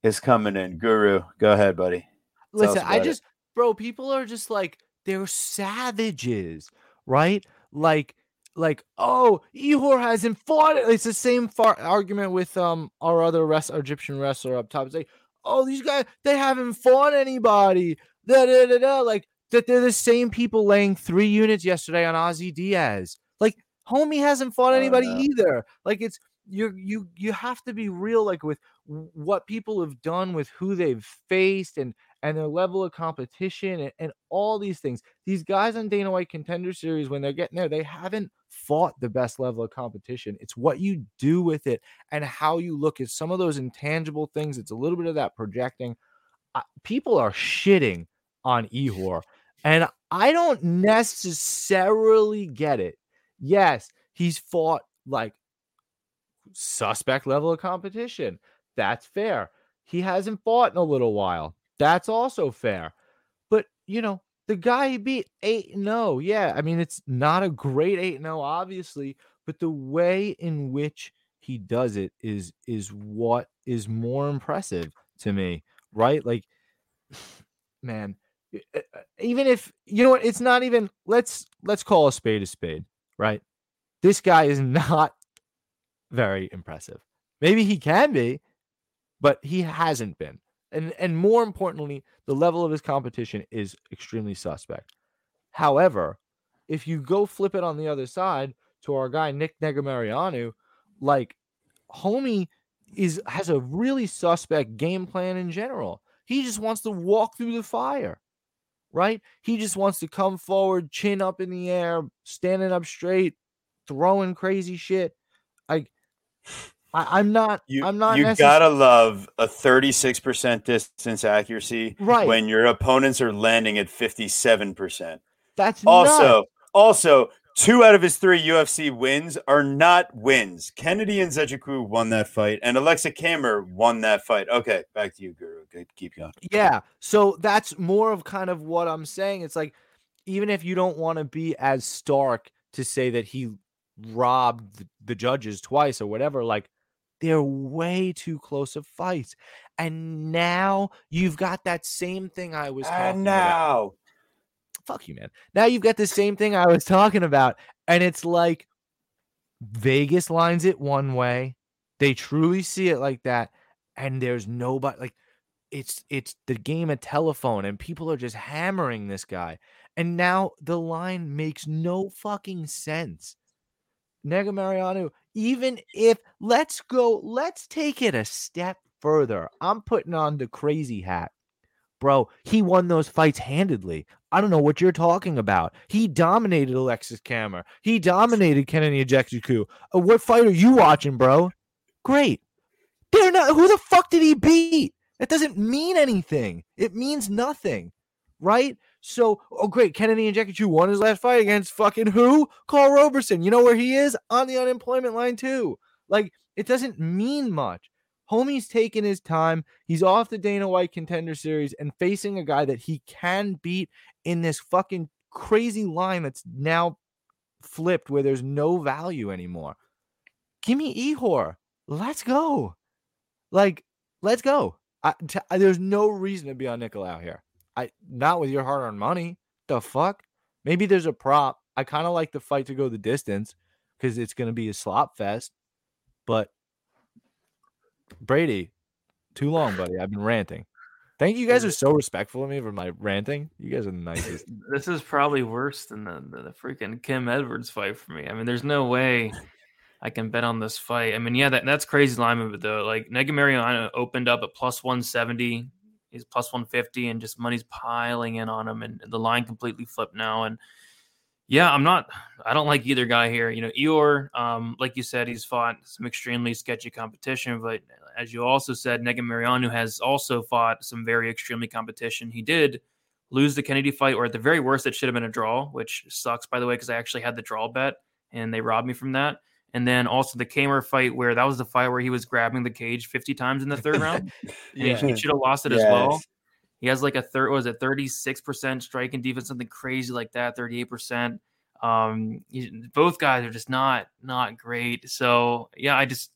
is coming in. Guru, go ahead, buddy.
Listen, I just bro, people are just like they're savages, right? Like, like, oh, Ihor hasn't fought. It's the same far- argument with um our other rest Egyptian wrestler up top. It's like, oh, these guys they haven't fought anybody. Da, da, da, da. Like that they're the same people laying three units yesterday on Ozzy Diaz. Like, homie hasn't fought anybody oh, no. either. Like it's you you you have to be real like with what people have done with who they've faced and and their level of competition and, and all these things. These guys on Dana White Contender Series, when they're getting there, they haven't fought the best level of competition. It's what you do with it and how you look at some of those intangible things. It's a little bit of that projecting. Uh, people are shitting on Ihor, and I don't necessarily get it. Yes, he's fought like suspect level of competition. That's fair. He hasn't fought in a little while. That's also fair. But, you know, the guy he beat 8 0. Yeah, I mean, it's not a great 8 0, obviously, but the way in which he does it is is what is more impressive to me, right? Like, man, Uh, uh, even if you know what, it's not even let's let's call a spade a spade, right? This guy is not very impressive. Maybe he can be, but he hasn't been. And and more importantly, the level of his competition is extremely suspect. However, if you go flip it on the other side to our guy Nick Negumereanu, like homie is has a really suspect game plan in general. He just wants to walk through the fire, right? He just wants to come forward, chin up in the air, standing up straight, throwing crazy shit. Like, I, I'm not.
You,
I'm not.
you
necess-
gotta love a 36% distance accuracy
right.
when your opponents are landing at 57%.
That's
Also,
nuts.
also, two out of his three UFC wins are not wins. Kennedy Nzechukwu won that fight, and Aleksa Camur won that fight. Okay, back to you, Guru. Good, keep going.
Yeah. So that's more of kind of what I'm saying. It's like, even if you don't want to be as stark to say that he robbed the, judges twice or whatever, like they're way too close of fights. And now you've got that same thing I was talking
And
about. Fuck you, man. Now you've got the same thing I was talking about. And it's like Vegas lines it one way. They truly see it like that. And there's nobody like it's it's the game of telephone and people are just hammering this guy. And now the line makes no fucking sense. Negumereanu, even if let's go, let's take it a step further. I'm putting on the crazy hat. Bro, he won those fights handedly. I don't know what you're talking about. He dominated Alexis Camur. He dominated Kennedy Nzechukwu. Uh, what fight are you watching, bro? Great. They're not. Who the fuck did he beat? That doesn't mean anything. It means nothing, right? So, oh great, Kennedy Nzechukwu won his last fight against fucking who? Karl Roberson. You know where he is on the unemployment line too. Like it doesn't mean much. Homie's taking his time. He's off the Dana White contender series and facing a guy that he can beat in this fucking crazy line that's now flipped where there's no value anymore. Give me Ihor. Let's go. Like, let's go. I, t- I- there's no reason to be on Nicolae here. I not with your hard-earned money. The fuck? Maybe there's a prop. I kind of like the fight to go the distance because it's going to be a slop fest. But Brady, too long, buddy. I've been ranting. Thank you. Guys are so respectful of me for my ranting. You guys are the nicest.
This is probably worse than the, the, the freaking Kim Edwards fight for me. I mean, there's no way I can bet on this fight. I mean, yeah, that, that's crazy line movement though. Like Negumereanu opened up at plus 170. He's plus 150 and just money's piling in on him and the line completely flipped now. And yeah, I'm not I don't like either guy here. You know, Eeyore, um, like you said, he's fought some extremely sketchy competition, but as you also said, Negumereanu has also fought some very extremely competition. He did lose the Kennedy fight, or at the very worst, it should have been a draw, which sucks, by the way, because I actually had the draw bet and they robbed me from that. And then also the Camur fight, where that was the fight where he was grabbing the cage 50 times in the third round. And he- he, should have lost it as well. He has like a third, was it 36% strike and defense, something crazy like that, 38%. Um, he- both guys are just not not great. So yeah, I just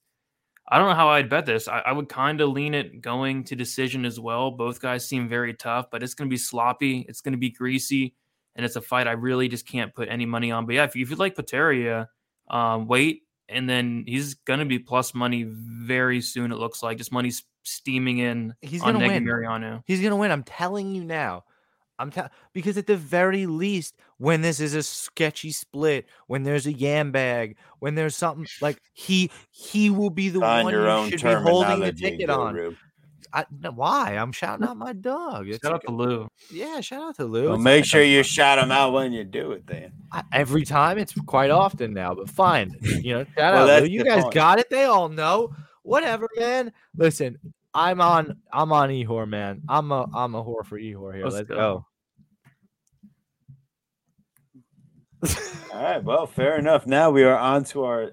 I don't know how I'd bet this. I, I would kind of lean it going to decision as well. Both guys seem very tough, but it's going to be sloppy. It's going to be greasy, and it's a fight I really just can't put any money on. But yeah, if you, if you like Potieria, um, wait, and then he's going to be plus money very soon. It looks like just money's steaming in
He's
on
gonna win.
Mariano.
He's gonna win. I'm telling you now. I'm tell because at the very least, when this is a sketchy split, when there's a yam bag, when there's something like he he will be the
Find
one
your
you
own
should be holding the
terminology,
ticket on. I, no, why? I'm shouting out my dog. It's
Shout
a
out to Lou.
yeah, shout out to Lou.
Well, make
fine.
sure you shout him out when you do it, then.
I, every time. It's quite often now, but fine. You know, shout
Well,
out. Lou. You guys
point.
got it. They all know. Whatever, man. Listen, I'm on. I'm on Ihor, man. I'm a. I'm a whore for Ihor here.
Let's
Let's,
go.
go.
All right. Well, fair enough. Now we are on to our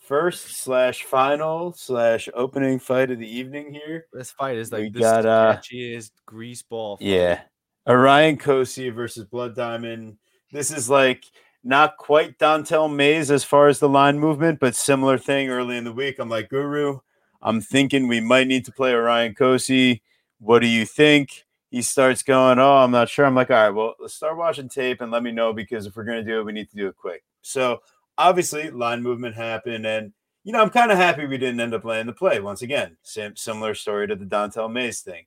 first slash final slash opening fight of the evening here.
This fight is
We
like the
got, uh,
sketchiest grease ball. fight.
Yeah. Orion Cosce versus Blood Diamond. This is like not quite Dontale Mayes as far as the line movement, but similar thing early in the week. I'm like, Guru, I'm thinking we might need to play Orion Cosce. What do you think? He starts going, Oh, I'm not sure. I'm like, All right, well, let's start watching tape and let me know because if we're going to do it, we need to do it quick. So obviously, line movement happened. And, you know, I'm kind of happy we didn't end up laying the play once again. Same, similar story to the Dontale Mayes thing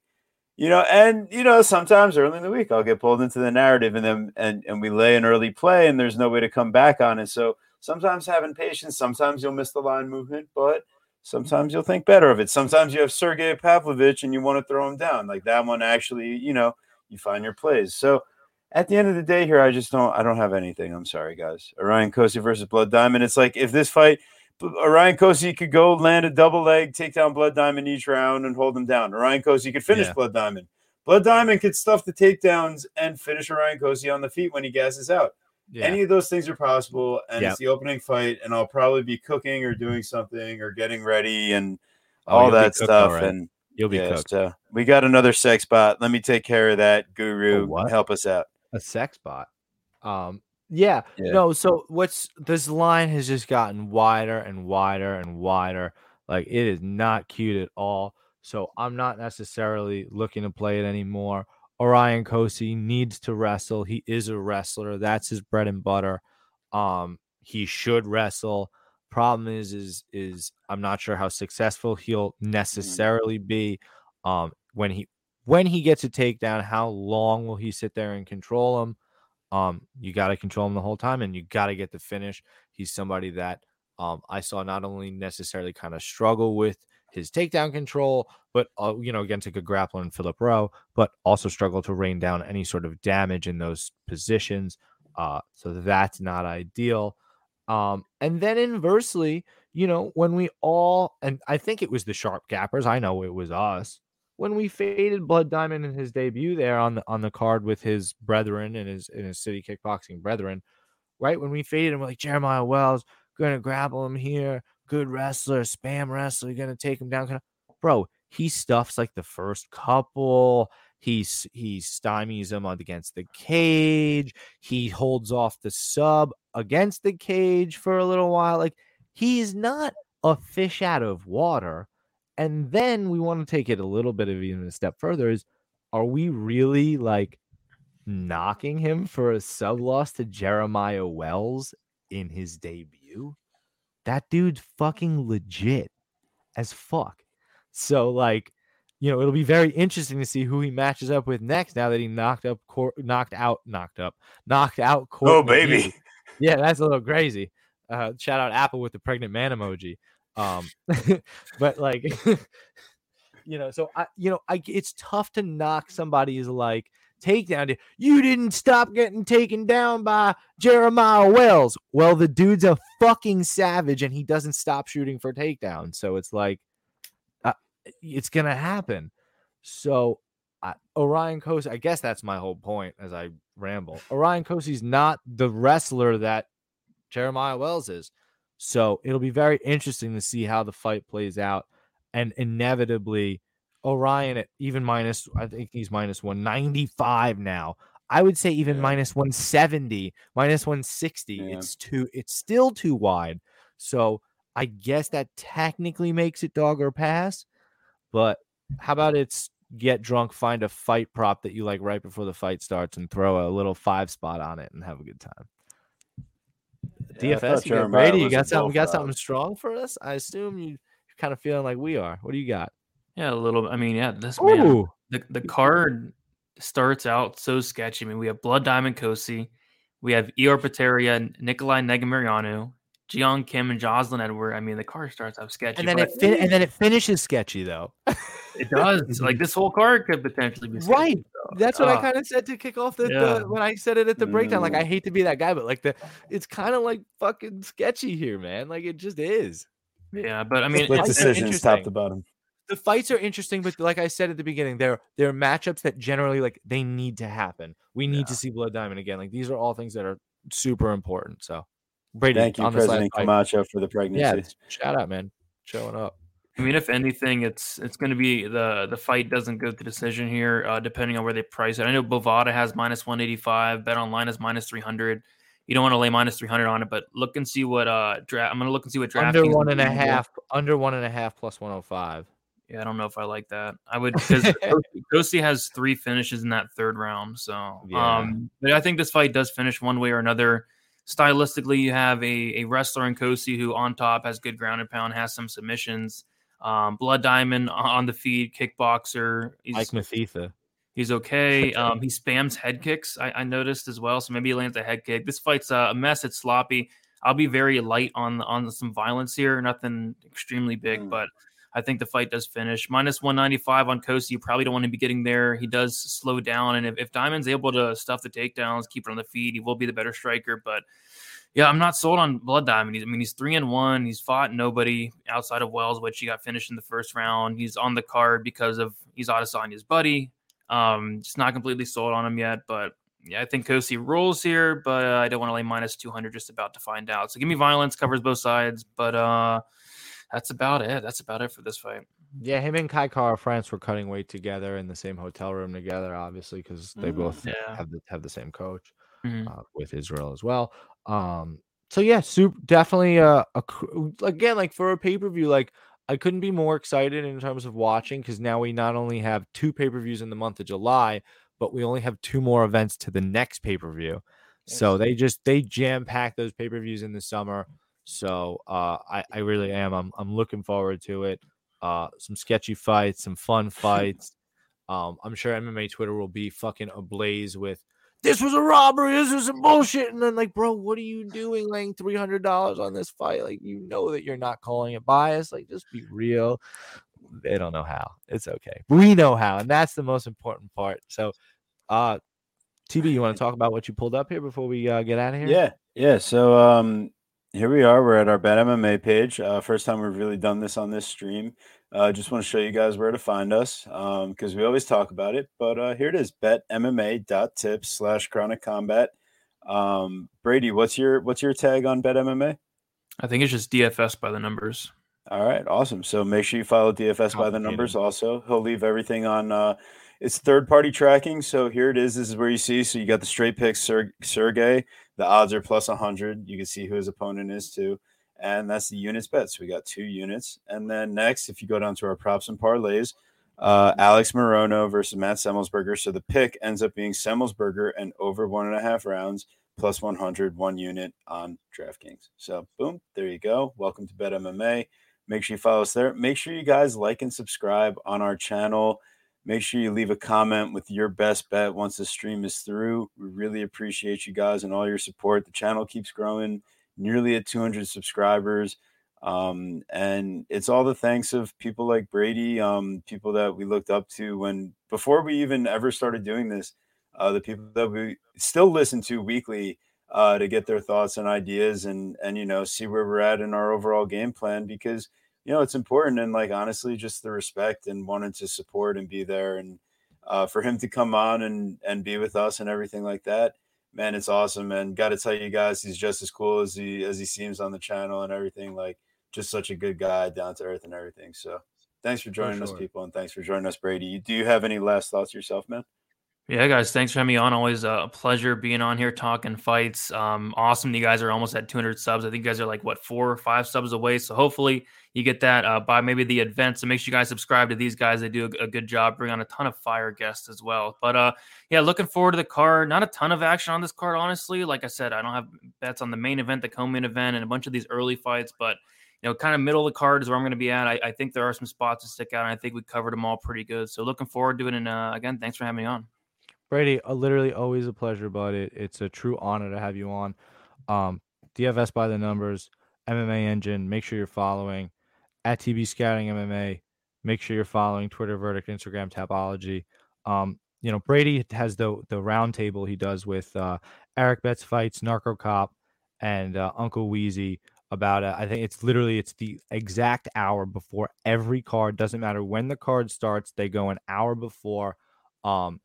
you know, and you know, sometimes early in the week I'll get pulled into the narrative and then and, and we lay an early play and there's no way to come back on it. So sometimes having patience, sometimes you'll miss the line movement, but sometimes you'll think better of it. Sometimes you have Sergey Pavlovich and you want to throw him down. Like that one actually, you know, you find your plays. So at the end of the day here, I just don't I don't have anything. I'm sorry, guys. Orion Cosce versus Blood Diamond. It's like if this fight Orion Cosce could go land a double leg, take down Blood Diamond each round, and hold him down. Orion Cosce could finish
Yeah.
Blood Diamond. Blood Diamond could stuff the takedowns and finish Orion Cosce on the feet when he gasses out.
Yeah.
Any of those things are possible, and
Yep.
it's the opening fight, and I'll probably be cooking or doing something or getting ready and
Oh,
all that stuff. And
You'll be
yeah,
cooked.
so we got another sex bot. Let me take care of that, Guru. Help us out.
a sex bot. Um, yeah,
Yeah.
no. So what's this line has just gotten wider and wider and wider. Like it is not cute at all. So I'm not necessarily looking to play it anymore. Orion Cosce needs to wrestle. He is a wrestler. That's his bread and butter. Um, he should wrestle. Problem is, is, is I'm not sure how successful he'll necessarily be. Um, when he when he gets a takedown, how long will he sit there and control him? Um, you got to control him the whole time, and you got to get the finish. He's somebody that um, I saw not only necessarily kind of struggle with his takedown control, but uh, you know against a good grappler in Philip Rowe, but also struggle to rain down any sort of damage in those positions. Uh, so that's not ideal. Um, and then inversely, you know, when we all and I think it was the sharp gappers, I know it was us when we faded Blood Diamond in his debut there on the on the card with his brethren and his in his city kickboxing brethren, right? When we faded him, we're like Jeremiah Wells gonna grapple him here, good wrestler, spam wrestler, gonna take him down. Bro, he stuffs like the first couple. He's he stymies him against the cage. He holds off the sub against the cage for a little while. Like he's not a fish out of water. And then we want to take it a little bit of even a step further is are we really like knocking him for a sub loss to Jeremiah Wells in his debut? That dude's fucking legit as fuck. So like, you know, it'll be very interesting to see who he matches up with next now that he knocked up Cor- knocked out knocked up knocked out
Oh,
Court
baby.
yeah, that's a little crazy. Uh, shout out Apple with the pregnant man emoji. Um, but like, you know, so I, you know, I it's tough to knock somebody's like takedown. You didn't stop getting taken down by Jeremiah Wells. Well, the dude's a fucking savage, and he doesn't stop shooting for takedowns. So it's like, uh, it's gonna happen. So Orion Cosce, I guess that's my whole point as I ramble. Orion Cosce's not the wrestler that Jeremiah Wells is. So it'll be very interesting to see how the fight plays out. And inevitably, Orion at even minus, I think he's minus 195 now. I would say even
Yeah.
minus 170, minus 160.
Yeah.
It's too, it's still too wide. So I guess that technically makes it dog or pass. But how about it's get drunk, find a fight prop that you like right before the fight starts, and throw a little five spot on it and have a good time.
Yeah,
DFS, you got Brady, you got something, got something strong for us. I assume you, you're kind of feeling like we are. What do you got?
Yeah, a little. I mean, yeah, this man.
Ooh,
The the card starts out so sketchy. I mean, we have Blood Diamond Cosce, we have Ihor Potieria, Nicolae Negumereanu, Jiang Kim, and Joselyne Edward. I mean, the card starts out sketchy.
and then it fin- and then it finishes sketchy though.
it does. like this whole card could potentially be sketchy,
Right.
though.
That's what I
Ah,
kind of said to kick off the,
Yeah.
the when I said it at the breakdown. Like
Mm.
I hate to be that guy, but like the it's kind of like fucking sketchy here, man. Like it just is.
Yeah, but I mean,
Split
it's
it's,
decisions, top
interesting.
to bottom.
The fights are interesting, but like I said at the beginning, they're they're matchups that generally like they need to happen. We need to see Blood Diamond again. Like these are all things that are super important. So Brady,
Thank you,
on this
President
fight-
Camacho, for the pregnancy.
Yeah, shout out, man, showing up.
I mean, if anything, it's it's going to be the the fight doesn't go to decision here, uh, depending on where they price it. I know Bovada has minus one eighty five. Bet online is minus three hundred. You don't want to lay minus three hundred on it, but look and see what uh draft. I'm going to look and see what draft.
Under one and a half, under one and a half plus one hundred five.
Yeah, I don't know if I like that. I would because Cosce has three finishes in that third round. So,
Yeah.
um, but I think this fight does finish one way or another. Stylistically, you have a, a wrestler in Cosce who on top has good ground and pound, has some submissions. Um, Blood Diamond on the feet, kickboxer. He's,
Mike Mathetha.
he's okay. Um, he spams head kicks. I, I noticed as well. So maybe he lands a head kick. This fight's a mess. It's sloppy. I'll be very light on on some violence here. Nothing extremely big,
Mm.
but I think the fight does finish. Minus 195 on Cosce. You probably don't want to be getting there. He does slow down. And if, if Diamond's able to stuff the takedowns, keep it on the feet, he will be the better striker. But Yeah, I'm not sold on Blood Diamond. He's, I mean, he's three and one. He's fought nobody outside of Wells, which he got finished in the first round. He's on the card because of he's Adesanya's buddy. Um, just not completely sold on him yet, but yeah, I think Cosce rules here, but uh, I don't want to lay minus 200 just about to find out. So give me violence, covers both sides, but uh, that's about it. That's about it for this fight.
Yeah, him and Kai Kara France were cutting weight together in the same hotel room together, obviously, because they both
Yeah.
have the have the same coach
Mhm.
uh, with Israel as well. Um, so yeah, super definitely a, a again like for a pay per view, like I couldn't be more excited in terms of watching because now we not only have two pay per views in the month of July, but we only have two more events to the next pay per view. So they just they jam pack those pay per views in the summer. So uh, I I really am. I'm I'm looking forward to it. Uh, some sketchy fights, some fun fights. Um, I'm sure MMA Twitter will be fucking ablaze with this was a robbery, this was some bullshit. And then like, bro, what are you doing laying three hundred dollars on this fight? Like, you know that you're not calling it bias. Like, just be real. They don't know how. It's okay. We know how, and that's the most important part. So uh TB, you want to talk about what you pulled up here before we uh, get out of here?
Yeah, yeah. So um, here we are. We're at our Bet MMA page. Uh, first time we've really done this on this stream. uh, just want to show you guys where to find us because we always talk about it. But uh, here it is: betmma.tips slash chronic combat. Um, Brady, what's your what's your tag on Bet MMA?
I think it's just DFS by the numbers.
All right, awesome. So make sure you follow DFS by the numbers. Also, he'll leave everything on. Uh, it's third party tracking. So here it is. This is where you see. So you got the straight picks, Ser- Sergey. The odds are plus 100. You can see who his opponent is too. And that's the units bet. So we got two units. And then next, if you go down to our props and parlays, uh, Alex Morono versus Matt Semelsberger. So the pick ends up being Semelsberger and over one and a half rounds plus 100, one unit on DraftKings. So boom, there you go. Welcome to Bet MMA. Make sure you follow us there. Make sure you guys like and subscribe on our channel. Make sure you leave a comment with your best bet once the stream is through. We really appreciate you guys and all your support. The channel keeps growing, nearly at 200 subscribers. Um, and it's all the thanks of people like Brady, um, people that we looked up to when before we even ever started doing this, uh, the people that we still listen to weekly uh, to get their thoughts and ideas and and you know see where we're at in our overall game plan because you know it's important and like honestly just the respect and wanting to support and be there and uh, for him to come on and and be with us and everything like that man it's awesome and got to tell you guys he's just as cool as he as he seems on the channel and everything like just such a good guy down to earth and everything so thanks for joining us
sure.
people and thanks for joining us brady do you have any last thoughts yourself man
Yeah, guys, thanks for having me on. Always a pleasure being on here talking fights. Um, awesome. You guys are almost at 200 subs. I think you guys are like what four or five subs away. So hopefully you get that uh, by maybe the event. So make sure you guys subscribe to these guys. They do a, a good job. Bring on a ton of fire guests as well. But uh, yeah, looking forward to the card. Not a ton of action on this card, honestly. Like I said, I don't have bets on the main event, the co-main event, and a bunch of these early fights. But you know, kind of middle of the card is where I'm going to be at. I, I think there are some spots to stick out, and I think we covered them all pretty good. So looking forward to it. And uh, again, thanks for having me on.
Brady, uh, literally always a pleasure, bud. It, it's a true honor to have you on. Um, DFS by the numbers, MMA Engine. Make sure you're following at TB Scouting MMA. Make sure you're following Twitter Verdict, Instagram Tapology. Um, you know, Brady has the the roundtable he does with uh, Eric Betts fights, Narco Cop, and uh, Uncle Wheezy about it. I think it's literally it's the exact hour before every card. Doesn't matter when the card starts, they go an hour before. Um,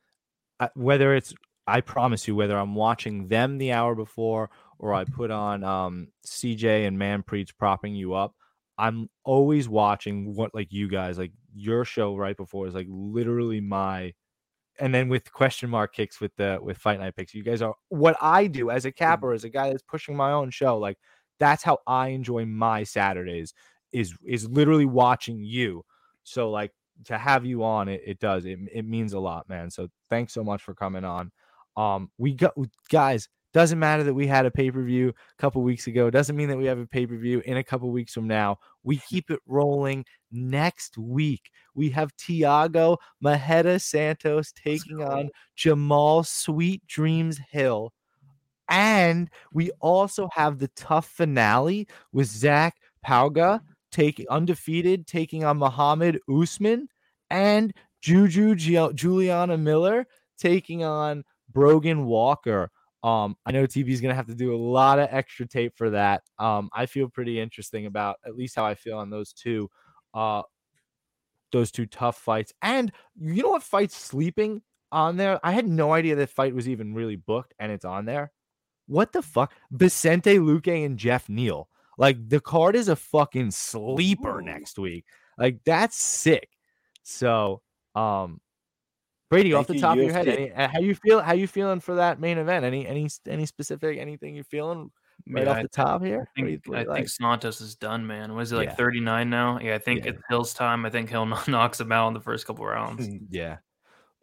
whether it's I promise you, whether I'm watching them the hour before or I put on um, CJ and Manpreet's propping you up, I'm always watching what like you guys like your show right before is like literally my and then with question mark kicks with the with fight night picks. You guys are what i do as a capper as a guy that's pushing my own show like that's how i enjoy my saturdays is is literally watching you. So like to have you on it it does it, it means a lot man so thanks so much for coming on. Um we got guys doesn't matter that we had a pay-per-view a couple weeks ago doesn't mean that we have a pay-per-view in a couple weeks from now. We keep it rolling next week. We have tiago Marreta santos taking on jamal sweet dreams hill. And we also have the TUF finale with Zac Pauga taking undefeated taking on muhammad usman and juju juliana miller taking on brogan walker Um, I know TB's gonna have to do a lot of extra tape for that. Um, I feel pretty interesting about at least how I feel on those two, uh, those two TUF fights. And you know what fight's sleeping on there? I had no idea that fight was even really booked, and it's on there. What the fuck? Vicente Luque and Geoff Neal. Like the card is a fucking sleeper
Ooh.
next week. Like that's sick. So, um, Brady, off the
Thank you,
top of your head, any, uh, how you feel? How you feeling for that main event? Any any any specific anything you're feeling right
Yeah,
off
I
the top here?
I
What do you-
think, I
you
think? Santos is done, man. Was he like
Yeah.
39 now? Yeah, I think
Yeah.
it's Hill's time. I think Hill knocks him out in the first couple rounds.
yeah.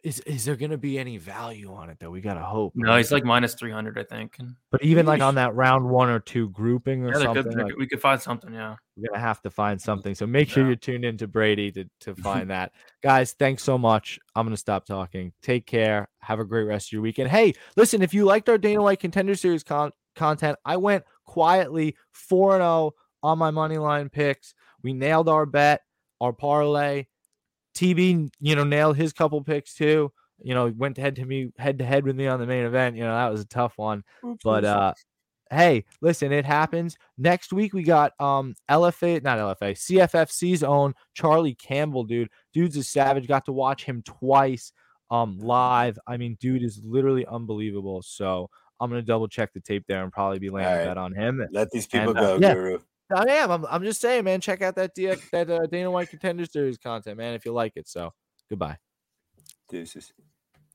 Is is there gonna be any value on it though? We gotta hope.
No, he's like minus 300, I think.
But even like on that round one or two grouping or
yeah,
something,
could,
like,
we could find something. Yeah.
we're gonna have to find something. So make sure
Yeah.
you're tuned into Brady to to find that. Guys, thanks so much. I'm gonna stop talking. Take care. Have a great rest of your weekend. Hey, listen, if you liked our Dana White Contender Series con- content, I went quietly four and zero on my money line picks. We nailed our bet, our parlay. TB, you know, nailed his couple picks too. You know, went head to me head to head with me on the main event. You know, that was a tough one. But uh hey, listen, it happens. Next week we got um LFA, not LFA, CFFC's own Charlie Campbell, dude. Dude's a savage. Got to watch him twice um live. I mean, dude is literally unbelievable. So I'm gonna double check the tape there and probably be laying a
Alright.
bet on him.
Let these people
And, uh,
go,
yeah.
Guru.
I am. I'm, I'm just saying, man. Check out that DX, that uh, Dana White Contender Series content, man, if you like it. So goodbye.
Deuces.